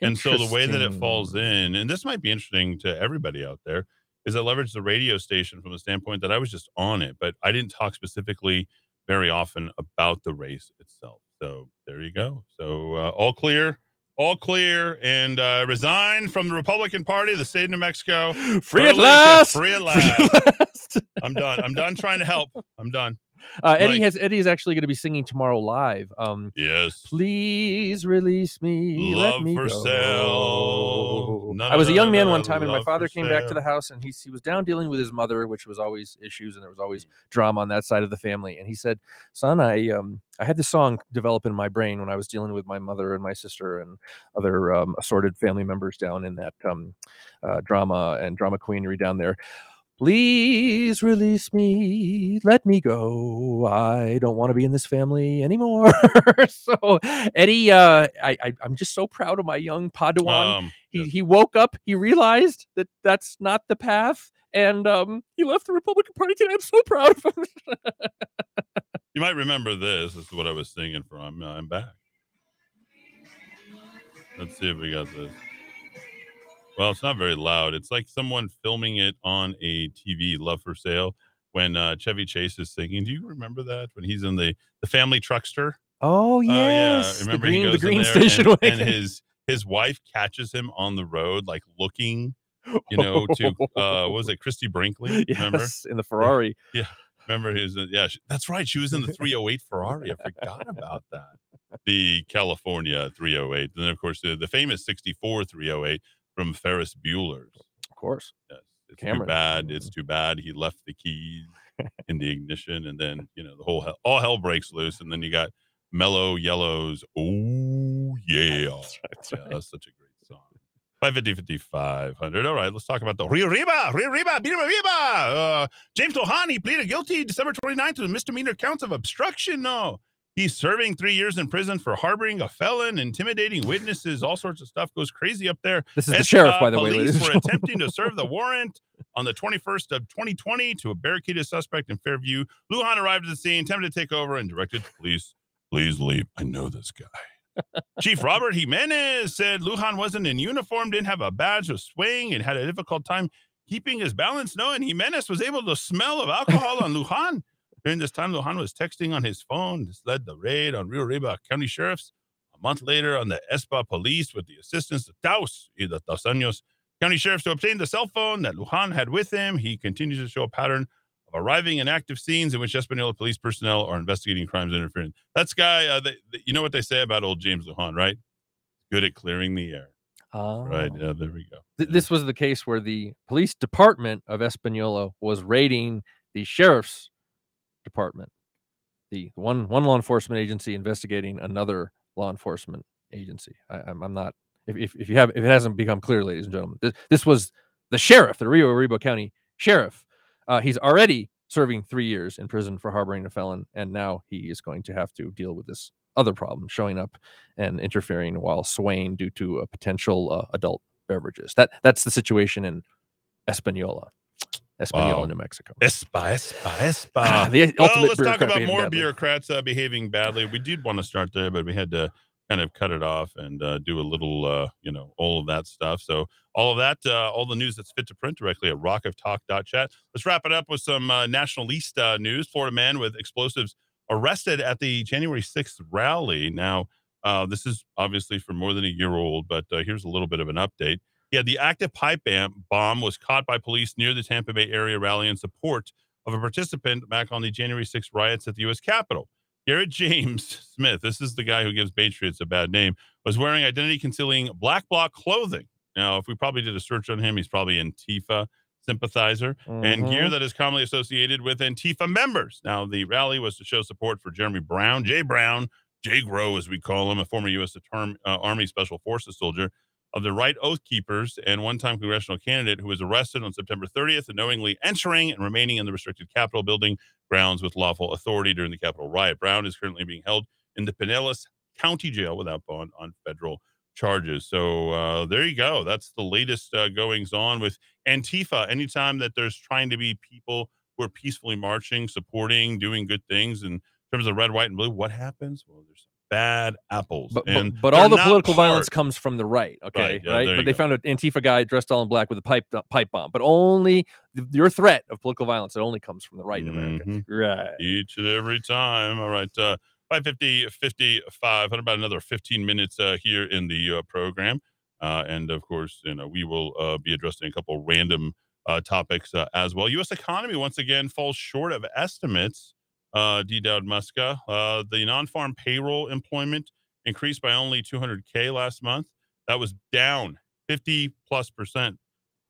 And so the way that it falls in, and this might be interesting to everybody out there, is I leveraged the radio station from the standpoint that I was just on it, but I didn't talk specifically very often about the race itself. So there you go. So uh, all clear, all clear, and uh, resign from the Republican Party of the state of New Mexico. Free at last. Free at Free at last. I'm done. I'm done trying to help. I'm done. Uh, Eddy Like- has Eddy is actually going to be singing tomorrow live. Um, Yes. please release me. Love let me for go. sale. No, I no, was a young no, man no, one time, and my father came back to the house, and he he was down dealing with his mother, which was always issues, and there was always drama on that side of the family. And he said, "Son, I um I had this song develop in my brain when I was dealing with my mother and my sister and other um, assorted family members down in that um uh, drama and drama queenery down there." Please release me. Let me go. I don't want to be in this family anymore. [LAUGHS] so, Eddy, uh, I, I, I'm just so proud of my young Padawan Um, he, yes. he woke up he realized that that's not the path and um he left the republican party today i'm so proud of him You might remember this. This is what I was singing from. Uh, I'm back. Let's see if we got this. Well, it's not very loud. It's like someone filming it on a TV, Love for Sale, when uh, Chevy Chase is singing. Do you remember that when he's in the the family truckster? oh Oh, yes Remember the green, he the green there station and, wagon and his his wife catches him on the road, like looking, [LAUGHS] you know, to uh, what was it, Christie Brinkley? Remember? yes, in the Ferrari. Yeah. Remember, he was in, yeah, she, that's right. She was in the [LAUGHS] 308 Ferrari. I forgot about that. The California 308. And then, of course, the, the famous 64 308 from Ferris Bueller's. Of course. Yes. It's Cameron. too bad. It's too bad. He left the keys [LAUGHS] in the ignition, and then you know the whole hell, all hell breaks loose, and then you got Mellow Yellows. Oh yeah, That's right. yeah, right. that's such a great song. 550 5500. All right, let's talk about the Rio Arriba. Rio Arriba. Rio Arriba. Uh, James Lujan, he pleaded guilty December 29th to the misdemeanor counts of obstruction. No. He's serving three years in prison for harboring a felon, intimidating witnesses, all sorts of stuff goes crazy up there. This is the Espa sheriff, uh, by the way. police ladies were attempting to serve the [LAUGHS] warrant on the 21st of 2020 to a barricaded suspect in Fairview. Lujan arrived at the scene, attempted to take over, and directed police, please leave. I know this guy. [LAUGHS] Chief Robert Jimenez said Lujan wasn't in uniform, didn't have a badge, was swaying, and had a difficult time keeping his balance. No, and Jimenez was able to smell of alcohol on Lujan. During this time, Lujan was texting on his phone. This led the raid on Rio Arriba County Sheriffs. A month later, on the Espa police with the assistance of Taos, y the Dos Años County Sheriffs to obtain the cell phone that Lujan had with him. He continues to show a pattern of arriving in active scenes in which Espanola police personnel are investigating crimes and interfering. That's guy, uh, they, they- you know what they say about old James Lujan, right? Good at clearing the air. Right. Oh. Yeah, there we go. Th- this was the case where the police department of Espanola was raiding the sheriff's department, the one one law enforcement agency investigating another law enforcement agency. I, I'm, I'm not. If, if, if you have if it hasn't become clear, ladies and gentlemen, this, this was the sheriff, the Rio Arriba County sheriff. Uh, he's already serving three years in prison for harboring a felon, and now he is going to have to deal with this other problem, showing up and interfering while swaying due to a potential uh, adult beverages. That that's the situation in Espanola, Espanola, Wow. New Mexico. Espa, Espa, Ah, the well, ultimate let's talk about more badly. bureaucrats uh, behaving badly. We did want to start there, but we had to kind of cut it off and uh, do a little, uh, you know, all of that stuff. So all of that, uh, all the news that's fit to print directly at rockoftalk.chat. Let's wrap it up with some uh, national least uh, news. Florida man with explosives arrested at the January 6th rally. Now, uh, this is obviously for more than a year old, but uh, here's a little bit of an update. Yeah, the active pipe bomb was caught by police near the Tampa Bay area rally in support of a participant back on the January 6th riots at the U.S. Capitol. Garrett James [LAUGHS] Smith, this is the guy who gives Patriots a bad name, was wearing identity concealing black bloc clothing. Now, if we probably did a search on him, he's probably Antifa sympathizer and gear Mhm. that is commonly associated with Antifa members. Now, the rally was to show support for Jeremy Brown, Jay Brown, Jay Grow, as we call him, a former U.S. Uh, Army Special Forces soldier of the Right Oath Keepers and one time congressional candidate who was arrested on September 30th, knowingly entering and remaining in the restricted Capitol building grounds with lawful authority during the Capitol riot. Brown is currently being held in the Pinellas County Jail without bond on federal charges. So uh, there you go. That's the latest uh, goings on with Antifa. Anytime that there's trying to be people who are peacefully marching, supporting, doing good things in terms of red, white, and blue, what happens? Well, there's bad apples. But, but, but all the political violence comes from the right, okay? Right, Right. yeah, you but they go. found an Antifa guy dressed all in black with a pipe uh, pipe bomb. But only th- your threat of political violence it only comes from the right in America. Mhm. Right. each and every time. All right. Uh, 550, 55, about another 15 minutes uh, here in the uh, program. Uh, and of course, you know, we will uh, be addressing a couple random uh, topics uh, as well. U.S. economy once again falls short of estimates. Uh, D. Dowd Muska, uh, the non-farm payroll employment increased by only 200k last month. That was down 50 plus percent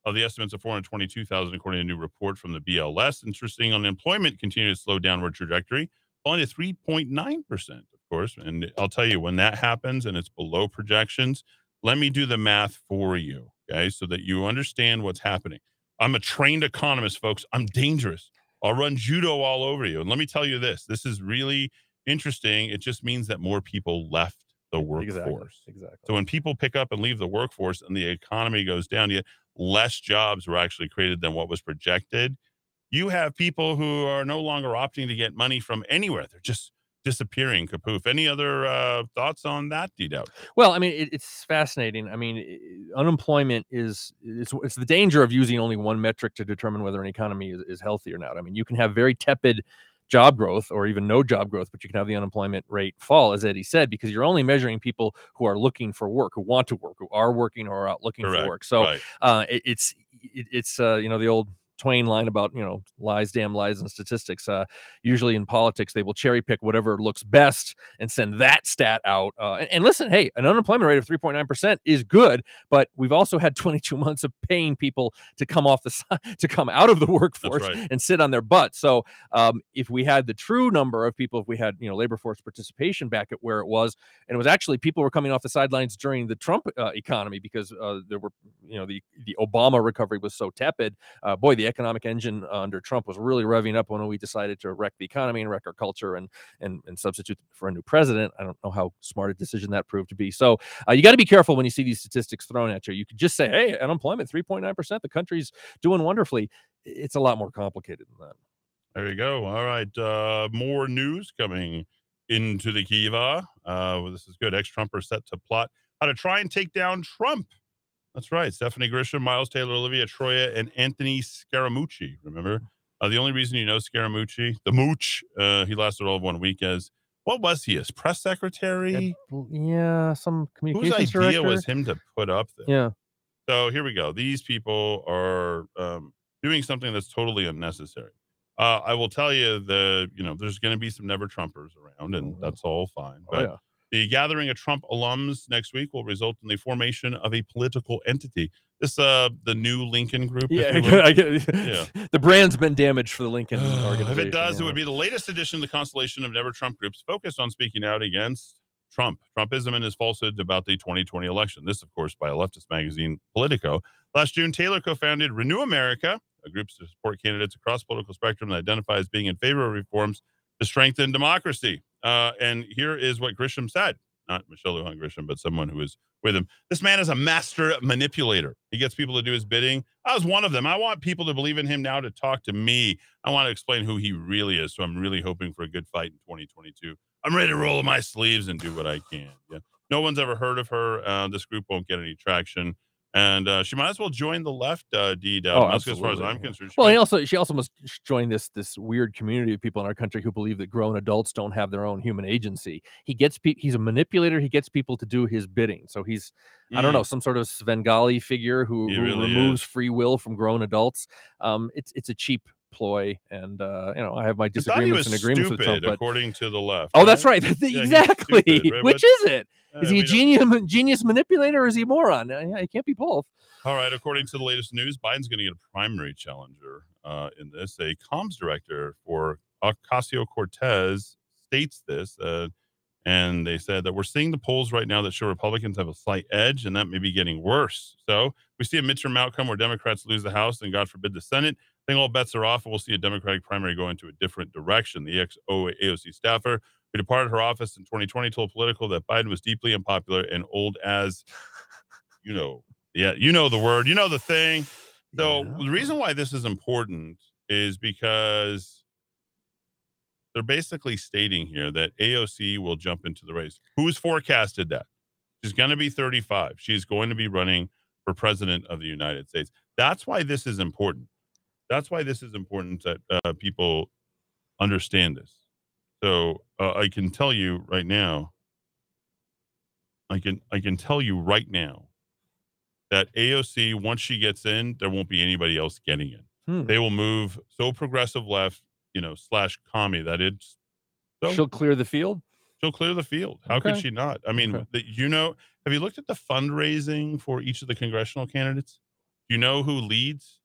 of the estimates of 422,000, according to a new report from the BLS. Interesting, unemployment continued its slow downward trajectory, falling to 3.9%, of course. And I'll tell you, when that happens and it's below projections, let me do the math for you, okay, so that you understand what's happening. I'm a trained economist, folks. I'm dangerous. I'll run judo all over you. And let me tell you this this is really interesting. It just means that more people left the workforce. Exactly. Exactly. So when people pick up and leave the workforce and the economy goes down, yet less jobs were actually created than what was projected. You have people who are no longer opting to get money from anywhere. They're just disappearing. Kapoof. Any other uh, thoughts on that, D Dowd? Well, I mean, it, it's fascinating. I mean, unemployment is it's it's the danger of using only one metric to determine whether an economy is, is healthy or not. I mean, you can have very tepid job growth or even no job growth, but you can have the unemployment rate fall, as Eddy said, because you're only measuring people who are looking for work, who want to work, who are working or are out looking Correct. for work. So right. uh, it, it's it, it's uh, you know the old Twain line about you know lies, damn lies, and statistics. Uh, usually in politics, they will cherry pick whatever looks best and send that stat out. Uh, and, and listen, hey, an unemployment rate of 3.9 percent is good, but we've also had [LAUGHS] 22 months of paying people to come off the [LAUGHS] to come out of the workforce right. and sit on their butt. So um, if we had the true number of people, if we had you know labor force participation back at where it was, and it was actually people were coming off the sidelines during the Trump uh, economy because uh, there were you know the the Obama recovery was so tepid. Uh, boy, the economic engine uh, under Trump was really revving up when we decided to wreck the economy and wreck our culture and and and substitute for a new president. I don't know how smart a decision that proved to be. So uh, you got to be careful when you see these statistics thrown at you. You could just say, "Hey, unemployment 3.9 percent. The country's doing wonderfully." It's a lot more complicated than that. There you go. All right. Uh, more news coming into the KIVA. Uh, well, this is good. Ex Trumper set to plot how to try and take down Trump. That's right. Stephanie Grisham, Miles Taylor, Olivia Troya, and Anthony Scaramucci. Remember? Uh, the only reason you know Scaramucci, the mooch, uh, he lasted all of one week as what was he? As press secretary? Yeah, some Whose idea director. was him to put up there? Yeah. So here we go. These people are um, doing something that's totally unnecessary. Uh, I will tell you the you know there's going to be some never Trumpers around, and Mhm. that's all fine. Oh, But yeah. The gathering of Trump alums next week will result in the formation of a political entity. This uh the new Lincoln Group. Yeah, [LAUGHS] you will. I get, Yeah. [LAUGHS] the brand's been damaged for the Lincoln organization. [SIGHS] if it does, it would be the latest edition of the constellation of never Trump groups focused on speaking out against Trump, Trumpism, and his falsehoods about the 2020 election. This, of course, by a leftist magazine, Politico. Last June, Taylor co founded Renew America, a group to support candidates across political spectrum that identify as being in favor of reforms to strengthen democracy. Uh, and here is what Grisham said not Michelle Lujan Grisham, but someone who is with him. This man is a master manipulator. He gets people to do his bidding. I was one of them. I want people to believe in him now to talk to me. I want to explain who he really is. So I'm really hoping for a good fight in 2022. I'm ready to roll up my sleeves and do what I can. Yeah. No one's ever heard of her. Uh, this group won't get any traction. And uh, she might as well join the left, uh, D Dub. Oh, as far as I'm concerned. She Well, might- he also she also must join this this weird community of people in our country who believe that grown adults don't have their own human agency. He gets pe- he's a manipulator. He gets people to do his bidding. So he's I don't Mm. know some sort of Svengali figure who, who really removes is. free will from grown adults. Um, it's it's a cheap ploy, and uh, you know I have my I he disagreements and agreements with Trump. But according to the left. oh, that's right? right, [LAUGHS] Yeah, exactly. stupid, right? Which But- is it? Is Is he a genius genius manipulator or is he a moron? Uh, It can't be both. All right. According to the latest news, Biden's going to get a primary challenger uh, in this. A comms director for Ocasio Cortez states this, uh, and they said that we're seeing the polls right now that show Republicans have a slight edge, and that may be getting worse. So we see a midterm outcome where Democrats lose the House and, God forbid, the Senate. I think all bets are off, and we'll see a Democratic primary go into a different direction. The ex AOC staffer who departed her office in 2020 told Politico that Biden was deeply unpopular and old as, you know, yeah, you know the word, you know the thing. So Yeah. the reason why this is important is because they're basically stating here that AOC will jump into the race. Who's forecasted that? She's going to be 35. She's going to be running for president of the United States. That's why this is important. That's why this is important that uh, people understand this. So uh, I can tell you right now. I can I can tell you right now that AOC once she gets in, there won't be anybody else getting in. Hmm. They will move so progressive left, you know, slash commie that it's so She'll clear the field. she'll clear the field. How could she not? I mean, Okay. the, you know, have you looked at the fundraising for each of the congressional candidates? Do you know who leads?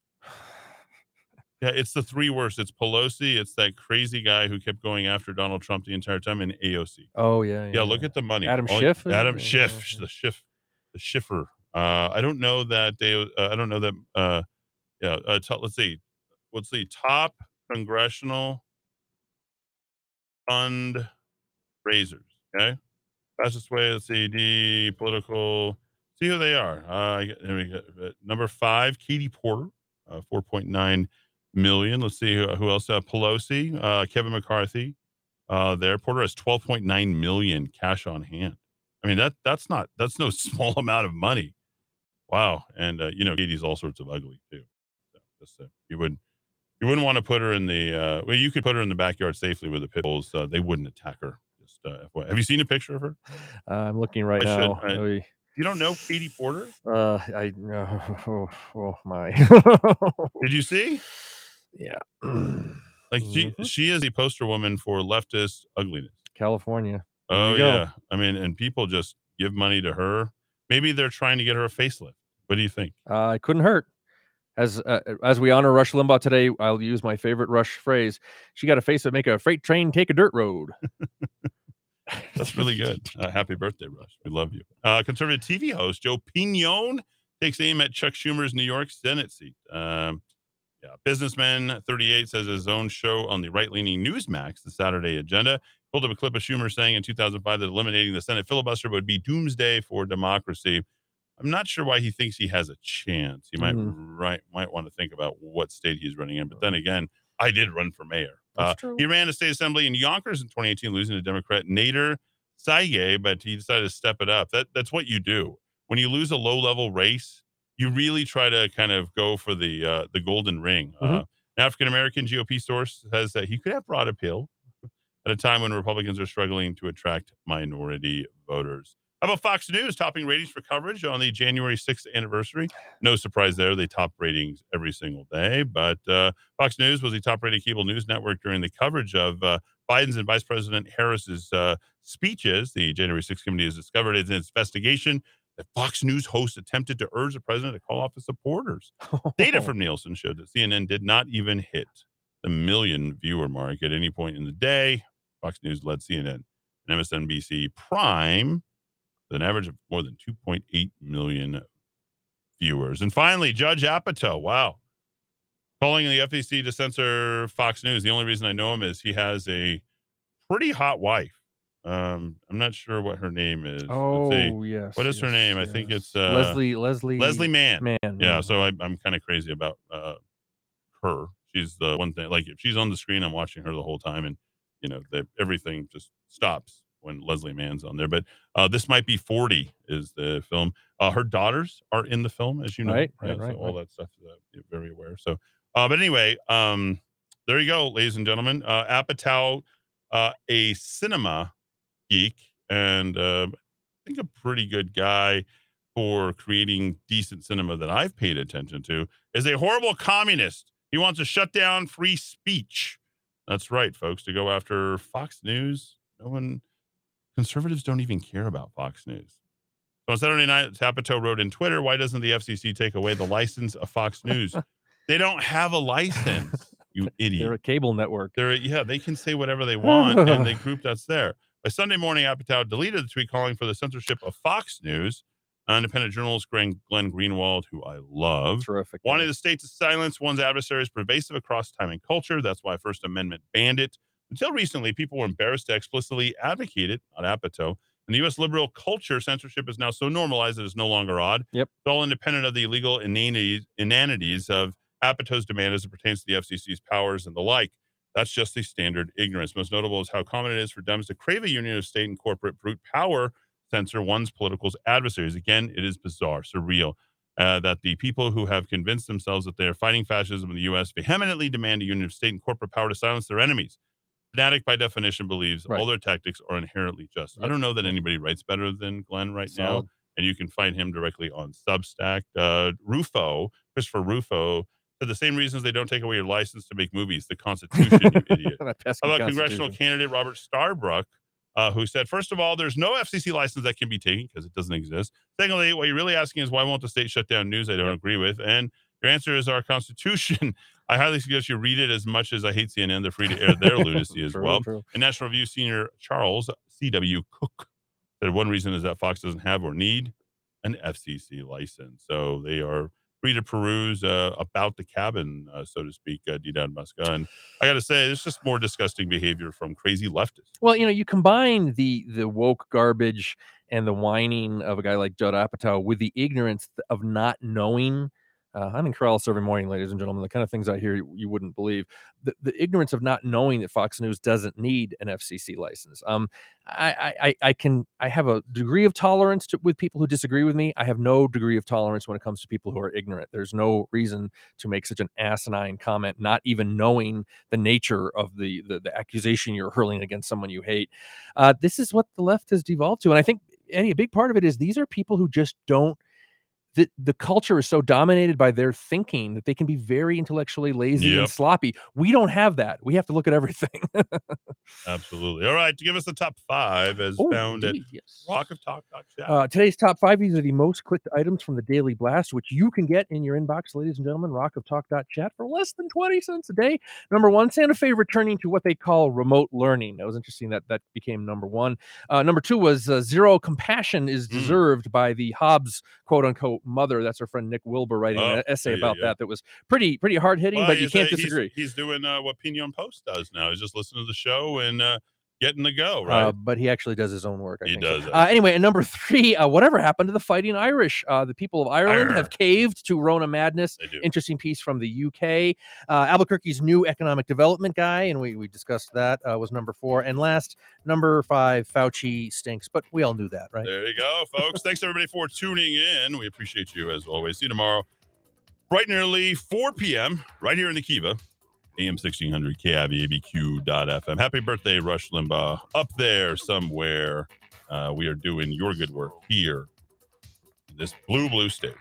Yeah, it's the three worst. It's Pelosi, it's that crazy guy who kept going after Donald Trump the entire time, and AOC. Oh yeah, Yeah, look at the money. Adam All- Schiff, Adam? Schiff, Yeah. the Schiff, the Schiffer. Uh, I don't know that they. Uh, I don't know that. Uh, yeah. Uh, t- let's see. What's the top congressional fund raisers? Okay. Fastest way. Let's see. The political. See who they are. Uh, I get- there we go. Uh, number five, Katie Porter, uh, four point nine million. Let's see who, who else. Uh, Pelosi, uh, Kevin McCarthy. Uh, there, Porter has 12.9 million cash on hand. I mean that that's not that's no [LAUGHS] small amount of money. Wow, and uh, you know Katie's all sorts of ugly too. So just uh, you wouldn't You wouldn't want to put her in the. Uh, well, you could put her in the backyard safely with the pit bulls. Uh, they wouldn't attack her. Just uh, FYI. have you seen a picture of her? Uh, I'm looking right I should- now. I- Oy. You don't know Katie Porter? Uh, I oh, [LAUGHS] oh my. Did you see? Yeah. [CLEARS THROAT] Like she Mhm. she is a poster woman for leftist ugliness. California. There Oh yeah. I mean, and people just give money to her. Maybe they're trying to get her a facelift. What do you think? Uh, it couldn't hurt. As uh, as we honor Rush Limbaugh today, I'll use my favorite Rush phrase. She got a face that make a freight train take a dirt road. [LAUGHS] [LAUGHS] That's really good. Uh, happy birthday, Rush. We love you. Uh, conservative TV host Joe Pinion takes aim at Chuck Schumer's New York Senate seat. Um, yeah, businessman 38 says his own show on the right-leaning Newsmax, the Saturday Agenda, pulled up a clip of Schumer saying in 2005 that eliminating the Senate filibuster would be doomsday for democracy. I'm not sure why he thinks he has a chance. He might Mhm. right might want to think about what state he's running in. But then again, I did run for mayor. Uh, true. he ran a state assembly in Yonkers in 2018, losing to Democrat Nader Sayegh, but he decided to step it up. That that's what you do when you lose a low level race. You really try to kind of go for the uh, the golden ring. Uh, Mhm. an African American GOP source says that he could have brought appeal at a time when Republicans are struggling to attract minority voters. How about Fox News topping ratings for coverage on the January 6th anniversary? No surprise there. They top ratings every single day. But uh, Fox News was the top rated cable news network during the coverage of uh, Biden's and Vice President Harris's uh, speeches. The January 6th committee has discovered in its investigation that Fox News hosts attempted to urge the president to call off his supporters. Data [LAUGHS] from Nielsen showed that CNN did not even hit the million viewer mark at any point in the day. Fox News led CNN and MSNBC Prime with an average of more than 2.8 million viewers. And finally, Judd Apatow. Wow. Calling the FCC to censor Fox News. The only reason I know him is he has a pretty hot wife. Um, I'm not sure what her name is. Oh yes. What is her yes, name? I think it's, uh, Leslie. Leslie. Leslie Mann. Man. Yeah, so I, I'm kind of crazy about uh, her. She's the one thing. Like if she's on the screen, I'm watching her the whole time, and you know, the, everything just stops when Leslie Mann's on there. But uh, this might be 40 is the film. Uh, her daughters are in the film, as you know. Right, Yeah, right, so right, all that stuff. Uh, you're very aware. So, uh, but anyway, um, there you go, ladies and gentlemen. Uh, Apatow, uh, a cinema geek, and uh, I think a pretty good guy for creating decent cinema that I've paid attention to, is a horrible communist. He wants to shut down free speech. That's right, folks. To go after Fox News, no one, conservatives don't even care about Fox News. So on Saturday night, Apatow wrote in Twitter, why doesn't the FCC take away the license of Fox [LAUGHS] News? they don't have a license, you [LAUGHS] idiot. They're a cable network. They're yeah, they can say whatever they want and the group that's there. By Sunday morning, Apatow deleted the tweet calling for the censorship of Fox News. Independent journalist Glenn, Glenn Greenwald, who I love, Terrific. wanting the state to silence one's adversaries pervasive across time and culture. That's why First Amendment banned it. Until recently, people were embarrassed to explicitly advocate it, not Apatow. In the U.S. liberal culture, censorship is now so normalized that it's no longer odd. Yep. It's all independent of the illegal inanities, inanities of Apatow's demand as it pertains to the FCC's powers and the like. That's just the standard ignorance. Most notable is how common it is for Dems to crave a union of state and corporate brute power censor one's political adversaries. Again, it is bizarre, surreal. Uh, that the people who have convinced themselves that they are fighting fascism in the U.S. vehemently demand a union of state and corporate power to silence their enemies. Fanatic, by definition, believes Right. all their tactics are inherently just. I don't know that anybody writes better than Glenn right now and you can find him directly on Substack. Uh, Rufo, Christopher Rufo, for the same reasons they don't take away your license to make movies, the Constitution, you [LAUGHS] idiot. How about congressional candidate Robert Starbrook, uh, who said, first of all, there's no FCC license that can be taken because it doesn't exist. Secondly, what you're really asking is why won't the state shut down news I don't agree with? And your answer is our Constitution. [LAUGHS] I highly suggest you read it as much as I hate CNN. They're free to air their lunacy as [LAUGHS] True, well. true. And National Review senior Charles C.W. Cooke said one reason is that Fox doesn't have or need an FCC license. So they are free to peruse uh, about the cabin, uh, so to speak, uh, D. Dowd Muska. And I got to say, it's just more disgusting behavior from crazy leftists. Well, you know, you combine the the woke garbage and the whining of a guy like Judd Apatow with the ignorance of not knowing Uh, I'm in Corrales every morning, ladies and gentlemen. The kind of things I hear you, you wouldn't believe. The, the ignorance of not knowing that Fox News doesn't need an FCC license. Um, I, I, I- can I have a degree of tolerance to, with people who disagree with me. I have no degree of tolerance when it comes to people who are ignorant. There's no reason to make such an asinine comment, not even knowing the nature of the the, the accusation you're hurling against someone you hate. Uh, this is what the left has devolved to, and I think Eddy, a big part of it is these are people who just don't the, the culture is so dominated by their thinking that they can be very intellectually lazy Yep. and sloppy. We don't have that. We have to look at everything. Absolutely. All right. To give us the top five as Oh, found at indeed, yes. rockoftalk.chat. Uh, today's top five. These are the most clicked items from the Daily Blast, which you can get in your inbox, ladies and gentlemen. Rockoftalk.chat for less than 20 cents a day. Number one, Santa Fe returning to what they call remote learning. That was interesting that that became number one. Uh, number two was uh, zero compassion is Mm. deserved by the Hobbs quote unquote mother. That's our friend Nick Wilbur writing Oh, an essay yeah, about yeah. that. That was pretty pretty hard hitting, Well, but you he's, can't uh, he's- disagree. He's, doing uh, what Piñon Post does now. He's just listening to the show and uh, getting the go, right? Uh, but he actually does his own work. I He so. does, Uh, anyway, and number three, uh, whatever happened to the Fighting Irish? Uh, the people of Ireland Arr. have caved to Rona madness. they do. Interesting piece from the UK. Uh, Albuquerque's new economic development guy, and we, we discussed that, uh, was number four. And last, number five, Fauci stinks, but we all knew that, right? There you go, folks. Thanks everybody for tuning in. We appreciate you as always. See you tomorrow, bright and early, 4 p.m. right here in the KIVA, AM 1600 KIVABQ.FM. Happy birthday, Rush Limbaugh. Up there somewhere, uh, we are doing your good work here in this blue, blue state.